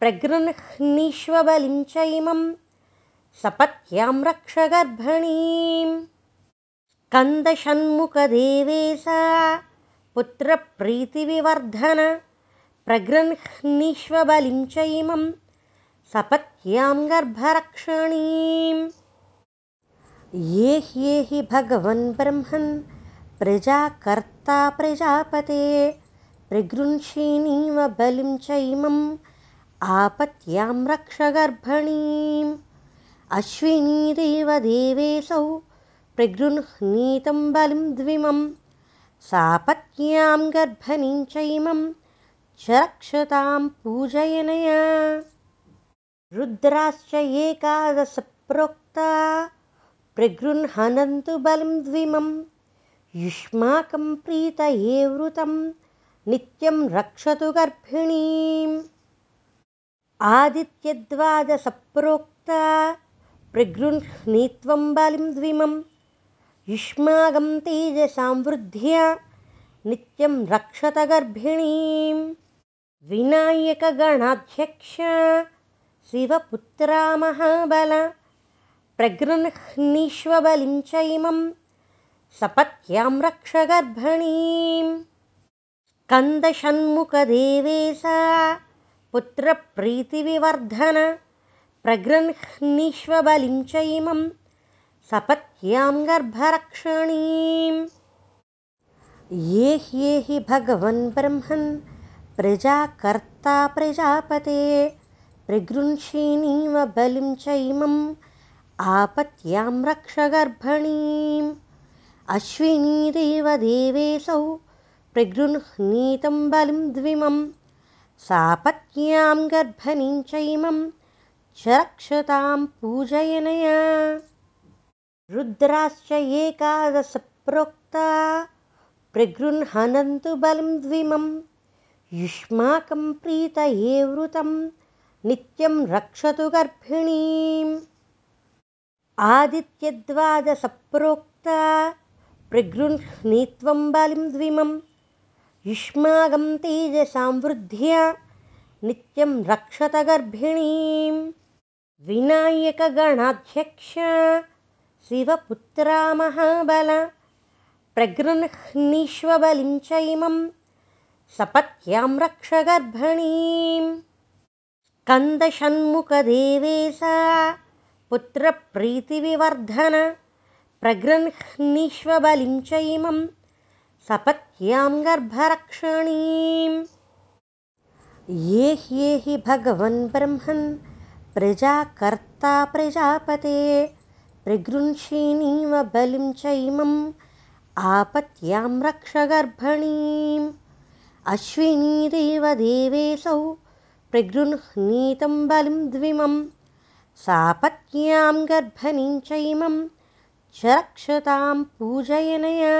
प्रगृह्णीष्वबलिं चैमं सपत्यां रक्ष गर्भणीम् स्कन्दषण्मुखदेवेशा पुत्रप्रीतिविवर्धन प्रगृह्णीष्वबलिं चैमं सपत्यां गर्भरक्षणीम् ये ह्येहि भगवन् ब्रह्मन् प्रजाकर्ता प्रजापते प्रगृंषिणीव बलिं चैमम् आपत्यां रक्ष गर्भणीम् अश्विनीदेवदेवेशौ प्रगृह्णीतं बलिं द्विमं सापत्न्यां गर्भणीं चैमं च रक्षतां पूजयनया रुद्राश्च एकादशप्रोक्ता प्रगृह्णन्तु बलिं द्विमं युष्माकं प्रीतये वृतं नित्यं रक्षतु गर्भिणीम्। आदित्यद्वादसप्रोक्ता प्रगृह्णीत्वं युष्माकं तेजसां वृद्ध्या नित्यं रक्षत गर्भिणीम्। विनायकगणाध्यक्ष शिवपुत्रा महाबल प्रगृह्णीष्वबलिं चैमं सपत्यां रक्ष गर्भणीम् स्कन्दषण्मुखदेवेशा पुत्रप्रीतिविवर्धन प्रगृह्णीष्वबलिं चैमं सपत्यां गर्भरक्षणीम् ये ह्येहि भगवन् ब्रह्मन् प्रजाकर्ता प्रजापते प्रगृंषिणीव बलिं चैमम् आपत्यां रक्ष गर्भणीम् अश्विनीदेवदेवेशौ प्रगृह्णीतं बलिं द्विमं सापत्न्यां गर्भणीं चैमं च रक्षतां पूजयनया। रुद्राश्च एकादशप्रोक्ता प्रगृह्णन्तु बलिं द्विमं युष्माकं प्रीतये वृतं नित्यं रक्षतु गर्भिणीम्। आदित्यद्वादसप्रोक्ता प्रगृह्णीत्वं बलिं द्विमं युष्माकं तेजसां वृद्ध्या नित्यं रक्षत गर्भिणीम् विनायकगणाध्यक्ष शिवपुत्रा महाबल प्रगृह्णीष्वबलिं चैमं सपत्यां रक्ष गर्भणीम् स्कन्दषण्मुखदेवेशा पुत्रप्रीतिविवर्धन प्रगृह्णीष्वबलिं चैमं। इमं, 'सपत्यां गर्भणीम् ये ह्येहि भगवन् ब्रह्मन् प्रजाकर्ता प्रजापते प्रगृंषिणीव बलिं चैमम् आपत्यां रक्ष गर्भणीम्। अश्विनीदेवदेवेशौ प्रगृह्णीतं बलिं द्विमं सापत्न्यां गर्भणीं चैमं च रक्षतां पूजयनया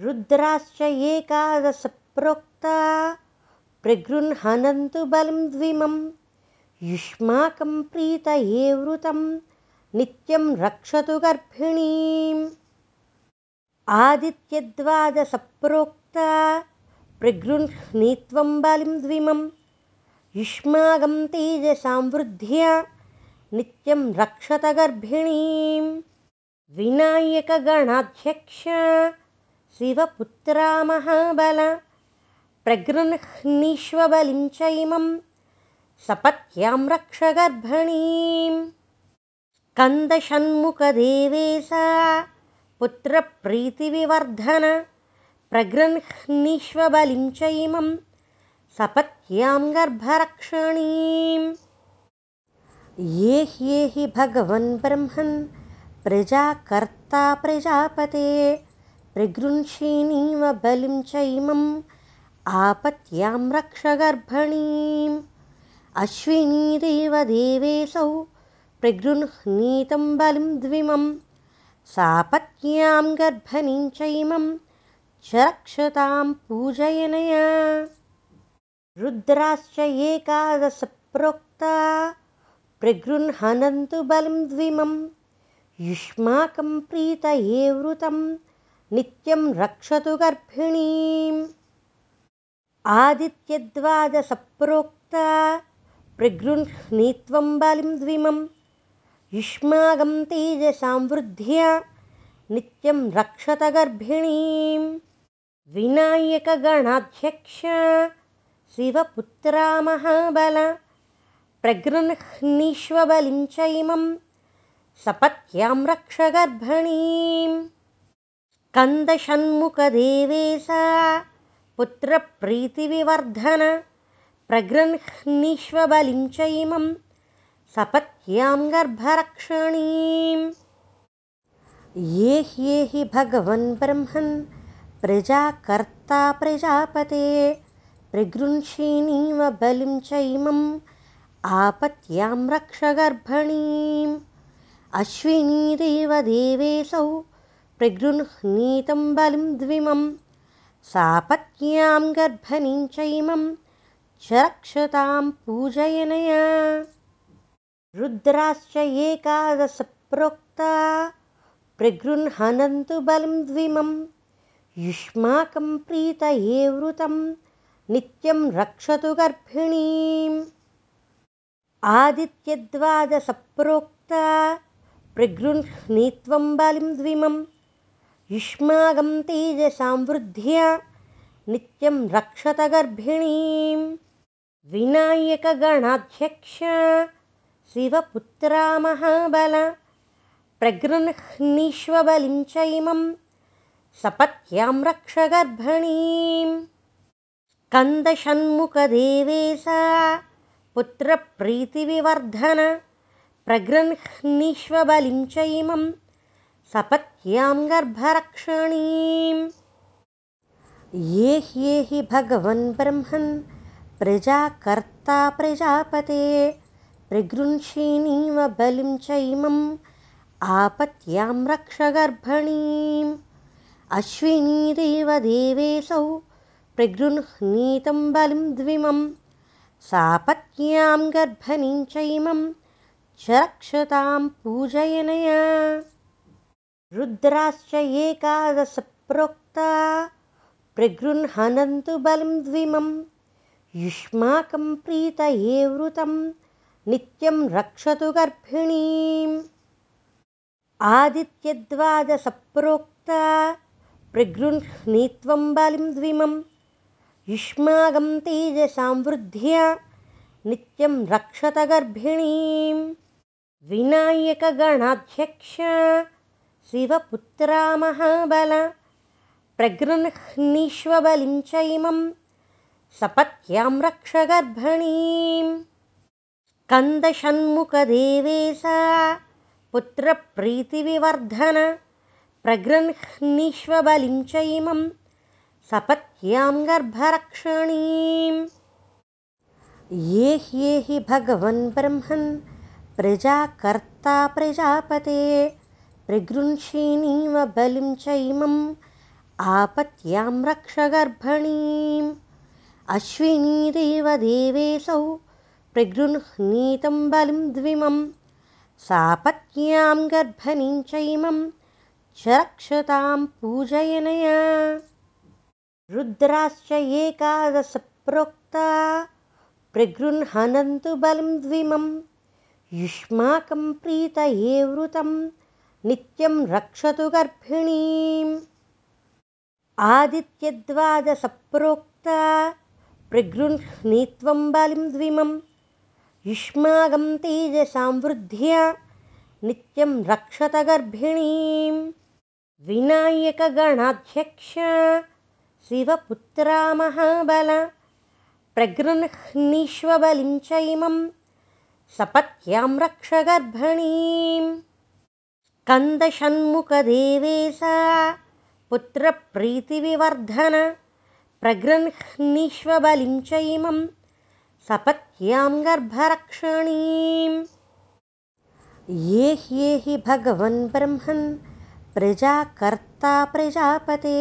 रुद्राश्च एकादशप्रोक्ता प्रगृह्णन्तु बलिं द्विमं युष्माकं प्रीतये वृतं नित्यं रक्षतु गर्भिणीम्। आदित्यद्वादसप्रोक्ता प्रगृह्णीत्वं बलिं द्विमं युष्माकं तेजसां वृद्ध्या नित्यं रक्षत गर्भिणीम्। विनायकगणाध्यक्ष शिवपुत्रा महाबल प्रगृह्णीष्वबलिं चैमं सपत्यां रक्ष गर्भणीम्। स्कन्दषण्मुखदेवेशा पुत्रप्रीतिविवर्धन प्रगृह्णीष्वबलिं चैमं सपत्यां गर्भरक्षणीम्। ये ह्येहि भगवन् ब्रह्मन् प्रजाकर्ता प्रजापते प्रगृह्षिणीव बलिं चैमम् आपत्यां रक्ष गर्भणीम् अश्विनीदेव देवेशौ प्रगृह्णीतं बलिं द्विमं सापत्न्यां गर्भणीं चैमं च रक्षतां पूजयनया। रुद्राश्च एकादशप्रोक्ता प्रगृह्णन्तु बलिं द्विमं युष्माकं प्रीतये वृतं नित्यं रक्षतु गर्भिणीम्। आदित्यद्वादसप्रोक्ता प्रगृह्णीत्वं बलिं द्विमं युष्माकं तेजसां वृद्ध्या नित्यं रक्षत गर्भिणीम्। विनायकगणाध्यक्ष शिवपुत्रा महाबल प्रगृह्णीष्वबलिं च इमं सपत्यां रक्ष गर्भणीम् स्कन्दषण्मुखदेवेशा पुत्रप्रीतिविवर्धन प्रगृह्णीष्वबलिं च इमं सपत्यां गर्भरक्षणीम् ये ह्येहि भगवन् ब्रह्मन् प्रजाकर्ता प्रजापते प्रगृह्षिणीव बलिं चैमम् आपत्यां रक्ष गर्भणीम् अश्विनीदेव देवेशौ प्रगृह्णीतं बलिं द्विमं सापत्न्यां गर्भणीं चैमं च रक्षतां पूजयनया। रुद्राश्च एकादशप्रोक्ता प्रगृह्णन्तु बलिं द्विमं युष्माकं प्रीतये वृतं नित्यं रक्षतु गर्भिणीम्। आदित्यद्वादसप्रोक्ता प्रगृह्णीत्वं बलिं द्विमं युष्माकं तेजसां वृद्ध्या नित्यं रक्षत गर्भिणीम् विनायकगणाध्यक्ष शिवपुत्रा महाबल प्रगृह्णीष्वबलिं च इमं सपत्यां रक्ष गर्भणीम् स्कन्दषण्मुखदेवेशा पुत्रप्रीतिविवर्धन प्रगृह्णीष्वबलिं च इमं सपत्यां गर्भरक्षणीम्। ये ह्येहि भगवन् ब्रह्मन् प्रजाकर्ता प्रजापते प्रगृह्षिणीव बलिं चैमम् आपत्यां रक्ष गर्भणीम्। अश्विनीदेव देवेशौ प्रगृह्णीतं बलिं द्विमं सापत्न्यां गर्भणीं चैमं च रक्षतां पूजयनया रुद्राश्च एकादशप्रोक्ता प्रगृह्णन्तु बलिं द्विमं। युष्माकं प्रीतये वृतं नित्यं रक्षतु गर्भिणीम्। आदित्यद्वादसप्रोक्ता प्रगृह्णीत्वं बलिं द्विमं। युष्माकं तेजसां वृद्ध्या नित्यं रक्षत गर्भिणीम्। विनायकगणाध्यक्ष शिवपुत्रा महाबल प्रगृह्णीष्वबलिं च इमं सपत्यां रक्ष गर्भणीम् स्कन्दषण्मुखदेवेशा पुत्रप्रीतिविवर्धन प्रगृह्णीष्वबलिं च इमं सपत्यां गर्भरक्षणीम्। ये ह्येहि भगवन् ब्रह्मन् प्रजाकर्ता प्रजापते प्रगृह्षिणीव बलिं चैमम् आपत्यां रक्ष गर्भणीम्। अश्विनीदेव देवेशौ प्रगृह्णीतं बलिं द्विमं सापत्न्यां गर्भणीं चैमं च रक्षतां पूजयनया। रुद्राश्च एकादशप्रोक्ता प्रगृह्णन्तु बलिं द्विमं युष्माकं प्रीतये वृतं नित्यं रक्षतु गर्भिणीम्। आदित्यद्वादसप्रोक्ता प्रगृह्णीत्वं बलिं द्विमं। युष्माकं तेजसां वृद्ध्या नित्यं रक्षत गर्भिणीम्। विनायकगणाध्यक्ष शिवपुत्रा महाबल प्रगृह्णीष्वबलिं च इमं सपत्यां रक्ष गर्भणीम् स्कन्दषण्मुखदेवेशा पुत्रप्रीतिविवर्धन प्रगृह्णीष्वबलिं च इमं सपत्यां गर्भरक्षणीम् ये ह्येहि भगवन् ब्रह्मन् प्रजाकर्ता प्रजापते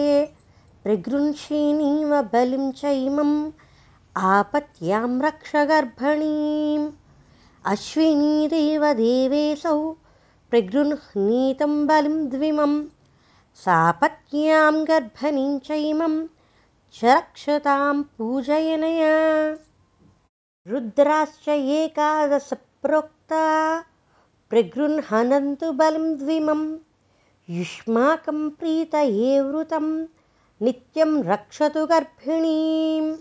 प्रगृह्षिणीव बलिं च इमम् आपत्यां रक्ष गर्भणीम् अश्विनीदेव देवेशौ प्रगृह्णीतं बलिं द्विमं सापत्न्यां गर्भनीं चैमं च रक्षतां पूजयनया। रुद्राश्च एकादशप्रोक्ता प्रगृह्णन्तु बलिं द्विमं युष्माकं प्रीतये वृतं नित्यं रक्षतु गर्भिणीम्।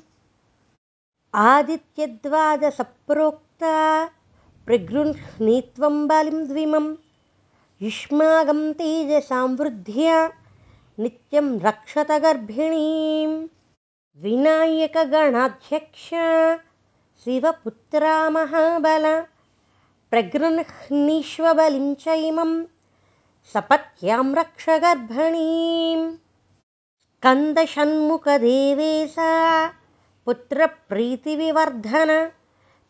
आदित्यद्वादसप्रोक्ता प्रगृह्णीत्वं बलिं द्विमम् युष्मागं तेजसां वृद्ध्या नित्यं रक्षत गर्भिणीं विनायकगणाध्यक्ष शिवपुत्रा महाबल प्रगृह्णीष्वबलिं च इमं सपत्यां रक्ष गर्भिणीं स्कन्दषण्मुखदेवेशा पुत्रप्रीतिविवर्धन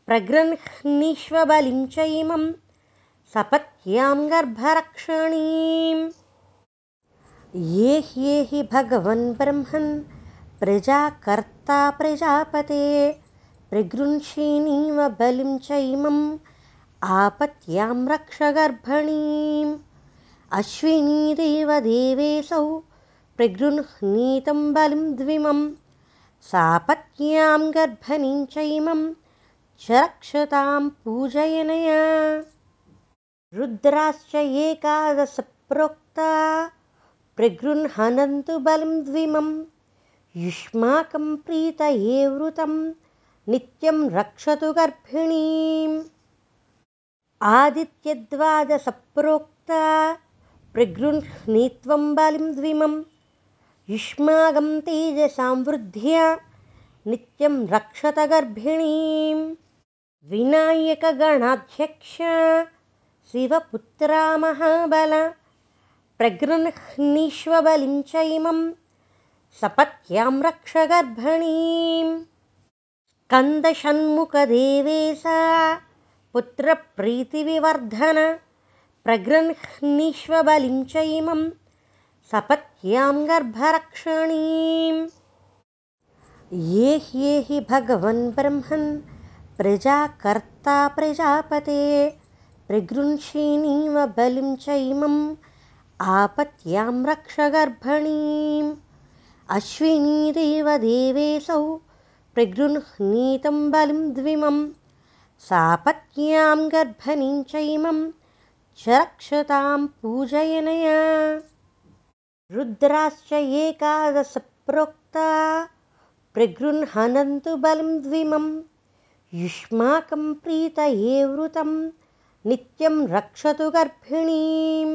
प्रगृह्णीष्वबलिं च इमं सपत्यां गर्भरक्षणीम् ये ह्येहि भगवन् ब्रह्मन् प्रजाकर्ता प्रजापते प्रगृह्षिणीव बलिं च इमम् आपत्यां रक्ष गर्भणीम्। अश्विनीदेव देवेशौ प्रगृह्णीतं बलिं द्विमं सापत्न्यां गर्भनीं च इमं च रक्षतां पूजयनया रुद्राश्च एकादशप्रोक्ता प्रगृह्णन्तु बलिं द्विमं। युष्माकं प्रीतये वृतं नित्यं रक्षतु गर्भिणीम्। आदित्यद्वादसप्रोक्ता प्रगृह्णीत्वं बलिं द्विमं। युष्माकं तेजसां वृद्ध्या नित्यं रक्षत गर्भिणीं विनायकगणाध्यक्ष शिवपुत्रा महाबल प्रगृह्णीष्वबलिं च इमं सपत्यां रक्ष गर्भणीं स्कन्दषण्मुखदेवेशा पुत्रप्रीतिविवर्धन प्रगृह्णीष्वबलिं च इमं सपत्यां गर्भरक्षणीम् ये ह्येहि भगवन् ब्रह्मन् प्रजाकर्ता प्रजापते प्रगृह्षिणीव बलिं च इमम् आपत्यां रक्ष गर्भणीम्। अश्विनीदेव देवेशौ प्रगृह्णीतं बलिं द्विमं सापत्न्यां गर्भनीं च इमं च रक्षतां पूजयनया। रुद्राश्च एकादशप्रोक्ता प्रगृह्णन्तु बलिं द्विमं युष्माकं प्रीतये वृतं नित्यं रक्षतु गर्भिणीम्।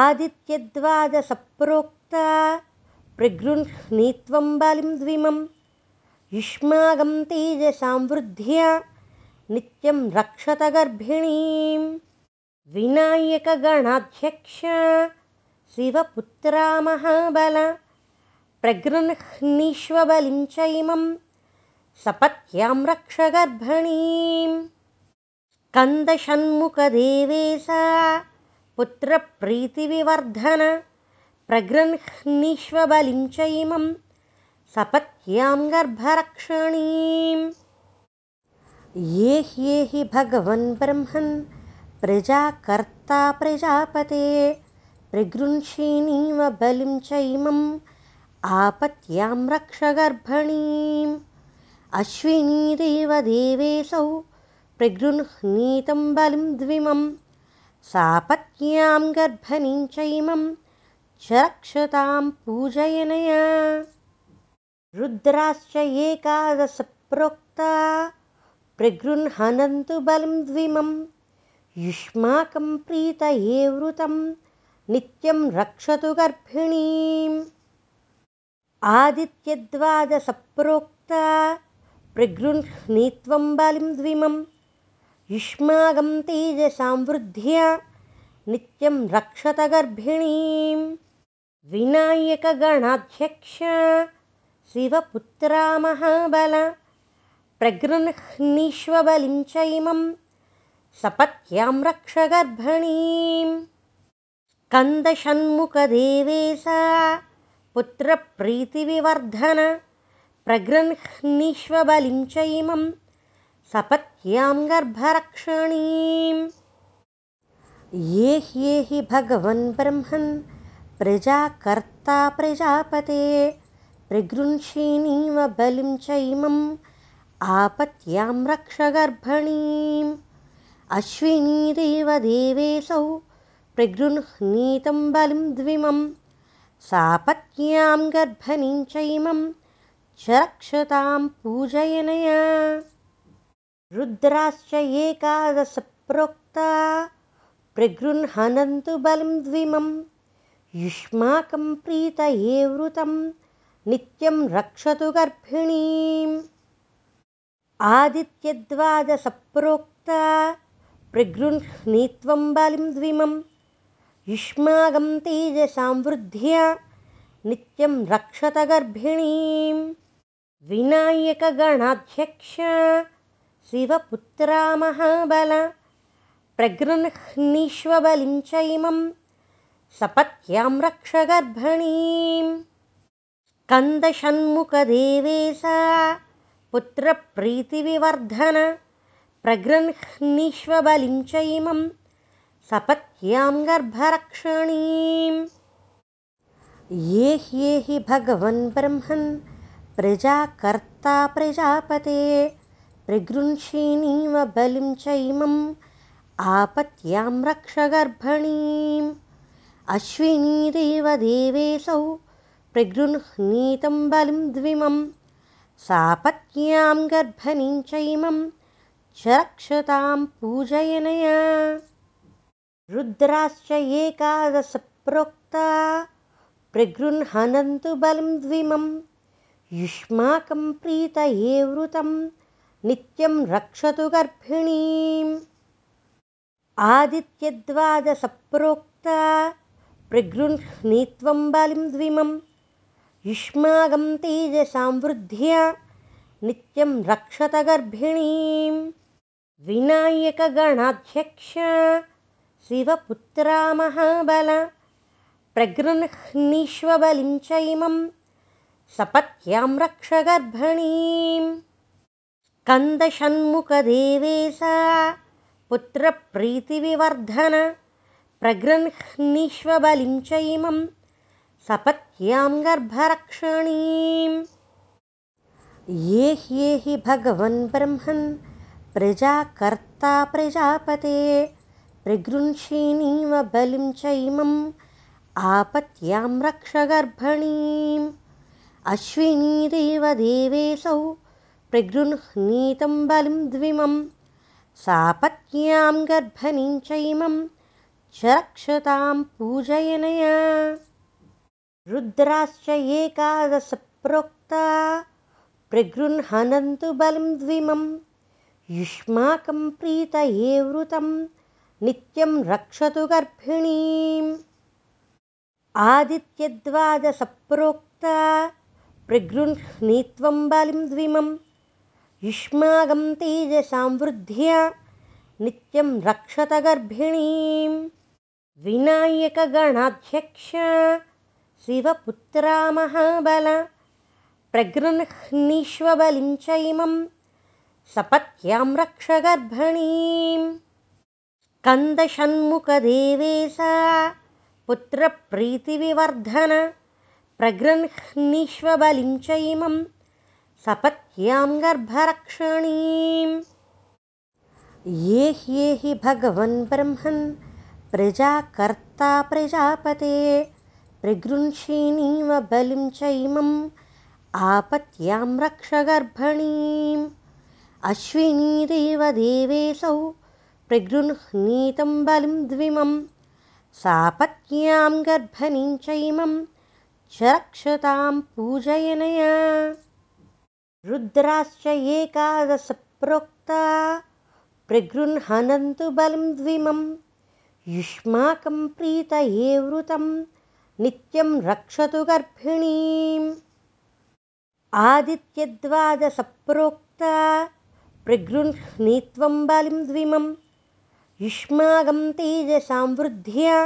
आदित्यद्वादसप्रोक्ता प्रगृह्णीत्वं युष्माकं तेजसां वृद्ध्या नित्यं रक्षत गर्भिणीं विनायकगणाध्यक्ष शिवपुत्रा महाबल प्रगृह्णीष्वबलिं च इमं सपत्यां रक्ष गर्भणीम् स्कन्दषण्मुखदेवेशा पुत्रप्रीतिविवर्धन प्रगृह्णीष्वबलिं च इमं सपत्यां गर्भरक्षणीम् ये ह्येहि भगवन् ब्रह्मन् प्रजाकर्ता प्रजापते प्रगृह्षिणीव बलिं च इमम् आपत्यां रक्ष गर्भणीम् अश्विनीदेव देवेशौ प्रगृह्णीतं बलिं द्विमं सापत्न्यां गर्भनीं च इमं च रक्षतां पूजयनया। रुद्राश्च एकादशप्रोक्ता प्रगृह्णन्तु बलिं द्विमं युष्माकं प्रीतये वृतं नित्यं रक्षतु गर्भिणीम्। आदित्यद्वादसप्रोक्ता प्रगृह्णीत्वं बलिं द्विमम् युष्माकं तेजसां वृद्ध्या नित्यं रक्षत गर्भिणीं विनायकगणाध्यक्ष शिवपुत्रा महाबल प्रगृह्णीष्वबलिं च इमं सपत्यां रक्ष गर्भिणीं स्कन्दषण्मुखदेवेशा पुत्रप्रीतिविवर्धन प्रगृह्णीष्वबलिं च इमं सपत्यां गर्भरक्षणीम् ये ह्येहि भगवन् ब्रह्मन् प्रजाकर्ता प्रजापते प्रगृह्षिणीव बलिं चैमम् आपत्यां रक्ष गर्भणीम्। अश्विनीदेव देवेशौ प्रगृह्णीतं बलिं द्विमं सापत्यां गर्भणीं चैमं च रक्षतां पूजयनया रुद्राश्च एकादशप्रोक्ता प्रगृह्णन्तु बलिं द्विमं। युष्माकं प्रीतये वृतं नित्यं रक्षतु गर्भिणीम्। आदित्यद्वादसप्रोक्ता प्रगृह्णीत्वं बलिं द्विमं। युष्माकं तेजसां वृद्ध्या नित्यं रक्षत गर्भिणीं विनायकगणाध्यक्ष शिवपुत्रा महाबल प्रगृह्णीष्वबलिं च इमं सपत्यां रक्ष गर्भणीं स्कन्दषण्मुखदेवेशा पुत्रप्रीतिविवर्धन प्रगृह्णीष्वबलिं च इमं सपत्यां गर्भरक्षणीम्। ये ह्येहि भगवन् ब्रह्मन् प्रजाकर्ता प्रजापते प्रगृह्षिणीव बलिं चैमम् आपत्यां रक्ष गर्भणीम् अश्विनीदेव देवेशौ प्रगृह्णीतं बलिं द्विमं सापत्यां गर्भणीं चैमं च रक्षतां पूजयनया रुद्राश्च एकादशप्रोक्ता प्रगृह्णन्तु बलिं द्विमं युष्माकं प्रीतये वृतं नित्यं रक्षतु गर्भिणीम्। आदित्यद्वादसप्रोक्ता प्रगृह्णीत्वं बलिं द्विमं युष्माकं तेजसां वृद्ध्या नित्यं रक्षत गर्भिणीं विनायकगणाध्यक्ष शिवपुत्रा महाबल प्रगृह्णीष्वबलिं च इमं सपत्यां रक्ष गर्भणीं स्कन्दषण्मुखदेवेशा पुत्रप्रीतिविवर्धन प्रगृह्णीष्वबलिं च इमं सपत्यां गर्भरक्षणीम्। ये ह्येहि भगवन् ब्रह्मन् प्रजाकर्ता प्रजापते प्रगृह्षिणीव बलिं चैमम् आपत्यां रक्ष गर्भणीम् अश्विनीदेव देवेशौ प्रगृह्णीतं बलिं द्विमं सापत्यां गर्भणीं चैमं च रक्षतां पूजयनया। रुद्राश्च एकादशप्रोक्ता प्रगृह्णन्तु बलिं द्विमं युष्माकं प्रीतये वृतं नित्यं रक्षतु गर्भिणीम् आदित्यद्वादसप्रोक्ता प्रगृह्णीत्वं बलिं द्विमं युष्माकं तेजसां वृद्ध्या नित्यं रक्षत गर्भिणीं विनायकगणाध्यक्ष शिवपुत्रा महाबल प्रगृह्णीष्वबलिं च इमं सपत्यां रक्ष गर्भणीं स्कन्दषण्मुखदेवेशा पुत्रप्रीतिविवर्धन प्रगृह्णीष्वबलिं च इमं सपत्यां गर्भरक्षणीम्। ये ह्येहि भगवन् ब्रह्मन् प्रजाकर्ता प्रजापते प्रगृह्षिणीव बलिं चैमम् आपत्यां रक्ष गर्भणीम्। अश्विनीदेव देवेशौ प्रगृह्णीतं बलिं द्विमम् सापत्यां गर्भणीं चैमं च रक्षतां पूजयनया रुद्राश्च एकादशप्रोक्ता प्रगृह्णन्तु बलिं द्विमं युष्माकं प्रीतये वृतं नित्यं रक्षतु गर्भिणीम्। आदित्यद्वादसप्रोक्ता प्रगृह्णीत्वं बलिं द्विमं युष्माकं तेजसां वृद्ध्या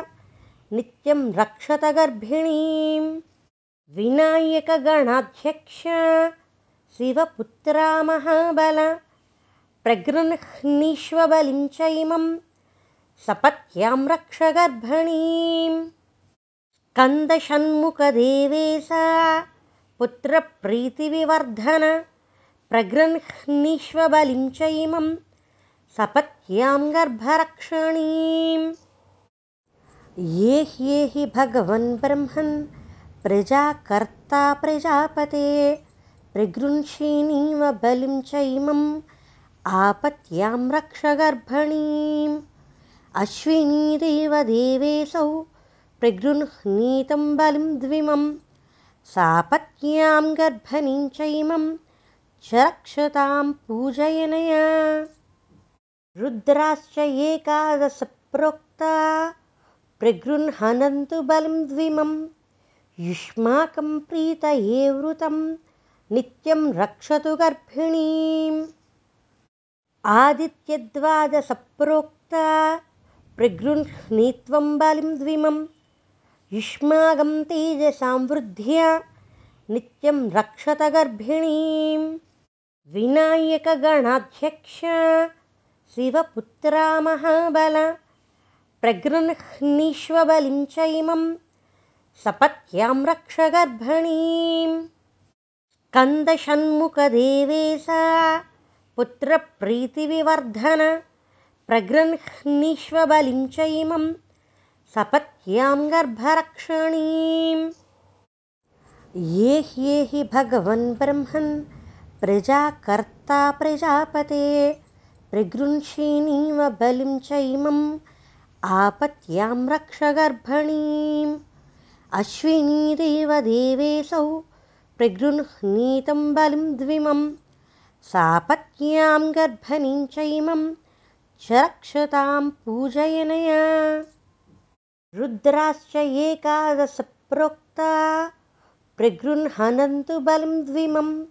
नित्यं रक्षत गर्भिणीं विनायकगणाध्यक्ष शिवपुत्रा महाबल प्रगृह्णीष्वबलिं च इमं सपत्यां रक्ष गर्भिणीं स्कन्दषण्मुखदेवेशा पुत्रप्रीतिविवर्धन प्रगृह्णीष्वबलिं च इमं सपत्यां गर्भरक्षणीम्। ये ह्येहि भगवन् ब्रह्मन् प्रजाकर्ता प्रजापते प्रगृंषीणीव बलिं चैमम् आपत्यां रक्ष गर्भणीम्। अश्विनीदेव देवेशौ प्रगृह्णीतं बलिं द्विमं। सापत्यां गर्भणीं चैमं च रक्षतां पूजयनया। रुद्राश्च एकादशप्रोक्ता प्रगृह्णन्तु बलिं द्विमं। युष्माकं प्रीतये वृतं नित्यं रक्षतु गर्भिणीम्। आदित्यद्वादसप्रोक्ता प्रगृह्णीत्वं बलिं द्विमं युष्माकं तेजसां वृद्ध्या नित्यं रक्षत गर्भिणीं विनायकगणाध्यक्ष शिवपुत्रा महाबल प्रगृह्णीष्वबलिं च इमं सपत्यां रक्ष गर्भणीं स्कन्दषण्मुखदेवेशा पुत्रप्रीतिविवर्धन प्रगृह्णीष्वबलिं च इमं सपत्यां गर्भरक्षणीम् ये ह्येहि भगवन् ब्रह्मन् प्रजाकर्ता प्रजापते प्रगृंषीणीव बलिं चैमम् आपत्यां रक्ष गर्भणीम् अश्विनीदेवदेवेशौ प्रगृह्णीतं बलिं द्विमं सापत्यां गर्भणीं चैमं च रक्षतां पूजयनया। रुद्राश्च एकादशप्रोक्ता प्रगृह्णन्तु बलिं द्विमं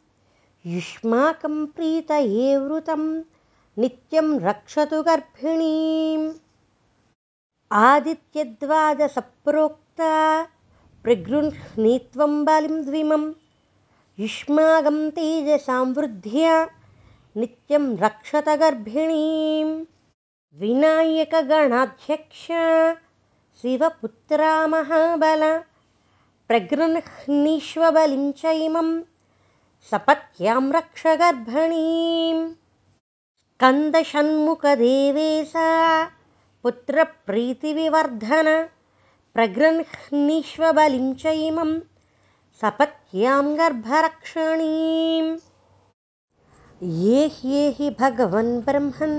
युष्माकं प्रीतये वृतं नित्यं रक्षतु गर्भिणीम्। आदित्यद्वादसप्रोक्ता प्रगृह्णीत्वं बलिं द्विमं युष्माकं तेजसां वृद्ध्या नित्यं रक्षत गर्भिणीं विनायकगणाध्यक्ष शिवपुत्रा महाबल प्रगृह्णीष्वबलिं च इमं सपत्यां रक्ष गर्भिणीं स्कन्दषण्मुखदेवेशा पुत्रप्रीतिविवर्धन प्रगृह्णीष्वबलिं च इमं सपत्यां गर्भरक्षणीम् ये ह्येहि भगवन् ब्रह्मन्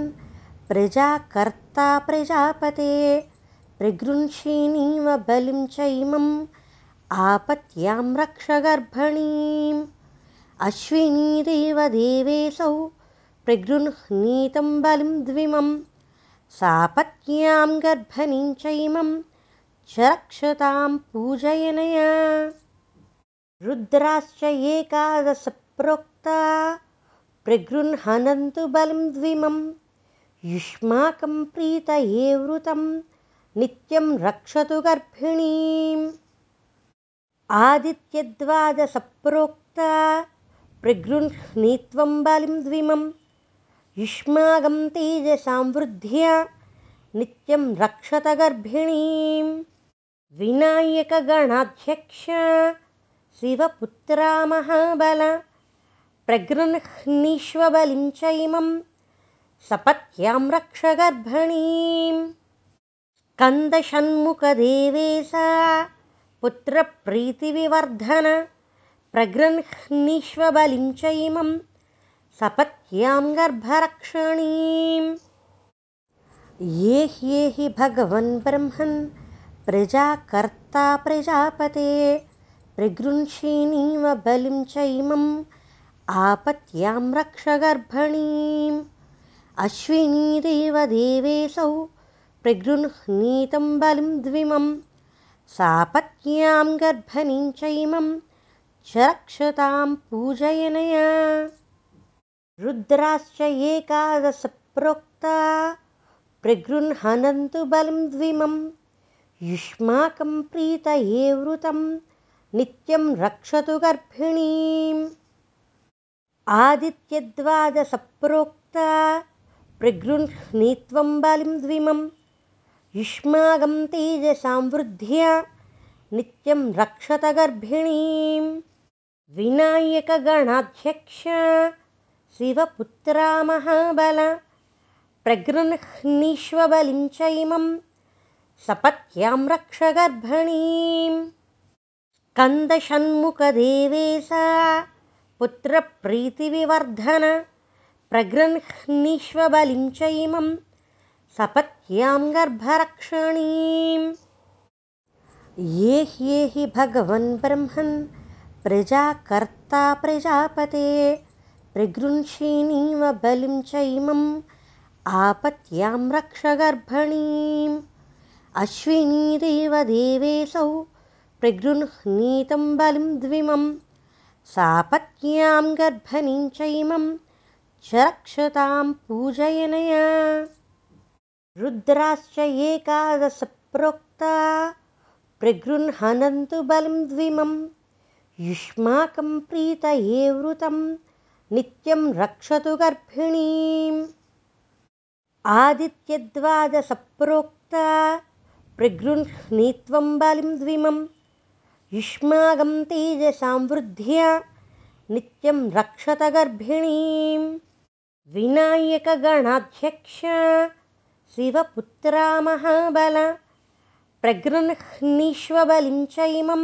प्रजाकर्ता प्रजापते प्रगृंषीणीव बलिं चैमम् आपत्यां रक्ष गर्भणीम्। अश्विनीदेवदेवेशौ प्रगृह्णीतं बलिं द्विमम् सापत्न्यां गर्भणीं चैमं च रक्षतां पूजयनया रुद्राश्च एकादशप्रोक्ता प्रगृह्णन्तु बलिं द्विमं युष्माकं प्रीतये वृतं नित्यं रक्षतु गर्भिणीम् आदित्यद्वादसप्रोक्ता प्रगृह्णीत्वं बलिं द्विमम् युष्माकं तेजसां वृद्ध्या नित्यं रक्षत गर्भिणीं। विनायकगणाध्यक्ष शिवपुत्रा महाबल प्रगृह्णीष्वबलिं च इमं सपत्यां रक्ष गर्भिणीं स्कन्दषण्मुखदेवेशा पुत्रप्रीतिविवर्धन प्रगृह्णीष्वबलिं च इमं सपत्यां गर्भरक्षणीम् ये ह्येहि भगवन् ब्रह्मन् प्रजाकर्ता प्रजापते प्रगृंषीणीव बलिं चैमम् आपत्यां रक्ष गर्भणीम्। अश्विनीदेवदेवेऽसौ प्रगृह्णीतं बलिं द्विमं सापत्न्यां गर्भणीं चैमं च रक्षतां पूजयनया। रुद्राश्च एकादशप्रोक्ता प्रगृह्णन्तु बलिं द्विमं युष्माकं प्रीतये वृतं नित्यं रक्षतु गर्भिणीम्। आदित्यद्वादसप्रोक्ता प्रगृह्णीत्वं बलिं द्विमं। युष्माकं तेजसां वृद्ध्या नित्यं रक्षत गर्भिणीं विनायकगणाध्यक्ष शिवपुत्रा महाबल प्रगृह्णीष्वबलिं च इमं सपत्यां रक्ष गर्भणीं स्कन्दषण्मुखदेवेशा पुत्रप्रीतिविवर्धन प्रगृह्णीष्वबलिं च इमं सपत्यां गर्भरक्षणीम् ये ह्येहि भगवन् ब्रह्मन् प्रजाकर्ता प्रजापते प्रगृह्षिणीव बलिं चैमम् आपत्यां रक्ष गर्भणीम् अश्विनीदेवदेवेऽसौ प्रगृह्णीतं बलिं द्विमं सापत्न्यां गर्भणीं चैमं च रक्षतां पूजयनया। रुद्राश्च एकादशप्रोक्ता प्रगृह्णन्तु बलिं द्विमं युष्माकं प्रीतये वृतं नित्यं रक्षतु गर्भिणीम्। आदित्यद्वादसप्रोक्ता प्रगृह्णीत्वं बलिं द्विमं युष्माकं तेजसां वृद्ध्या नित्यं रक्षत गर्भिणीं विनायकगणाध्यक्ष शिवपुत्रा महाबल प्रगृह्णीष्वबलिं च इमं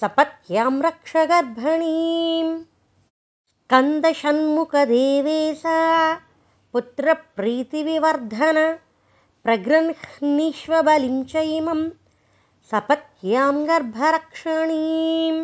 सपत्यां रक्ष गर्भणीं स्कन्दषण्मुखदेवेशा पुत्रप्रीतिविवर्धन प्रगृह्णीष्वबलिं च इमं सपत्यां रक्ष गर्भणीं विनायकगणाध्यक्ष शिवपुत्रा महाबल प्रगृह्णीष्वबलिं च इमं सपत्यां गर्भरक्षणीम्